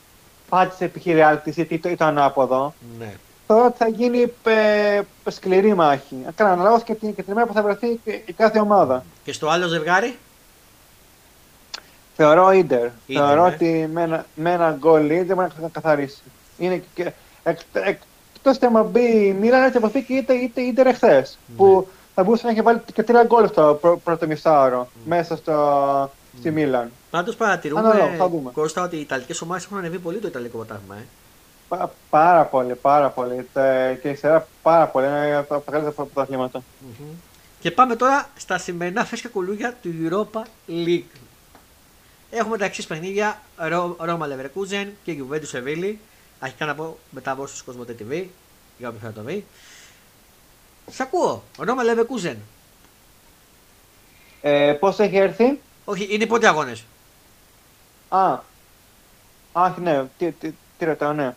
[SPEAKER 2] πάτησε π.χ. reality ή το, ή το ανάποδο.
[SPEAKER 1] Ναι.
[SPEAKER 2] Θεωρώ ότι θα γίνει ε, σκληρή μάχη. Καλά, αναλόγω και, την- και την ημέρα που θα βρεθεί η, η κάθε ομάδα.
[SPEAKER 1] Και στο άλλο ζευγάρι;
[SPEAKER 2] Θεωρώ ίντερ.
[SPEAKER 1] Ίντερ,
[SPEAKER 2] Θεωρώ
[SPEAKER 1] ε.
[SPEAKER 2] ότι με ένα, με ένα γκολ lead δεν μπορεί να καθαρίσει. Είναι και, εκ, εκτός άμα μπει η Μίλαν έτσι αποθεί και είτε, είτε ίντερ εχθές.
[SPEAKER 1] Ναι.
[SPEAKER 2] Που θα μπορούσε να έχει βάλει και τρία γκολ στο πρω- πρώτο μισάωρο
[SPEAKER 1] Ναι.
[SPEAKER 2] μέσα στο, στη Μίλαν.
[SPEAKER 1] Πάντως παρατηρούμε
[SPEAKER 2] Αναλόγω, θα δούμε.
[SPEAKER 1] Κώστα ότι οι Ιταλικές ομάδες έχουν ανεβεί πολύ το Ιταλικό πρωτάθλημα. Ε.
[SPEAKER 2] Πα- πάρα πολύ, πάρα πολύ. Τε- Και η σειρά πάρα πολύ. Είναι από τα καλύτερα πρωταθλήματα.
[SPEAKER 1] Μμμ. Και πάμε τώρα στα σημερινά φρέσκα κουλούγια του Europa League. Έχουμε τα εξής παιχνίδια: Ρο- Ρώμα Leverkusen και Juventus Sevilla. Αρχικά να πω μετάδοση στο Κοσμοτέ TV, για όποιον θα το δει. Σ' ακούω. Ρώμα Leverkusen.
[SPEAKER 2] Ε, πώς έχει έρθει;
[SPEAKER 1] Όχι, είναι οι πρώτοι αγώνες.
[SPEAKER 2] Α, αχ, ναι, τι, τι, τι ρωτάω, ναι.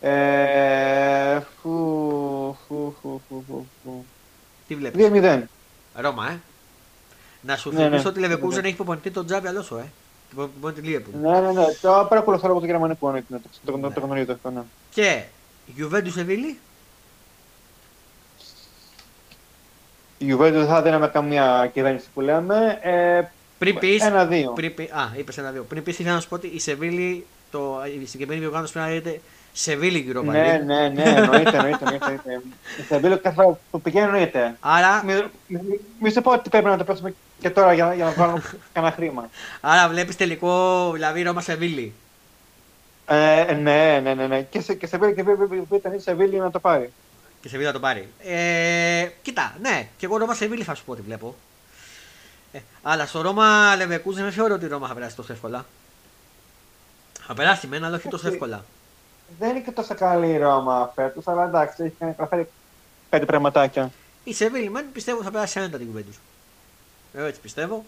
[SPEAKER 2] Ε, φου, φου, φου, φου, φου, φου.
[SPEAKER 1] Τι βλέπεις;
[SPEAKER 2] 2-0.
[SPEAKER 1] Ρώμα, ε. Να σου
[SPEAKER 2] Ναι,
[SPEAKER 1] θυμίσω
[SPEAKER 2] ναι.
[SPEAKER 1] ότι η Leverkusen
[SPEAKER 2] Ναι, ναι.
[SPEAKER 1] έχει προπονητή τον Τζάβι Αλόσο, ε. Και προπονητή τη Liverpool.
[SPEAKER 2] Ναι, ναι, ναι. Το παρακολουθώ από το γερμανικό, ναι, το, το, το,
[SPEAKER 1] Ναι.
[SPEAKER 2] το γνωρίζω αυτό, ναι.
[SPEAKER 1] Και Juventus Sevilla.
[SPEAKER 2] Η Juventus δεν θα δίναμε καμία κυβέρνηση που λέμε. Ε,
[SPEAKER 1] Πριν πει.
[SPEAKER 2] Ένα-δύο.
[SPEAKER 1] Πριν πει, α, είπε ένα-δύο. Πριν πει, ήθελα να σου πω ότι η Σεβίλη, το, η συγκεκριμένη διοργάνωση πρέπει να λέγεται Σεβίλη Europa
[SPEAKER 2] Ναι,
[SPEAKER 1] League.
[SPEAKER 2] ναι, ναι, εννοείται, εννοείται. εννοείται. Η Σεβίλη κάθε φορά που πηγαίνει εννοείται.
[SPEAKER 1] Άρα,
[SPEAKER 2] Μη, μη, μη σου πω ότι πρέπει να το παίξουμε και τώρα για, για να βγάλουμε κανένα χρήμα.
[SPEAKER 1] άρα βλέπεις τελικό δηλαδή Ρώμα Σεβίλη.
[SPEAKER 2] Ε, ναι, ναι, ναι, ναι. Και σε, και σε Σεβίλη και βέβαια ήταν η Σεβίλη να το πάρει.
[SPEAKER 1] Και Σεβίλη θα το πάρει. Ε, κοίτα, ναι, και εγώ Ρώμα Σεβίλη θα σου πω ότι βλέπω. Ε, αλλά στο Ρώμα Leverkusen δεν θεωρώ ότι η Ρώμα θα περάσει τόσο εύκολα. Θα περάσει μένα, αλλά όχι τόσο
[SPEAKER 2] Όχι.
[SPEAKER 1] εύκολα.
[SPEAKER 2] Δεν είναι και τόσο καλή η Ρώμα φέτος, αλλά εντάξει, έχει κάνει καταφέρει κάτι πραγματάκια.
[SPEAKER 1] Η Σεβίλη μεν πιστεύω θα περάσει άνετα την Juventus. Εγώ έτσι πιστεύω.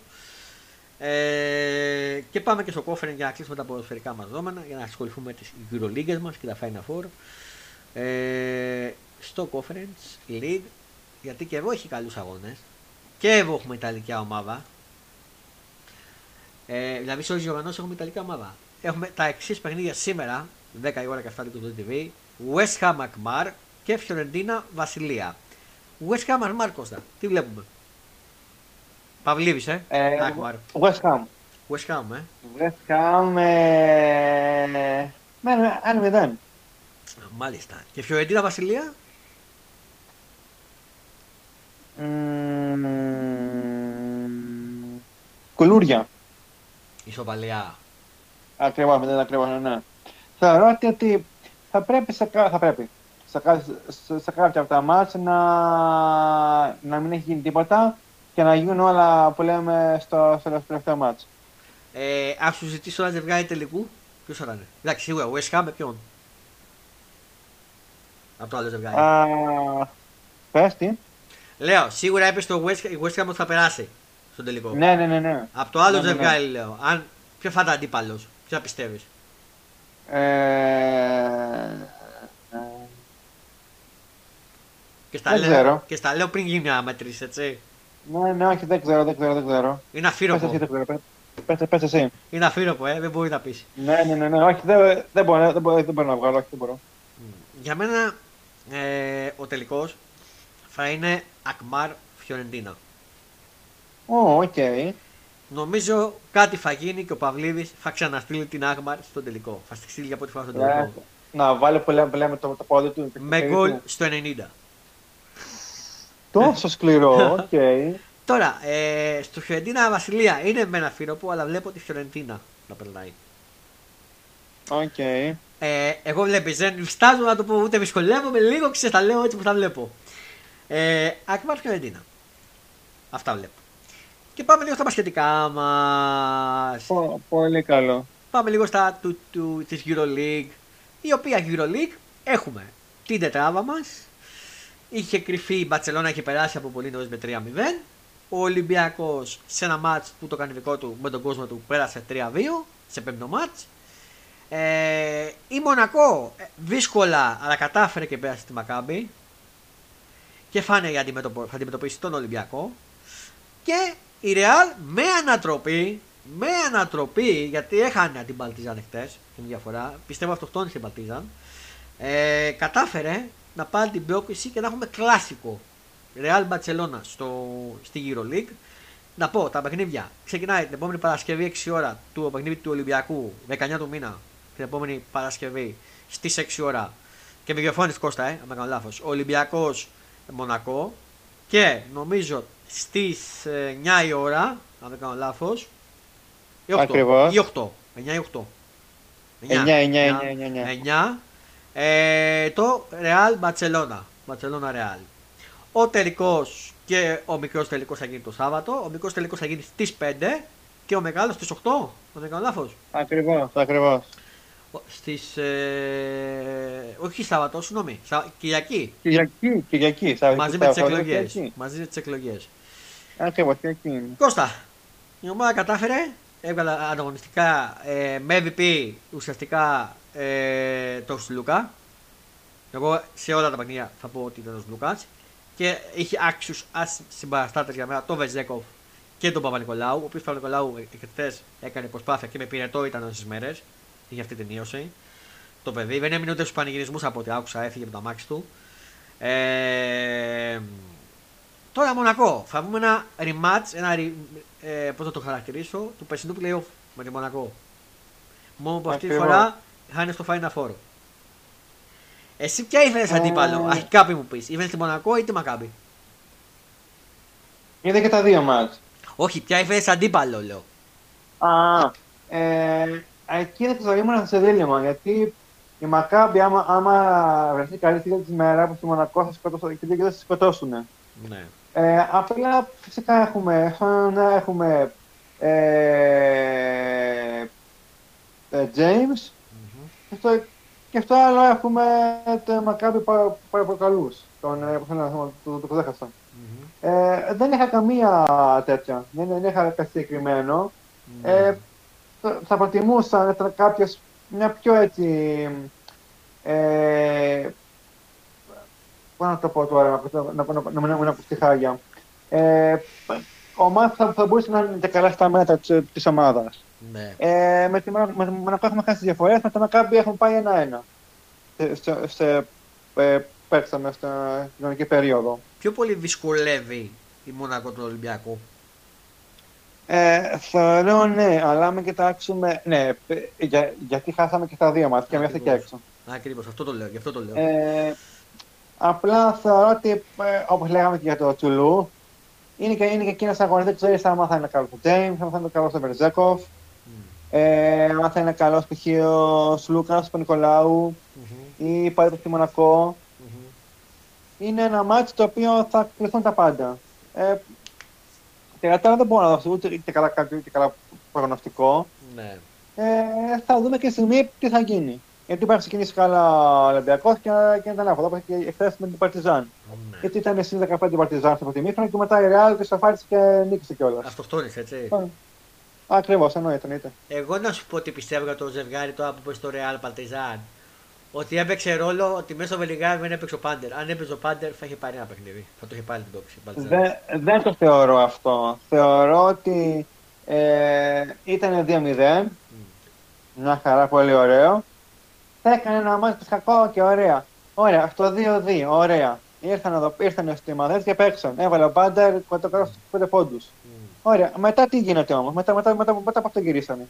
[SPEAKER 1] Ε, και πάμε και στο κόφερ για να κλείσουμε τα ποδοσφαιρικά μας δόμενα για να ασχοληθούμε με τις Euroleagues μας και τα Final Four. Ε, στο Conference League γιατί και εδώ έχει καλούς αγώνες και εδώ έχουμε Ιταλική ομάδα. Ε, δηλαδή σε όλες τις οργανώσεις έχουμε Ιταλική ομάδα. Έχουμε τα εξής παιχνίδια σήμερα, 10 η ώρα και αυτά του TV. West Ham Akmar και Fiorentina Βασιλεία. West Ham Akmar Κώστα, τι βλέπουμε; Παυλίβης, ε.
[SPEAKER 2] Ε,
[SPEAKER 1] Akmar.
[SPEAKER 2] West Ham.
[SPEAKER 1] West Ham, ε.
[SPEAKER 2] West Ham, ε, με ένα ένα μηδέν.
[SPEAKER 1] Α, Μάλιστα. Και Fiorentina Βασιλεία;
[SPEAKER 2] Μμμ, Κουλούρια.
[SPEAKER 1] Ισοπαλία.
[SPEAKER 2] Ακριβώς, δεν ακριβώς, ναι, ναι. Θεωρώ ότι, ότι θα πρέπει, σε, κα- θα πρέπει σε, κα- σε, σε κάποια από τα μάτς να, να μην έχει γίνει τίποτα και να γίνουν όλα που λέμε στο, στο τελευταίο μάτς.
[SPEAKER 1] Ε, αν σου ζητήσω ένα ζευγάρι τελικού, ποιος θα είναι. Εντάξει, σίγουρα West Ham με ποιον; Από το άλλο ζευγάρι.
[SPEAKER 2] Α, πες τι.
[SPEAKER 1] Λέω, σίγουρα είπε στο West, η West Ham ότι θα περάσει στον τελικό.
[SPEAKER 2] Ναι, ναι, ναι, ναι.
[SPEAKER 1] Από το άλλο
[SPEAKER 2] Ναι, ναι, ναι.
[SPEAKER 1] ζευγάρι λέω. Αν, ποιο θα ήταν αντίπαλος, ποιο πιστεύεις;
[SPEAKER 2] Ε, ε,
[SPEAKER 1] Και στα,
[SPEAKER 2] Δεν
[SPEAKER 1] λέω,
[SPEAKER 2] ξέρω.
[SPEAKER 1] και στα λέω πριν γίνει μια μέτρηση, έτσι.
[SPEAKER 2] ναι, ναι, όχι, δεν ξέρω, δεν ξέρω, δεν ξέρω.
[SPEAKER 1] Είναι
[SPEAKER 2] Πες εσύ,
[SPEAKER 1] αφύροπο.
[SPEAKER 2] δεν ξέρω, πες- πες, πες εσύ.
[SPEAKER 1] Είναι αφύροπο, ε, δεν μπορεί να πει.
[SPEAKER 2] Ναι, ναι, ναι, ναι, όχι, δεν, δεν, μπορώ, δεν, μπορώ, δεν μπορώ να βγάλω, όχι, δεν μπορώ.
[SPEAKER 1] Για μένα ε, ο τελικός θα είναι Αλκμάαρ Φιωρεντίνα.
[SPEAKER 2] Ω, οκ.
[SPEAKER 1] Νομίζω κάτι θα γίνει και ο Παυλίδης θα ξαναστείλει την Αλκμάαρ στον τελικό. Θα στη στείλει για πρώτη φορά στον
[SPEAKER 2] Ε,
[SPEAKER 1] τελικό.
[SPEAKER 2] Να βάλει που λέμε, που λέμε το, το πόδι του.
[SPEAKER 1] Με
[SPEAKER 2] το
[SPEAKER 1] γκολ
[SPEAKER 2] του.
[SPEAKER 1] στο 90.
[SPEAKER 2] Τόσο σκληρό, οκ.
[SPEAKER 1] Τώρα, ε, στο Φιωρεντίνα Βασιλεία είναι με ένα αμφίρροπο, αλλά βλέπω τη Φιωρεντίνα να περνάει.
[SPEAKER 2] Οκ.
[SPEAKER 1] Ε, εγώ βλέπει, δεν διστάζω να το πω ούτε δυσκολεύομαι λίγο, ξέρεις, τα λέω έτσι που τα βλέπω. Ε, Αλκμάαρ Φιωρεντίνα. Αυτά βλέπω. Και πάμε λίγο στα μπασκετικά μας.
[SPEAKER 2] Πο- Πολύ καλό.
[SPEAKER 1] Πάμε λίγο στα του, του, της EuroLeague. Η οποία EuroLeague έχουμε την τετράδα μας. Είχε κριθεί η Μπαρτσελώνα, είχε περάσει από πολύ νωρίς με 3-0. Ο Ολυμπιακός σε ένα μάτς που το κάνει δικό του με τον κόσμο του πέρασε 3-2 σε πέμπτο μάτς. Ε, η Μονακό ε, δύσκολα αλλά κατάφερε και πέρασε τη Μακάμπη και φάνε για αντιμετωπο, θα αντιμετωπίσει τον Ολυμπιακό και η Ρεάλ με ανατροπή με ανατροπή γιατί έχανε την Παλτίζαν χτες την διαφορά πιστεύω αυτοκτόνησε την Παλτίζαν ε, κατάφερε να πάρει την πρόκληση και να έχουμε κλασικό Real Barcelona στο, στη EuroLeague να πω τα παιχνίδια. Ξεκινάει την επόμενη Παρασκευή 6 ώρα του παιχνίδι του Ολυμπιακού, 19 του μήνα, την επόμενη Παρασκευή στις 6 ώρα. Και με διαφώνεις Κώστα, ε, αν κάνω λάθος. Ολυμπιακός Μονακό. Και νομίζω στις 9 η ώρα, αν δεν κάνω λάθος. Ή 8.
[SPEAKER 2] Ακριβώς.
[SPEAKER 1] Ή 8. 9 ή 8.
[SPEAKER 2] 9, 9, 9, 9.
[SPEAKER 1] 9. Ε, το Real Barcelona. Barcelona Real. Ο τελικός και ο μικρός τελικός θα γίνει το Σάββατο. Ο μικρός τελικός θα γίνει στις 5 και ο μεγάλος στις 8. Δεν κάνω λάθος.
[SPEAKER 2] Ακριβώς, ακριβώς.
[SPEAKER 1] Στις. Ε, όχι Σάββατο, συγγνώμη. Σα... Κυριακή.
[SPEAKER 2] Κυριακή, Κυριακή. Σάββατο,
[SPEAKER 1] Μαζί με τις
[SPEAKER 2] Σάββατο,
[SPEAKER 1] εκλογές.
[SPEAKER 2] Κυριακή.
[SPEAKER 1] Μαζί με τις εκλογές.
[SPEAKER 2] Ακριβώ, Κυριακή.
[SPEAKER 1] Κώστα, η ομάδα κατάφερε. Έβγαλε ανταγωνιστικά ε, με MVP ουσιαστικά ε, τον Σλούκα. Εγώ σε όλα τα παιχνίδια θα πω ότι ήταν ο Σλούκα. Και είχε άξιους συμπαραστάτες για μένα τον Βεζέκοφ και τον Παπα-Νικολάου. Ο οποίος Παπα-Νικολάου χθες έκανε προσπάθεια και με πυρετό ήταν όσες μέρες. Είχε αυτή την ίωση. Το παιδί δεν έμεινε ούτε στους πανηγυρισμούς από ό,τι άκουσα, έφυγε από το αμάξι του. Ε, τώρα Μονακό. Θα βγούμε ένα rematch, ένα re, ε, πώς θα το χαρακτηρίσω, του περσινού playoff με τη Μονακό. Μόνο που αυτή τη
[SPEAKER 2] Ακριβώς.
[SPEAKER 1] φορά χάνει στο Final Four. Εσύ ποια ήθελες
[SPEAKER 2] Ε,
[SPEAKER 1] αντίπαλο, αρχικά πει μου πεις, ήθελες τη Μονακό ή τη Μακάμπη.
[SPEAKER 2] Είδα και τα δύο μάτς.
[SPEAKER 1] Όχι, ποια ήθελες αντίπαλο, λέω.
[SPEAKER 2] Α, ε, εκεί δεν ξέρω, ήμουν σε δίλημα γιατί η Μακάμπη άμα, άμα βρεθεί καλή στιγμή της μέρα από τη Μονακό θα σκοτώσουν και δεν θα σε σκοτώσουν.
[SPEAKER 1] Ναι.
[SPEAKER 2] Ε, απλά φυσικά έχουμε, σαν να έχουμε ε, ε, James και αυτό, και αυτό άλλο έχουμε το Μακάμπη Παραπροκαλούς, τον, ε, πώς λένε, το, το, το ξέχασα. Ε, δεν είχα καμία τέτοια, δεν, δεν είχα κάτι συγκεκριμένο.
[SPEAKER 1] Ναι.
[SPEAKER 2] Ε, θα- θα προτιμούσα να ήταν κάποιος μια πιο έτσι. Ε, Πώς να το πω τώρα, να, να, να, να, να, να, να ακουστεί χάρια. Ε, ομάδα θα, θα μπορούσε να είναι και καλά στα μέτρα της, της ομάδας.
[SPEAKER 1] ναι.
[SPEAKER 2] Ε, με τη Μονακό με, τη Μονακό έχουμε χάσει τις διαφορές, με το Μακάμπι έχουμε πάει ένα-ένα. Σε, σε, σε, ε, παίξαμε στην κοινωνική περίοδο.
[SPEAKER 1] Πιο πολύ δυσκολεύει η Μονακό του Ολυμπιακού.
[SPEAKER 2] Ε, θεωρώ ναι, αλλά αν κοιτάξουμε. Ναι, ε, για, γιατί χάσαμε και τα δύο μας και μέχρι και
[SPEAKER 1] Ακριβώς.
[SPEAKER 2] έξω.
[SPEAKER 1] Ακριβώς, αυτό το λέω, γι' αυτό το λέω.
[SPEAKER 2] Ε, απλά θεωρώ ότι, ε, όπως λέγαμε και για το Τσουλού, είναι και, είναι και εκείνος αγωνιστής που ξέρεις άμα θα είναι καλός ο James, άμα θα είναι καλός ο Βερζέκοφ,
[SPEAKER 1] Μμ.
[SPEAKER 2] ε, άμα θα είναι καλός π.χ. ο Σλούκας, ο Νικολάου
[SPEAKER 1] Μμμ.
[SPEAKER 2] ή πάλι το στη Μονακό.
[SPEAKER 1] Μμμ.
[SPEAKER 2] Είναι ένα μάτσο το οποίο θα κληθούν τα πάντα. Ε, Τερατέρα δεν μπορώ να δώσω ούτε και καλά, κάποιο και καλά προγνωστικό.
[SPEAKER 1] Ναι.
[SPEAKER 2] Ε, θα δούμε και στη στιγμή τι θα γίνει. Γιατί μπορεί να ξεκινήσει καλά ο Ολυμπιακός και, να- και να ήταν άβολο. Όπως και εχθές με την Παρτιζάν.
[SPEAKER 1] ναι.
[SPEAKER 2] Γιατί ήταν συν 15 η Παρτιζάν στο πρώτο ημίχρονο και μετά η Ρεάλ τη σοφάρισε και νίκησε κιόλας.
[SPEAKER 1] Αυτοκτόνησε, έτσι.
[SPEAKER 2] Ακριβώς, εννοείται, εννοείται.
[SPEAKER 1] Εγώ να σου πω ότι πιστεύω για το ζευγάρι τώρα που είπε στο Real Partizan. Ότι έπαιξε ρόλο ότι μέσα στο Βελιγάρι δεν έπαιξε ο Πάντερ. Αν έπαιζε ο Πάντερ θα είχε πάρει ένα παιχνίδι. Θα το είχε πάρει την τόξη. η Partizan.
[SPEAKER 2] Δεν, δεν το θεωρώ αυτό. Θεωρώ ότι ε, ήταν 2-0. Μια χαρά, πολύ ωραίο. Θα έκανε ένα μάτι κακό και ωραία. Ωραία, αυτό 2-2, ωραία. Ήρθαν, εδώ, ήρθαν στη Μαδέτ και παίξαν. Έβαλε ο Μπάντερ κοντά κάτω στους 5 πόντους.
[SPEAKER 1] Μμ.
[SPEAKER 2] Ωραία, μετά τι γίνεται όμως, μετά, μετά, μετά, μετά από αυτό γυρίσανε.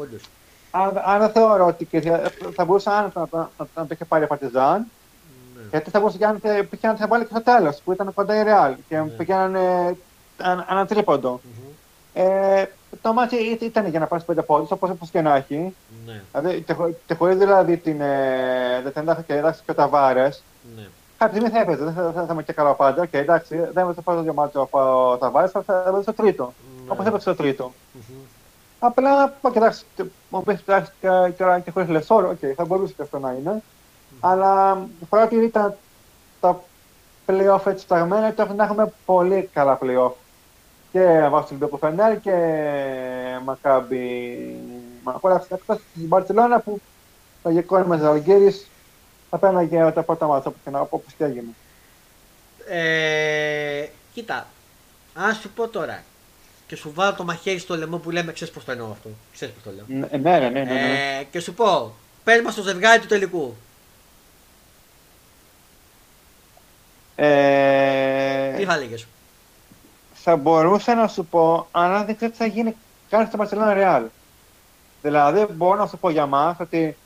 [SPEAKER 1] Όντως.
[SPEAKER 2] Αν, αν δεν θεωρώ ότι και θα, θα μπορούσε άνετα να, το- να, να, το είχε πάρει ο Παρτιζάν,
[SPEAKER 1] Ναι.
[SPEAKER 2] γιατί θα μπορούσε και αν θε- πήγε να θα βάλει και στο τέλος που ήταν κοντά η Ρεάλ και
[SPEAKER 1] Ναι.
[SPEAKER 2] πήγαιναν ένα, ένα τρίποντο.
[SPEAKER 1] Μμμ.
[SPEAKER 2] Ε, το μάτι ή- ήταν για να πάρεις πέντε πόντους, όπως όπως και να έχει.
[SPEAKER 1] Ναι.
[SPEAKER 2] Δηλαδή, και, χω- και χωρίς δηλαδή την ε, Δετεντάχα και εντάξει και ο Ταβάρε,
[SPEAKER 1] Ναι.
[SPEAKER 2] κάποια στιγμή θα έπαιζε. Δεν θα, θα, θα είμαι και καλό πάντα. Οκ, εντάξει, δεν έπαιζε το πρώτο δύο μάτσο ο, ο Ταβάρε, θα θα έπαιζε το τρίτο.
[SPEAKER 1] Ναι.
[SPEAKER 2] Όπως έπαιξε το τρίτο.
[SPEAKER 1] Μμμ.
[SPEAKER 2] Απλά, πω, κοιτάξτε, μου πει εντάξει και, και, και χωρίς λεσόρ, οκ, θα μπορούσε και αυτό να είναι. Αλλά παρότι ήταν τα playoff έτσι σταγμένα, το να έχουμε πολύ καλά playoff. Και βάσει του Ολυμπιακού Φενέρ και Μακάμπι Χώρα εκτός της Μπαρσελόνα που το γεκό με Ζαλγκύρη θα πέναγε τα πρώτα μάτια όπως και έγινε.
[SPEAKER 1] Ε, κοίτα, αν σου πω τώρα και σου βάλω το μαχαίρι στο λαιμό που λέμε, ξέρεις πώς το εννοώ αυτό. Ξέρεις πώς το λέω.
[SPEAKER 2] Ναι, ναι, ναι. ναι, ναι.
[SPEAKER 1] Ε, και σου πω, πες μας το ζευγάρι του τελικού.
[SPEAKER 2] Ε,
[SPEAKER 1] Τι θα λέγες;
[SPEAKER 2] Θα μπορούσα να σου πω, αλλά δεν ξέρω τι θα γίνει κάνει στο Barcelona Real. Δηλαδή, μπορώ να σου πω για μας ότι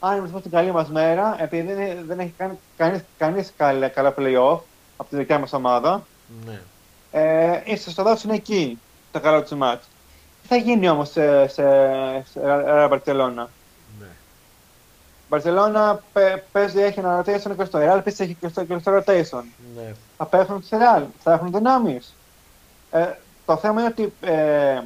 [SPEAKER 2] αν είμαστε στην καλή μας μέρα, επειδή δεν, δεν έχει κάνει κανείς κανείς καλά, καλά playoff από τη δικιά μας ομάδα,
[SPEAKER 1] Ναι.
[SPEAKER 2] ε, ίσως θα δώσουν εκεί το καλό τους μάτ. Τι θα γίνει όμως σε, σε, σε Real Barcelona;
[SPEAKER 1] ναι.
[SPEAKER 2] Barcelona πε- παίζει, έχει ένα rotation και στο Real, επίσης έχει και στο, και στο rotation.
[SPEAKER 1] ναι.
[SPEAKER 2] Θα πέφτουν σε Real, θα έχουν δυνάμεις. Ε, το θέμα είναι ότι ε,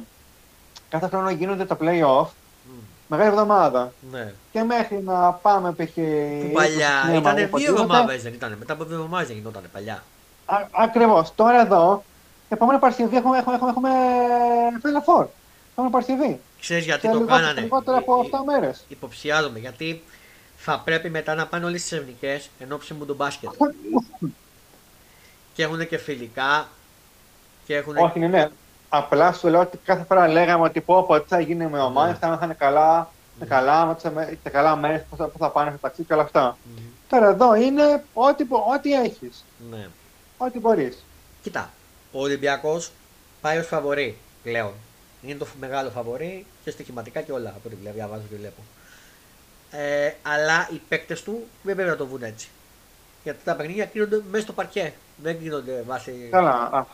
[SPEAKER 2] κάθε χρόνο γίνονται τα play-off
[SPEAKER 1] Μμ,
[SPEAKER 2] μεγάλη εβδομάδα.
[SPEAKER 1] ναι.
[SPEAKER 2] Και μέχρι να πάμε π.χ.
[SPEAKER 1] Που παλιά
[SPEAKER 2] στο
[SPEAKER 1] ήταν
[SPEAKER 2] cinema,
[SPEAKER 1] δύο
[SPEAKER 2] οπουδήποτε,
[SPEAKER 1] εβδομάδες, δεν ήταν. Μετά από δύο εβδομάδες δεν γινόταν παλιά.
[SPEAKER 2] Α- Ακριβώς. Τώρα εδώ, επόμενη Παρασκευή έχουμε, έχουμε, έχουμε, έχουμε Final Four. Επόμενη Παρασκευή.
[SPEAKER 1] Ξέρεις γιατί
[SPEAKER 2] Και
[SPEAKER 1] το
[SPEAKER 2] λιγότερο-
[SPEAKER 1] κάνανε.
[SPEAKER 2] λιγότερο από
[SPEAKER 1] Ε,
[SPEAKER 2] 8 μέρες.
[SPEAKER 1] Υποψιάζομαι γιατί θα πρέπει μετά να πάνε όλες τις εθνικέ εν ώψη μου του μπάσκετ. και έχουν και φιλικά. Και έχουν.
[SPEAKER 2] Όχι, ναι, ναι. Απλά σου λέω ότι κάθε φορά λέγαμε ότι πω, πω τι θα γίνει με ομάδες,
[SPEAKER 1] Ναι.
[SPEAKER 2] θα θα είναι καλά, θα καλά, με τις- τα καλά μέρες, πώς θα, πώς θα πάνε στο ταξίδι και όλα αυτά.
[SPEAKER 1] Μμ,
[SPEAKER 2] Τώρα εδώ είναι ό,τι, μπο- ό,τι έχεις,
[SPEAKER 1] ναι.
[SPEAKER 2] ό,τι μπορείς.
[SPEAKER 1] Κοίτα, ο Ολυμπιακός πάει ως φαβορή πλέον. Είναι το μεγάλο φαβορή και στοιχηματικά και όλα από ό,τι βλέπω, διαβάζω και βλέπω. Ε, αλλά οι παίκτες του δεν πρέπει να το βγουν έτσι. Γιατί τα παιχνίδια κρίνονται μέσα στο παρκέ. Δεν κρίνονται βάσει.
[SPEAKER 2] Καλά, α,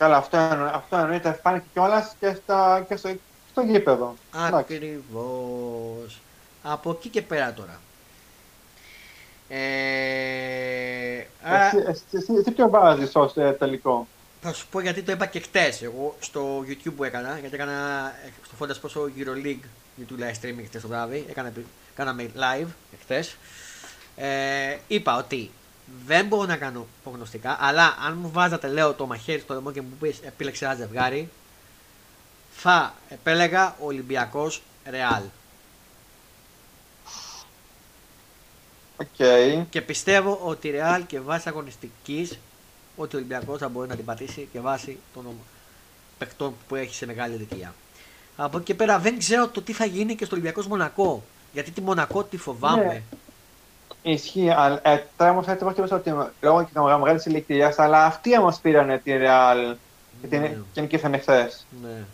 [SPEAKER 2] καλά αυτό, εννο- αυτό εννοείται, φάνηκε κιόλας και, στα, και στο, στο γήπεδο. Εντάξει.
[SPEAKER 1] Ακριβώς. Από εκεί και πέρα τώρα. Ε, άρα,
[SPEAKER 2] Εσύ, εσύ, εσύ, εσύ ποιο βάζεις ως ε, τελικό;
[SPEAKER 1] Θα σου πω γιατί το είπα και χτες. Εγώ στο YouTube που έκανα, γιατί έκανα ε, στο Fondas πόσο EuroLeague YouTube live streaming χτες το βράδυ. Έκανα, κάναμε live χτες. Ε, είπα ότι δεν μπορώ να κάνω προγνωστικά, αλλά αν μου βάζατε, λέω, το μαχαίρι στο λαιμό και μου πεις επίλεξε ένα ζευγάρι, θα επέλεγα Ολυμπιακός Ρεάλ.
[SPEAKER 2] Οκ.
[SPEAKER 1] Και πιστεύω ότι η Ρεάλ και βάσει αγωνιστικής ότι ο Ολυμπιακός θα μπορεί να την πατήσει και βάσει των ομ- παιχτών που έχει σε μεγάλη ηλικία. Από εκεί και πέρα δεν ξέρω το τι θα γίνει και στο Ολυμπιακός Μονακό. Γιατί τη Μονακό τη φοβάμαι.
[SPEAKER 2] Ναι. Ισχύει, αλλά ε, τώρα όμως έτσι πω ότι λόγω και μεγάλης ηλικίας, αλλά αυτοί όμως πήρανε τη Real και, την,
[SPEAKER 1] Ναι.
[SPEAKER 2] και νικήσανε χθες.
[SPEAKER 1] Ναι.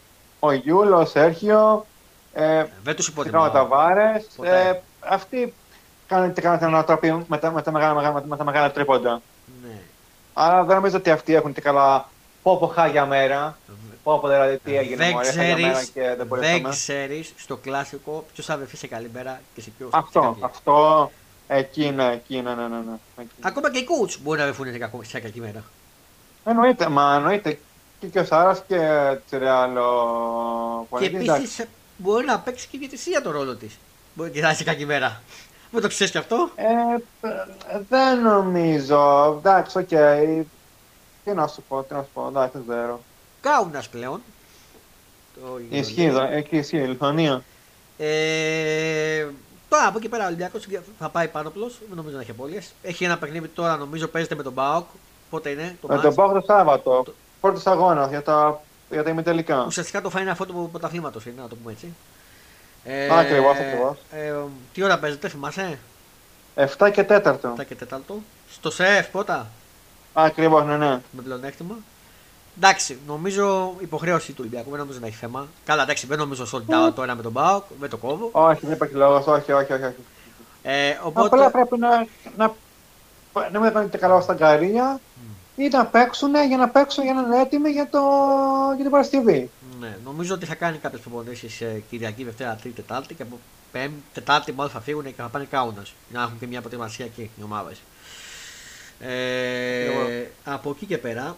[SPEAKER 2] Ο Γιούλ, ο Σέρχιο, ε,
[SPEAKER 1] Δεν τους
[SPEAKER 2] φυσικά ο
[SPEAKER 1] υποτιμάω.
[SPEAKER 2] Ταβάρες,
[SPEAKER 1] Ποτέ.
[SPEAKER 2] ε, αυτοί κάνουν, κάνουν την ανατροπή με τα, με, τα μεγάλα, μεγάλα- με τα μεγάλα τρίποντα.
[SPEAKER 1] Ναι.
[SPEAKER 2] Αλλά δεν νομίζω ότι αυτοί έχουν την καλά πω πω χάγια μέρα. Πω πω δηλαδή τι έγινε
[SPEAKER 1] Δεν
[SPEAKER 2] μωρέ, χάγια μέρα
[SPEAKER 1] ξέρεις,
[SPEAKER 2] και δεν
[SPEAKER 1] δεν
[SPEAKER 2] μπορέσαμε.
[SPEAKER 1] ξέρεις στο κλασικό ποιος θα βρεθεί σε καλή μέρα και σε ποιο.
[SPEAKER 2] Αυτό, αυτό, εκεί είναι, εκεί είναι, ναι, ναι, ναι. Εκεί.
[SPEAKER 1] Ακόμα και οι coach μπορεί να βρεθούν σε, κακό- σε κακή μέρα.
[SPEAKER 2] Εννοείται, μα εννοείται και, και ο Σάρας και της Ρεάλ.
[SPEAKER 1] Και επίσης μπορεί να παίξει και η διαιτησία τον ρόλο της. Μπορεί και να είναι σε κακή μέρα. Δεν το ξέρεις κι αυτό;
[SPEAKER 2] Ε, ε, δεν νομίζω. Εντάξει, οκ. Τι να σου πω, τι να σου πω, εντάξει, δεν ξέρω.
[SPEAKER 1] Κάουνας πλέον. Το
[SPEAKER 2] Ισχύει εδώ, εκεί ισχύει, η Λιθουανία.
[SPEAKER 1] Ε, τώρα από εκεί πέρα ο Ολυμπιακός θα πάει πάνω πλώ. Δεν νομίζω να έχει απώλειες. Έχει ένα παιχνίδι τώρα, νομίζω παίζεται με τον ΠΑΟΚ. Πότε είναι το
[SPEAKER 2] Με
[SPEAKER 1] μάτς.
[SPEAKER 2] τον πάω το Σάββατο.
[SPEAKER 1] Το-
[SPEAKER 2] Πρώτος αγώνας για τα, για τα ημιτελικά.
[SPEAKER 1] Ουσιαστικά το φάει αυτό του πρωταθλήματο είναι, να το πούμε έτσι. Ε,
[SPEAKER 2] Ακριβώς, ακριβώς.
[SPEAKER 1] Ε, τι ώρα παίζεται, θυμάσαι,
[SPEAKER 2] 7 και 4.
[SPEAKER 1] 7 και 4. Στο ΣΕΦ πρώτα,
[SPEAKER 2] Ακριβώς, ναι, ναι.
[SPEAKER 1] με πλεονέκτημα. Εντάξει, νομίζω υποχρέωση του Ολυμπιακού, δεν νομίζω να έχει θέμα. Καλά, εντάξει, δεν νομίζω sold out τώρα με τον Μπάοκ, δεν το κόβω.
[SPEAKER 2] Όχι, δεν υπάρχει λόγος, όχι, όχι, όχι. όχι.
[SPEAKER 1] Ε, οπότε,
[SPEAKER 2] Απλά πρέπει να, να, να μην κάνετε καλά στα γκαρίνια ή να παίξουν για να παίξουν για να είναι έτοιμοι για, το, για την Παρασκευή.
[SPEAKER 1] ναι, νομίζω ότι θα κάνει κάποιες προπονήσει ε, Κυριακή, Δευτέρα, Τρίτη, Τετάρτη και από Πέμπτη, Τετάρτη μάλλον θα φύγουν και θα πάνε κάουνας. Για να έχουν και μια προετοιμασία εκεί οι ομάδες. Ε,
[SPEAKER 2] Εγώ.
[SPEAKER 1] από εκεί και πέρα,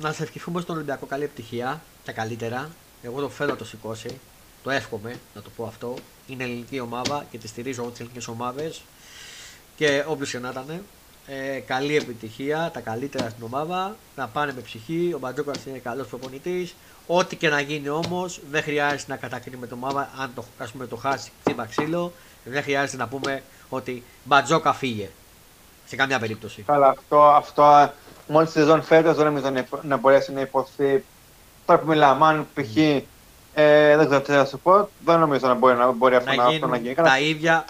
[SPEAKER 1] να σε ευχηθούμε στον Ολυμπιακό καλή επιτυχία, τα καλύτερα. Εγώ το θέλω να το σηκώσει. Το εύχομαι να το πω αυτό. Είναι ελληνική ομάδα και τη στηρίζω όλες τις ελληνικές ομάδες και όποιος και να ήταν. Ε, καλή επιτυχία, τα καλύτερα στην ομάδα. Να πάνε με ψυχή. Ο Μπατζόκας είναι καλός προπονητής. Ό,τι και να γίνει όμως, δεν χρειάζεται να κατακρίνουμε το ομάδα. Αν το, ας πούμε, το χάσει χτύπα ξύλο, δεν χρειάζεται να πούμε ότι Μπατζόκα φύγε. Σε καμιά περίπτωση.
[SPEAKER 2] Καλά, αυτό, αυτό μόλις τη σεζόν φέτος δεν νομίζω να, να μπορέσει να υποθεί. Τώρα που μιλάμε, αν π.χ. Ε, δεν ξέρω τι θα σου πω. Δεν νομίζω να μπορεί, να, μπορεί αυτό, να, αυτό να γίνει.
[SPEAKER 1] Τα ίδια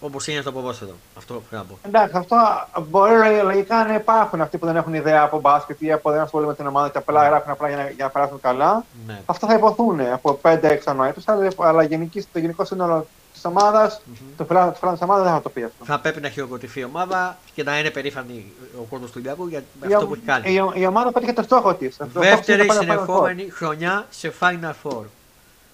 [SPEAKER 1] όπως είναι στο ποδόσφαιρο. Αυτό πρέπει να πω.
[SPEAKER 2] Εντάξει, αυτό μπορεί λογικά να υπάρχουν αυτοί που δεν έχουν ιδέα από μπάσκετ ή από δεν ασχολούνται με την ομάδα και απλά ναι. γράφουν απλά για να, για να περάσουν καλά. Ναι. Αυτά θα υποθούν από 5-6 ανόητου. Αλλά, αλλά γενική, το γενικό σύνολο τη ομάδας, mm-hmm. το φιλάνο της ομάδας δεν θα το πει αυτό.
[SPEAKER 1] Θα πρέπει να χειροκροτηθεί η ομάδα και να είναι περήφανη ο κόσμος του Ολυμπιακού για η, αυτό που έχει κάνει.
[SPEAKER 2] Η, η ομάδα πέτυχε το στόχο της.
[SPEAKER 1] Δεύτερη συνεχόμενη χρονιά σε Final Four.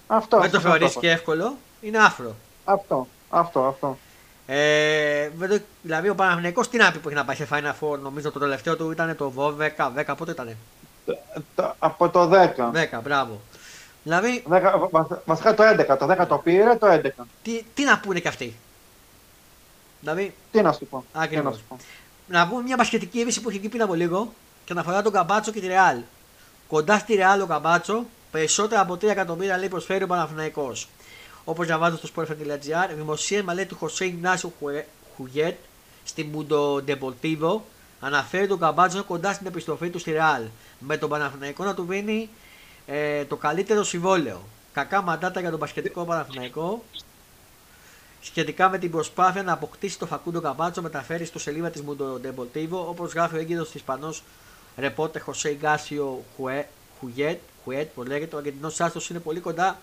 [SPEAKER 2] Αυτό.
[SPEAKER 1] Δεν το θεωρείς και εύκολο, είναι άφρο.
[SPEAKER 2] Αυτό, αυτό, αυτό.
[SPEAKER 1] Ε, δηλαδή ο Παναθηναϊκός τι να πει που έχει να πάει σε Final Four, νομίζω το τελευταίο του ήταν το 12, 10, πότε ήταν.
[SPEAKER 2] Από το 10.
[SPEAKER 1] 10, μπράβο. Δηλαδή.
[SPEAKER 2] Βασικά το 11, το 10 το πήρε, το 11.
[SPEAKER 1] Τι, τι να πούνε κι αυτοί; Δηλαδή.
[SPEAKER 2] Τι να σου πω.
[SPEAKER 1] Ακριβώς. Να, να πούμε μια μπασκετική είδηση που έχει εκεί πριν από λίγο και αναφορά τον Καμπάτσο και τη Ρεάλ. Κοντά στη Ρεάλ ο Καμπάτσο Περισσότερα από 3 εκατομμύρια λέει προσφέρει ο Παναθυναϊκό. Όπως διαβάζω στο sportfm.gr, δημοσίευμα λέει του Χωσέ Ιγνάσιο Χουγέτ στην Μουντο Ντεμπολτίβο αναφέρει τον Καμπάτζο κοντά στην επιστροφή του στη Ρεάλ. Με τον Παναθηναϊκό να του δίνει ε, το καλύτερο συμβόλαιο. Κακά μαντάτα για τον πασχετικό Παναθηναϊκό. Σχετικά με την προσπάθεια να αποκτήσει το Φακούντο Καμπάτσο, μεταφέρει στο σελίδα της Μουντο Ντεμπολτίβο, όπως γράφει ο έγκυρο Ισπανός ρεπότε Χωσέ Ιγνάσιο Χουγέτ Κουέτ που λέγεται, ο Αργεντινός άστρος είναι πολύ κοντά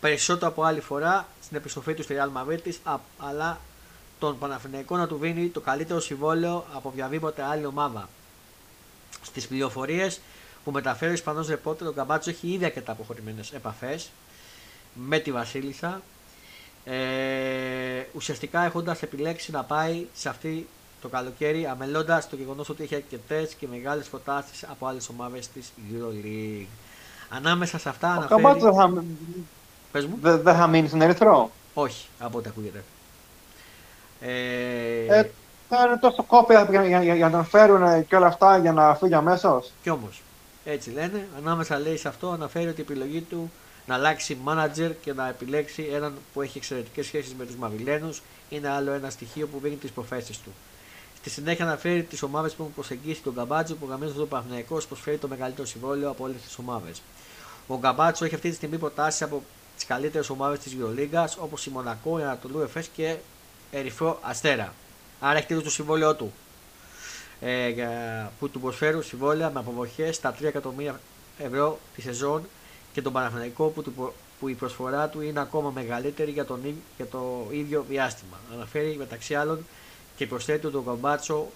[SPEAKER 1] περισσότερο από άλλη φορά στην επιστροφή του στη Real Madrid, αλλά τον Παναθηναϊκό να του δίνει το καλύτερο συμβόλαιο από οποιαδήποτε άλλη ομάδα. Στις πληροφορίες που μεταφέρει ο Ισπανός ρεπόρτερ, ο Γκαμπάτσο έχει ήδη αρκετά αποχωρημένες επαφές με τη Βασίλισσα. Ε, ουσιαστικά έχοντας επιλέξει να πάει σε αυτή το καλοκαίρι, αμελώντας το γεγονός ότι έχει αρκετές και μεγάλες προτάσει από άλλες ομάδες της EuroLeague. Ανάμεσα σε αυτά
[SPEAKER 2] ο αναφέρει... Καμπάτσος θα... Πες μου. Δεν θα μείνει στην Ερυθρό;
[SPEAKER 1] Όχι, από ό,τι ακούγεται.
[SPEAKER 2] Ε... Ε, θα είναι τόσο κόπια για, για, για, για, να φέρουν και όλα αυτά για να φύγει αμέσως;
[SPEAKER 1] Κι όμως. Έτσι λένε. Ανάμεσα λέει σε αυτό αναφέρει ότι η επιλογή του να αλλάξει manager και να επιλέξει έναν που έχει εξαιρετικές σχέσεις με τους Μαβιλένου είναι άλλο ένα στοιχείο που δίνει τις προθέσεις του. Στη συνέχεια αναφέρει τις ομάδες που έχουν προσεγγίσει τον Καμπάτζο που γραμμίζει ο Παναγιακό προσφέρει το μεγαλύτερο συμβόλαιο από όλες τις ομάδες. Ο Γκαμπάτσο έχει αυτή τη στιγμή προτάσεις από τις καλύτερες ομάδες της Euroliga όπως η Μονακό, η Ανατολού Εφές και Ερυθρό Αστέρα. Άρα έχει το συμβόλαιό του. Ε, που του προσφέρουν συμβόλαια με αποδοχέ στα 3 εκατομμύρια ευρώ τη σεζόν και τον Παναθηναϊκό που, που η προσφορά του είναι ακόμα μεγαλύτερη για, τον, για το ίδιο διάστημα. Αναφέρει μεταξύ άλλων και προσθέτει τον Γκαμπάτσο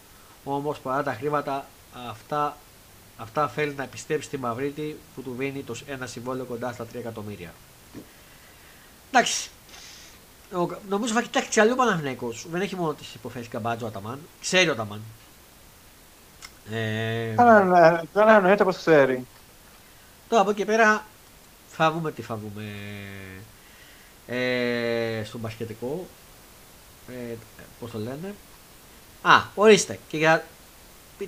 [SPEAKER 1] όμως παρά τα χρήματα αυτά Αυτά θέλει να πιστέψει στη Μαυρίτη που του δίνει το ένα συμβόλαιο κοντά στα 3 εκατομμύρια. Εντάξει. νομίζω θα κοιτάξει αλλού Παναθυναϊκό. Δεν έχει μόνο τις υποθέσεις Καμπάτζο Αταμάν. Ξέρει ο Αταμάν.
[SPEAKER 2] Ε... Δεν εννοείται πως ξέρει.
[SPEAKER 1] Τώρα από εκεί πέρα θα δούμε τι θα δούμε ε, στον πασχετικό. Ε, Πώς το λένε. Α, ορίστε. Και για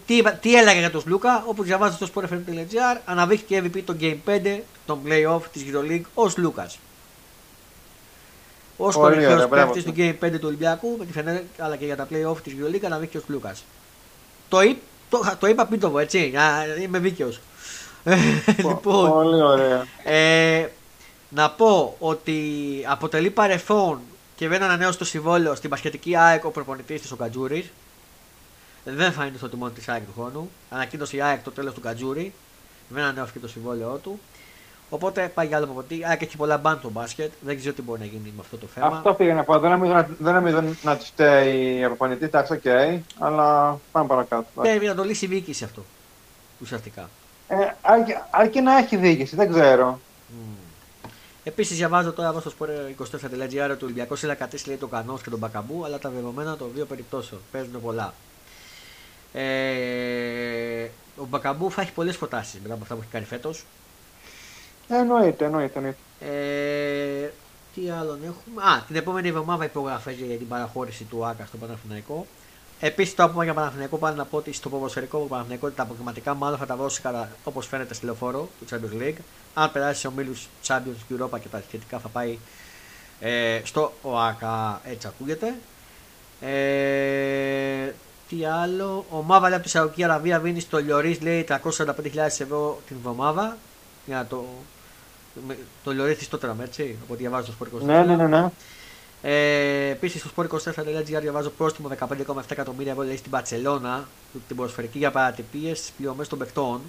[SPEAKER 1] τι, τι έλεγα για τον Σλούκα, όπω διαβάζετε στο sportfm.gr, αναβήθηκε MVP το Game 5 των playoff της EuroLeague ως Λούκα. Ω κορυφαίος παίκτης του Game 5 του Ολυμπιακού, με τη Φενέρ, αλλά και για τα playoff της EuroLeague, αναβήθηκε ω Λούκα. Το, το, το είπα πίτοβο, έτσι, για, είμαι δίκαιος.
[SPEAKER 2] λοιπόν, Πολύ ωραία.
[SPEAKER 1] Ε, να πω ότι αποτελεί παρελθόν και δεν ανανέωσε το συμβόλαιο στην πασχετική ΑΕΚ ο προπονητής της ο Κατζούρη δεν θα είναι στο τιμόνι της ΑΕΚ του χρόνου. Ανακοίνωσε η ΑΕΚ το τέλος του Κατζούρι. Δεν ανέβηκε το συμβόλαιό του. Οπότε πάει για άλλο προπονητή. Η ΑΕΚ έχει πολλά μπαν στο μπάσκετ. Δεν ξέρω τι μπορεί να γίνει με αυτό το θέμα.
[SPEAKER 2] Αυτό πήγε να πω. Δεν νομίζω να, δεν νομίζω να τους φταίει η προπονητή. Εντάξει, OK. Okay, αλλά πάμε παρακάτω.
[SPEAKER 1] Πρέπει να το λύσει η διοίκηση αυτό. Ουσιαστικά.
[SPEAKER 2] Ε, αρκεί, αρκεί να έχει διοίκηση. Δεν ξέρω.
[SPEAKER 1] Mm. Επίσης, διαβάζω τώρα στο sport24.gr ότι ο Ολυμπιακός ήθελε να κρατήσει λέει, τον Κανός και τον Μπακαμπού, αλλά τα δεδομένα των δύο περιπτώσεων παίζουν πολλά. Ε, ο Μπακαμπού θα έχει πολλές προτάσει μετά από αυτά που έχει κάνει φέτος.
[SPEAKER 2] Ε, εννοείται, εννοείται. εννοείται.
[SPEAKER 1] Ε, τι άλλο έχουμε; Α, την επόμενη εβδομάδα υπογραφέ για την παραχώρηση του ΑΚΑ στο Παναθηναϊκό. Επίσης το άπομα για Παναθηναϊκό πάλι να πω ότι στο ποδοσφαιρικό Παναθηναϊκό τα αποκριματικά μάλλον θα τα δώσει όπως φαίνεται στη λεωφόρο του Champions League. Αν περάσει σε ομίλου Champions Europa και τα σχετικά θα πάει ε, στο ΟΑΚΑ, έτσι ακούγεται. Ε, τι άλλο; Ο Μάβα λέει από τη Σαουδική Αραβία δίνει στο Λιωρίς λέει 345.000 ευρώ την εβδομάδα. Για να το. Το Λιωρί τη τότε έτσι, από ό,τι διαβάζω στο Σπορικό
[SPEAKER 2] Ναι, ναι, ναι. ναι.
[SPEAKER 1] Ε, Επίσης στο Sport 24.gr διαβάζω πρόστιμο 15,7 εκατομμύρια ευρώ στην Παρσελώνα, την ποδοσφαιρική για παρατυπίες στις πληρωμές των παιχτών.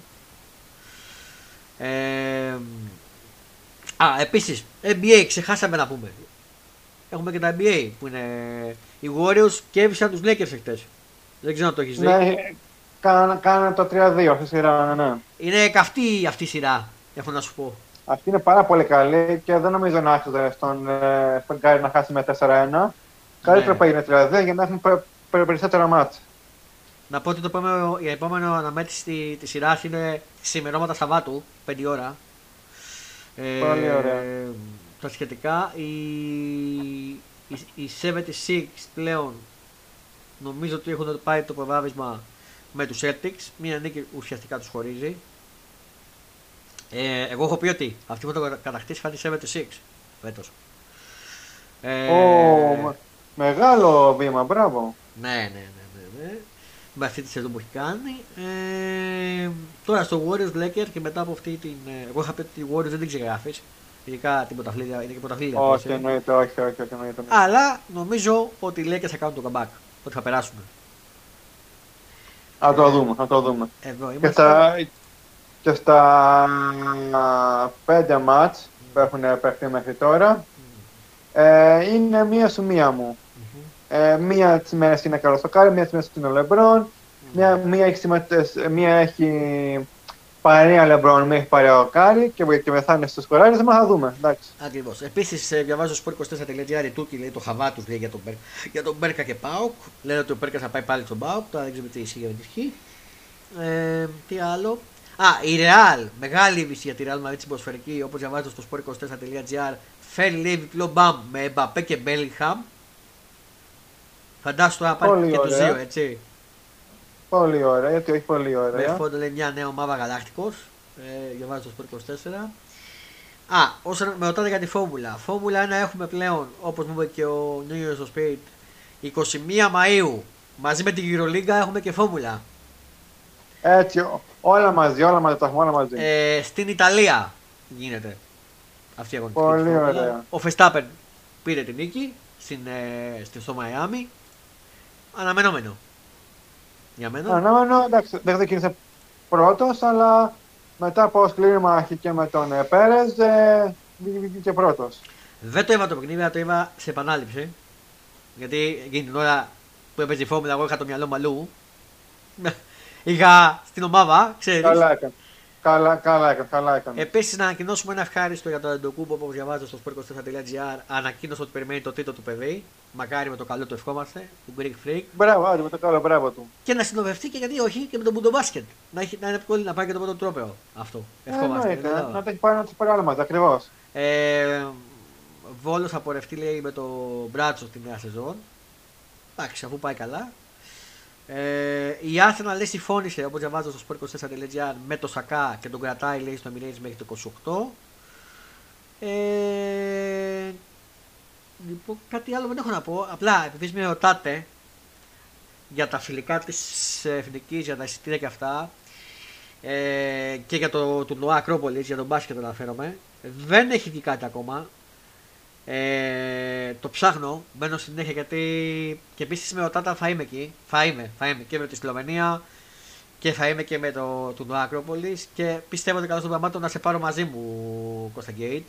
[SPEAKER 1] Ε, α, επίσης, NBA, ξεχάσαμε να πούμε. Έχουμε και τα NBA που είναι. Οι Warriors κέβησαν τους Lakers χτε. Δεν ξέρω αν το έχεις δει.
[SPEAKER 2] Ναι, κάνανε το 3-2 αυτή η σειρά, ναι, ναι.
[SPEAKER 1] Είναι καυτή αυτή η σειρά, έχω να σου πω.
[SPEAKER 2] Αυτή είναι πάρα πολύ καλή και δεν νομίζω να άξιζε στον ε, να χάσει με 4-1. Ναι. Καλύτερα πάει είναι 3-2 για να έχουμε περισσότερα μάτια.
[SPEAKER 1] Να πω ότι το επόμενο, η επόμενη αναμέτρηση τη σειράς είναι σημερώματα Σαββάτου, 5 ώρα.
[SPEAKER 2] Ε, πολύ ωραία.
[SPEAKER 1] τα σχετικά, η, η, η 76 πλέον νομίζω ότι έχουν πάει το προβάδισμα με τους Celtics. Μία νίκη ουσιαστικά τους χωρίζει. Ε, εγώ έχω πει ότι αυτή που το κατακτήσει θα τη 76 φέτος.
[SPEAKER 2] Ε, oh, μεγάλο βήμα, μπράβο.
[SPEAKER 1] Ναι, ναι, ναι, ναι, ναι. Με αυτή τη σεζόν που έχει κάνει. Ε, τώρα στο Warriors Lakers και μετά από αυτή την. Ε, εγώ είχα πει ότι οι Warriors δεν την ξεγράφεις. Ειδικά την πρωταθλήτρια. Είναι και πρωταθλήτρια.
[SPEAKER 2] Όχι, εννοείται, όχι, όχι, όχι, εννοείται.
[SPEAKER 1] Αλλά νομίζω ότι οι Lakers θα κάνουν το comeback. Ότι θα περάσουν.
[SPEAKER 2] Θα το δούμε, θα το δούμε.
[SPEAKER 1] Εδώ
[SPEAKER 2] είμαστε. Και στα, και στα πέντε μάτς που έχουν παιχτεί μέχρι τώρα ε, είναι μία σου μία μου. Ε, μία της μέρας είναι καλό στο κάρι, μία της μέρας είναι ο Λεμπρόν, μία, μία, έχει, μία έχει παρέα Λεμπρόν, μία έχει παρέα ο Κάρι και, και μετά είναι στο σκοράρισμα, θα δούμε.
[SPEAKER 1] Ακριβώς. Επίσης, ε, διαβάζω στο 24.gr Τούρκοι λέει το χαβά του για τον, Μπέρκα, για τον Μπέρκα και Πάοκ. Λένε ότι ο Μπέρκας θα πάει πάλι στον Πάοκ, τώρα δεν ξέρω τι ισχύει ή δεν ισχύει. Ε, τι άλλο. Α, η Real, μεγάλη είδηση για τη Real Madrid στην ποδοσφαιρική, όπως διαβάζω στο sport24.gr, φέρει λέει διπλό μπαμ με Εμπαπέ και Μπέλιγχαμ. Φαντάσου τώρα πάρει και τους δύο, έτσι.
[SPEAKER 2] Πολύ ωραία, γιατί όχι πολύ ωραία.
[SPEAKER 1] Με φόντο λέει μια νέα ομάδα γαλάκτικος. Ε, διαβάζω στο Sport 24. Α, όσο με ρωτάτε για τη φόρμουλα. Φόρμουλα 1 έχουμε πλέον, όπως μου είπε και ο Νίγιο στο Spirit, 21 Μαου. Μαζί με την Euroliga έχουμε και φόρμουλα.
[SPEAKER 2] Έτσι, όλα μαζί, όλα μαζί, τα έχουμε όλα μαζί.
[SPEAKER 1] Ε, στην Ιταλία γίνεται αυτή η αγωνιστική.
[SPEAKER 2] Πολύ ωραία.
[SPEAKER 1] Ο Φεστάπεν πήρε την νίκη στην, ε, στην, στο Μαϊάμι. Αναμενόμενο. Για μένα.
[SPEAKER 2] Αναμενόμενο, εντάξει, δεν ξεκίνησε πρώτος, αλλά μετά από σκληρή μάχη και με τον ε, Πέρες, ε, βγήκε πρώτος.
[SPEAKER 1] Δεν το είδα το παιχνίδι, το είδα σε επανάληψη. Γιατί εκείνη την ώρα που έπαιζε η φόρμουλα, εγώ είχα το μυαλό μαλλού είχα στην ομάδα, ξέρεις.
[SPEAKER 2] Καλά έκανε. Καλά, καλά έκανε. Καλά έκανε.
[SPEAKER 1] Επίσης, να ανακοινώσουμε ένα ευχάριστο για τον Εντοκούμπο όπως διαβάζω στο sport24.gr. Ανακοίνωσε ότι περιμένει το τρίτο του παιδί. Μακάρι με το καλό του ευχόμαστε. Του Greek Freak.
[SPEAKER 2] Μπράβο, άντε με το καλό, μπράβο του.
[SPEAKER 1] Και να συνοδευτεί και γιατί όχι και με τον Μπουντομπάσκετ. Να, έχει, να είναι εύκολο να πάει και το πρώτο τρόπεο. Αυτό. Ευχόμαστε.
[SPEAKER 2] Ε, να, να το έχει πάρει να τους πάρει άλλο μα, ακριβώς.
[SPEAKER 1] Ε, Βόλος θα πορευτεί λέει με το Μπράτσο στη νέα σεζόν. Εντάξει, αφού πάει καλά. Ε, η Arsenal λέει συμφώνησε όπως διαβάζω στο sport24.gr με το Σακά και τον κρατάει λέει στο Emirates μέχρι το 28. Ε, λοιπόν, κάτι άλλο δεν έχω να πω. Απλά επειδή με ρωτάτε για τα φιλικά της εθνικής, για τα εισιτήρια και αυτά ε, και για το τουρνουά Ακρόπολη, για τον μπάσκετ αναφέρομαι, δεν έχει βγει κάτι ακόμα. Ε, το ψάχνω, μπαίνω συνέχεια γιατί και επίσης με ρωτάτε θα είμαι εκεί. Θα είμαι, θα είμαι και με τη Σλοβενία και θα είμαι και με το του Ακρόπολη και πιστεύω ότι καλό των πραγμάτων να σε πάρω μαζί μου Κώστα Γκέιτ.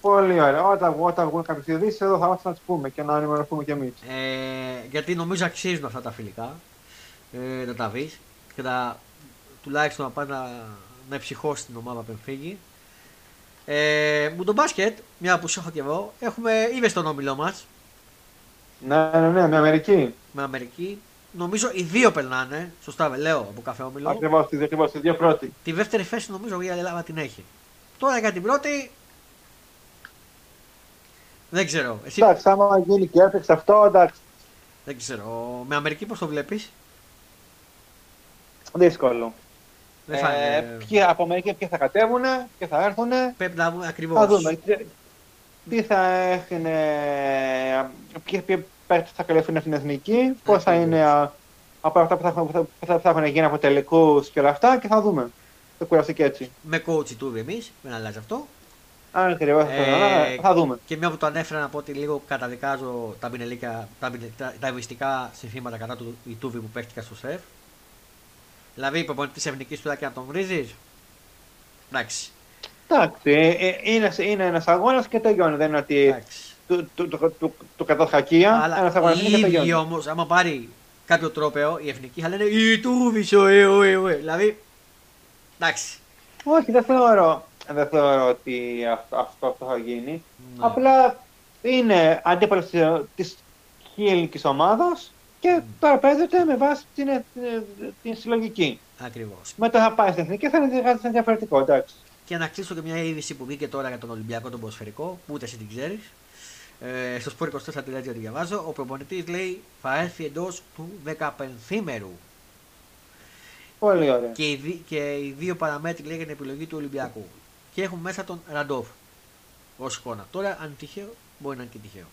[SPEAKER 2] Πολύ ωραία. Όταν, όταν βγουν κάποιες ειδήσεις, εδώ θα είμαστε να τις πούμε και να ενημερωθούμε κι εμείς.
[SPEAKER 1] Ε, γιατί νομίζω αξίζουν αυτά τα φιλικά ε, να τα βρει και να, τουλάχιστον να πάει να, να εψυχώσει την ομάδα που φύγει. Ε, μου τον μπάσκετ, μια που σου έχω και εγώ, έχουμε, είμαι στον όμιλό μας.
[SPEAKER 2] Ναι, ναι, ναι, με Αμερική.
[SPEAKER 1] Με Αμερική. Νομίζω οι δύο περνάνε. Σωστά, λέω από κάθε όμιλο.
[SPEAKER 2] Ακριβώς, οι δύο πρώτοι.
[SPEAKER 1] Τη δεύτερη θέση νομίζω η Ελλάδα την έχει. Τώρα για την πρώτη. Δεν ξέρω.
[SPEAKER 2] Εσύ... Εντάξει, άμα γίνει και έφεξε αυτό, εντάξει.
[SPEAKER 1] Δεν ξέρω. Με Αμερική πώς το βλέπεις;
[SPEAKER 2] Δύσκολο.
[SPEAKER 1] Δεν θα
[SPEAKER 2] Ε,
[SPEAKER 1] είναι.
[SPEAKER 2] ποιοι από Αμερική ποιοι θα κατέβουν, ποιοι θα έρθουν.
[SPEAKER 1] Πρέπει να δούμε ακριβώς.
[SPEAKER 2] Θα δούμε. Τι- Τι θα έχουν, ποιοι ποιοι παίκτες θα καλυφθούν στην εθνική, πώς θα
[SPEAKER 1] Ακριβώς.
[SPEAKER 2] είναι α, από αυτά που θα, έχουν- που θα, που θα, θα έχουν γίνει από τελικούς και όλα αυτά και θα δούμε. Θα κουραστεί και έτσι.
[SPEAKER 1] Με coach του εμείς, δεν αλλάζει αυτό.
[SPEAKER 2] Αν ακριβώ
[SPEAKER 1] Ε,
[SPEAKER 2] θα δούμε.
[SPEAKER 1] Και μια που το ανέφερα να πω ότι λίγο καταδικάζω τα, μηνελίκια, τα, μηνε- τα, τα ευαισθητικά συνθήματα κατά του Ιτούβη που παίχτηκα στο σεφ. Δηλαδή, η προπονητή εθνικής του να τον βρίζεις. Εντάξει.
[SPEAKER 2] Εντάξει, ε, ε, είναι, είναι ένας αγώνας και τελειώνει. Δεν είναι ότι
[SPEAKER 1] εντάξει.
[SPEAKER 2] του, του, του, του, του κατά χακία,
[SPEAKER 1] Αλλά
[SPEAKER 2] ένας αγώνας
[SPEAKER 1] οι
[SPEAKER 2] και
[SPEAKER 1] ίδιοι
[SPEAKER 2] τελειώνει.
[SPEAKER 1] όμως, άμα πάρει κάποιο τρόπαιο, η εθνική θα λένε Ιτούβη, οε, οε, οε. Δηλαδή. Εντάξει.
[SPEAKER 2] Όχι, δεν θεωρώ, δεν θεωρώ ότι αυτό, αυτό, αυτό θα γίνει.
[SPEAKER 1] Ναι.
[SPEAKER 2] Απλά είναι αντίπαλος της ελληνικής ομάδας και τώρα παίζεται με βάση την, την, την συλλογική.
[SPEAKER 1] Ακριβώς.
[SPEAKER 2] Μετά θα πάει στην εθνική, θα είναι κάτι διαφορετικό, εντάξει.
[SPEAKER 1] Και να κλείσω και μια είδηση που βγήκε τώρα για τον Ολυμπιακό τον Ποσφαιρικό, που ούτε εσύ την ξέρεις. Ε, στο Sport 24 τη τη διαβάζω. Ο προπονητής λέει θα έρθει εντός του 15 μέρου.
[SPEAKER 2] Πολύ ωραία.
[SPEAKER 1] Και οι, δι- και οι δύο παραμέτροι λέγανε επιλογή του Ολυμπιακού. Και έχουν μέσα τον Ραντόφ ως εικόνα. Τώρα, αν είναι τυχαίο, μπορεί να είναι και τυχαίο.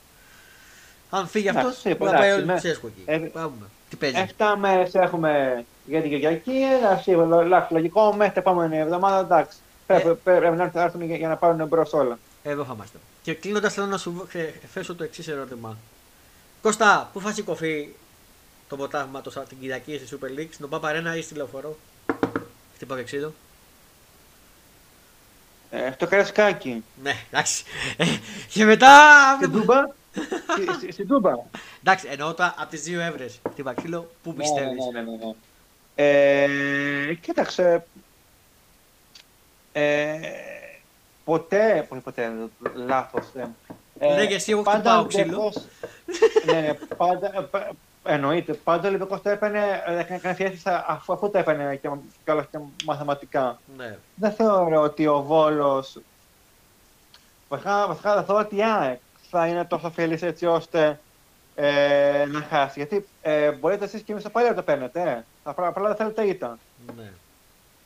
[SPEAKER 1] Αν φύγει
[SPEAKER 2] Εντάξει,
[SPEAKER 1] αυτός,
[SPEAKER 2] είπα,
[SPEAKER 1] μπορεί να πάει ο
[SPEAKER 2] εντάξει, ναι.
[SPEAKER 1] Λουτσέσκο εκεί.
[SPEAKER 2] Ε,
[SPEAKER 1] Πάμε. Τι παίζει.
[SPEAKER 2] Εφτά μέρες έχουμε για την Κυριακή, εντάξει, λο- λογικό μέχρι την επόμενη εβδομάδα, εντάξει. Πρέπει, πρέπει να έρθουν για, για να πάρουν μπρος όλα.
[SPEAKER 1] Εδώ θα είμαστε. Και κλείνοντας, θέλω να σου ε, θέσω το εξής ερώτημα. Κώστα, πού θα σηκωθεί το ποτάμι το, Σα- την Κυριακή στη Super League, στην Παπαρένα ή στη Λεωφορώ. Χτύπα δεξίδο.
[SPEAKER 2] Ε, στο Καρασκάκι.
[SPEAKER 1] Ναι, εντάξει. Ε, και μετά.
[SPEAKER 2] Στην Τούμπα. Στη- στη- Στην Τούμπα.
[SPEAKER 1] εντάξει, εννοώ τα από τις δύο έβρες. Χτύπα ξύλο, πού
[SPEAKER 2] Ναι,
[SPEAKER 1] πιστεύεις;
[SPEAKER 2] ναι, ναι, ναι, ναι. Ε, κοίταξε. Ε, ποτέ, ποτέ, ποτέ λάθος. Ε,
[SPEAKER 1] Λέγε εσύ, εγώ
[SPEAKER 2] πάντα
[SPEAKER 1] χτυπάω
[SPEAKER 2] ο
[SPEAKER 1] ξύλο.
[SPEAKER 2] Ολυμπιακός- ναι, ναι, πάντα, ε, πα- εννοείται. Πάντα ο Ολυμπιακός το έπαιρνε, ε, έκανε έκανε θέση αφού, αφού το έπαιρνε και, και, και μαθηματικά.
[SPEAKER 1] Ναι.
[SPEAKER 2] Δεν θεωρώ ότι ο Βόλος, βασικά, βασικά δεν θεωρώ ότι η ΑΕΚ θα είναι τόσο αφελής έτσι ώστε ε, να χάσει. Γιατί ε, μπορείτε εσείς και εμείς το παλιό το παίρνετε. Ε. Απλά, απλά δεν θέλετε ήττα.
[SPEAKER 1] ναι.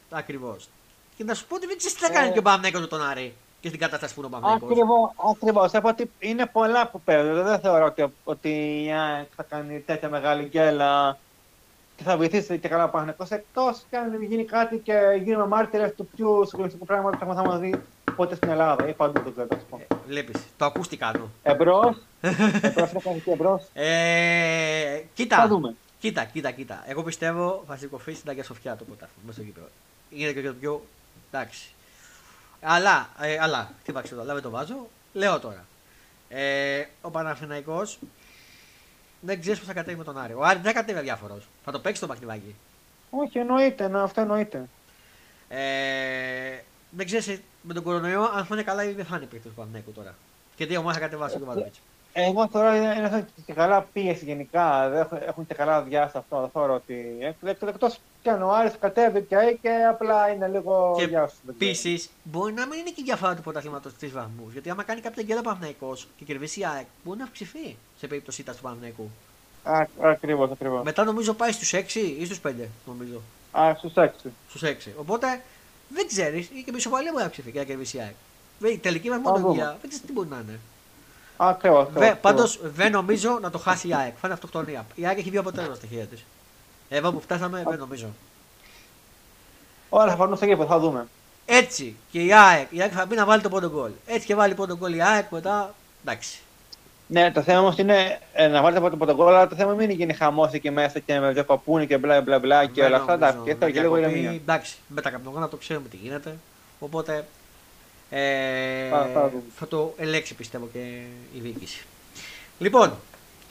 [SPEAKER 1] Ακριβώς. Και να σου πω ότι δεν ξέρεις τι θα κάνει
[SPEAKER 2] Ε.
[SPEAKER 1] και ο Παναγιώτο με τον Άρη και στην κατάσταση που είναι ο Παναγιώτο.
[SPEAKER 2] Ακριβώς, ακριβώς. Έχω ότι είναι πολλά που παίζουν. Δεν θεωρώ ότι, ότι η ΑΕΚ θα κάνει τέτοια μεγάλη γκέλα και θα βοηθήσει και καλά ο Παναγενικός εκτός και αν γίνει κάτι και γίνουμε μάρτυρες του πιο συγκλονιστικού πράγματος που θα έχουμε δει ποτέ στην Ελλάδα ή παντού δεν ξέρω να σου πω.
[SPEAKER 1] Βλέπεις. Το ακούστηκα εδώ.
[SPEAKER 2] Εμπρός, εμπρός θα κάνει και εμπρός.
[SPEAKER 1] Ε, κοίτα.
[SPEAKER 2] Θα δούμε.
[SPEAKER 1] Κοίτα, κοίτα, κοίτα. Εγώ πιστεύω θα σηκωθεί στην Αγία Σοφιά το πρωτάθλημα μέσα στο γήπεδο. Είναι και το πιο. Εντάξει. Αλλά, ε, αλλά, τι πάξε εδώ, αλλά δεν το βάζω. Λέω τώρα. Ε, ο Παναθηναϊκός δεν ξέρεις πώς θα κατέβει με τον Άρη. Ο Άρη δεν κατέβει αδιάφορος. Θα το παίξει το μακτιβάκι.
[SPEAKER 2] Όχι, εννοείται, εννο- αυτό εννοείται.
[SPEAKER 1] Ε, δεν ξέρεις με τον κορονοϊό αν θα είναι καλά ή δεν θα είναι παίκτη του Παναθηναϊκού τώρα. Και τι ομάδα θα κατεβάσει ο Βαδόβιτ.
[SPEAKER 2] Εγώ θεωρώ είναι είναι και καλά πίεση γενικά. Δεν έχουν, έχουν και καλά διάστα αυτό. Δεν θεωρώ ότι. Εκτός και αν ο Άρης κατέβει και, και απλά είναι λίγο.
[SPEAKER 1] Και
[SPEAKER 2] γεια σου, δεν ξέρω.
[SPEAKER 1] Επίσης, μπορεί να μην είναι και η διαφορά του πρωταθλήματος τρεις βαθμούς. Γιατί άμα κάνει κάποια γκέλα Παναθυναϊκό και κερδίσει η ΑΕΚ, μπορεί να αυξηθεί σε περίπτωση ήττα του Παναθηναϊκού.
[SPEAKER 2] Α, ακριβώς, ακριβώς.
[SPEAKER 1] Μετά νομίζω πάει στους 6 ή στους 5, νομίζω.
[SPEAKER 2] Α, στους έξι.
[SPEAKER 1] Στους 6. Οπότε δεν ξέρεις, ή και μισοπαλία μπορεί να αυξηθεί και να κερδίσει η ΑΕΚ. Δε- Η τελική
[SPEAKER 2] δούμε.
[SPEAKER 1] βαθμολογία δεν ξέρεις τι μπορεί να είναι.
[SPEAKER 2] Ακριβώς. ακριβώς.
[SPEAKER 1] Πάντως δεν νομίζω να το χάσει η ΑΕΚ. Θα είναι αυτοκτονία. Η ΑΕΚ έχει δύο αποτέλεσμα στα χέρια της. Εδώ που φτάσαμε δεν νομίζω.
[SPEAKER 2] Όλα θα φανούν στο γήπεδο, θα δούμε.
[SPEAKER 1] Έτσι και η ΑΕΚ, η ΑΕΚ θα μπει να βάλει το πρώτο γκολ. Έτσι και βάλει πρώτο γκολ η ΑΕΚ μετά. Εντάξει.
[SPEAKER 2] Ναι, το θέμα όμως είναι ε, να βάλετε από το γκολ, αλλά το θέμα μην γίνει χαμό εκεί μέσα και με δύο παπούνι και μπλα μπλα μπλα και
[SPEAKER 1] Δεν
[SPEAKER 2] όλα αυτά.
[SPEAKER 1] νομίζω
[SPEAKER 2] Εντάξει, και
[SPEAKER 1] να
[SPEAKER 2] θέλω και λίγο
[SPEAKER 1] διακοπεί.
[SPEAKER 2] ηρεμία.
[SPEAKER 1] Εντάξει, με τα καπνογόνα το ξέρουμε τι γίνεται. Οπότε ε,
[SPEAKER 2] Θα- θα δούμε.
[SPEAKER 1] θα το ελέξει πιστεύω και η διοίκηση. Λοιπόν,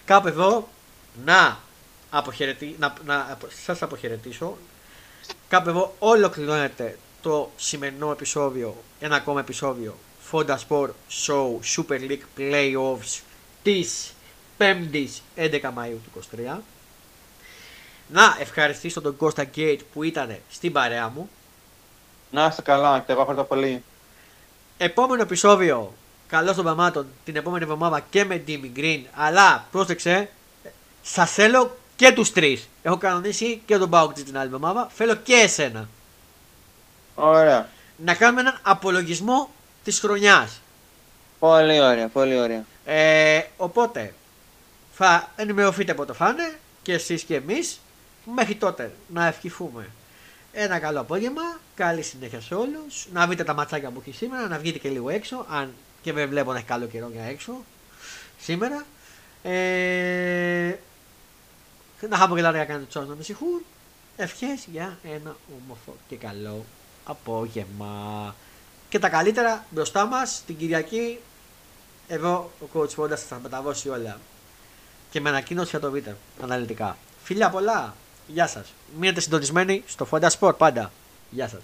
[SPEAKER 1] κάπου εδώ να, αποχαιρετή, να, να σας αποχαιρετήσω. Κάπου εδώ ολοκληρώνεται το σημερινό επεισόδιο, ένα ακόμα επεισόδιο Fonda Sport Show Super League Playoffs της 5ης 11 Μαΐου του 23. Να ευχαριστήσω τον Κώστα Γκέιτ που ήταν στην παρέα μου.
[SPEAKER 2] Να είστε καλά, και εγώ ευχαριστώ πολύ.
[SPEAKER 1] Επόμενο επεισόδιο, καλώς των παμάτων, την επόμενη εβδομάδα και με Jimmy Green. Αλλά πρόσεξε, Σας θέλω και τους τρεις. Έχω κανονίσει και τον Μπάουκ την άλλη εβδομάδα. Θέλω και εσένα.
[SPEAKER 2] Ωραία.
[SPEAKER 1] Να κάνουμε έναν απολογισμό της χρονιάς.
[SPEAKER 2] Πολύ ωραία, πολύ ωραία.
[SPEAKER 1] Ε, οπότε θα ενημερωθείτε πότε θα είναι και εσείς και εμείς. Μέχρι τότε να ευχηθούμε ένα καλό απόγευμα. Καλή συνέχεια σε όλους. Να δείτε τα ματσάκια που έχει σήμερα. Να βγείτε και λίγο έξω. Αν και δεν βλέπω να έχει καλό καιρό για έξω σήμερα. Ε, να χάμε και να κάνει τσόρς να με συγχούν. Ευχές για ένα όμορφο και καλό απόγευμα. Και τα καλύτερα μπροστά μας την Κυριακή. Εδώ ο coach Fonda θα τα μεταδώσει όλα. Και με ανακοίνωση για το βίντεο αναλυτικά. Φιλιά πολλά! Γεια σας. Μείνετε συντονισμένοι στο Fonda Sport πάντα. Γεια σας.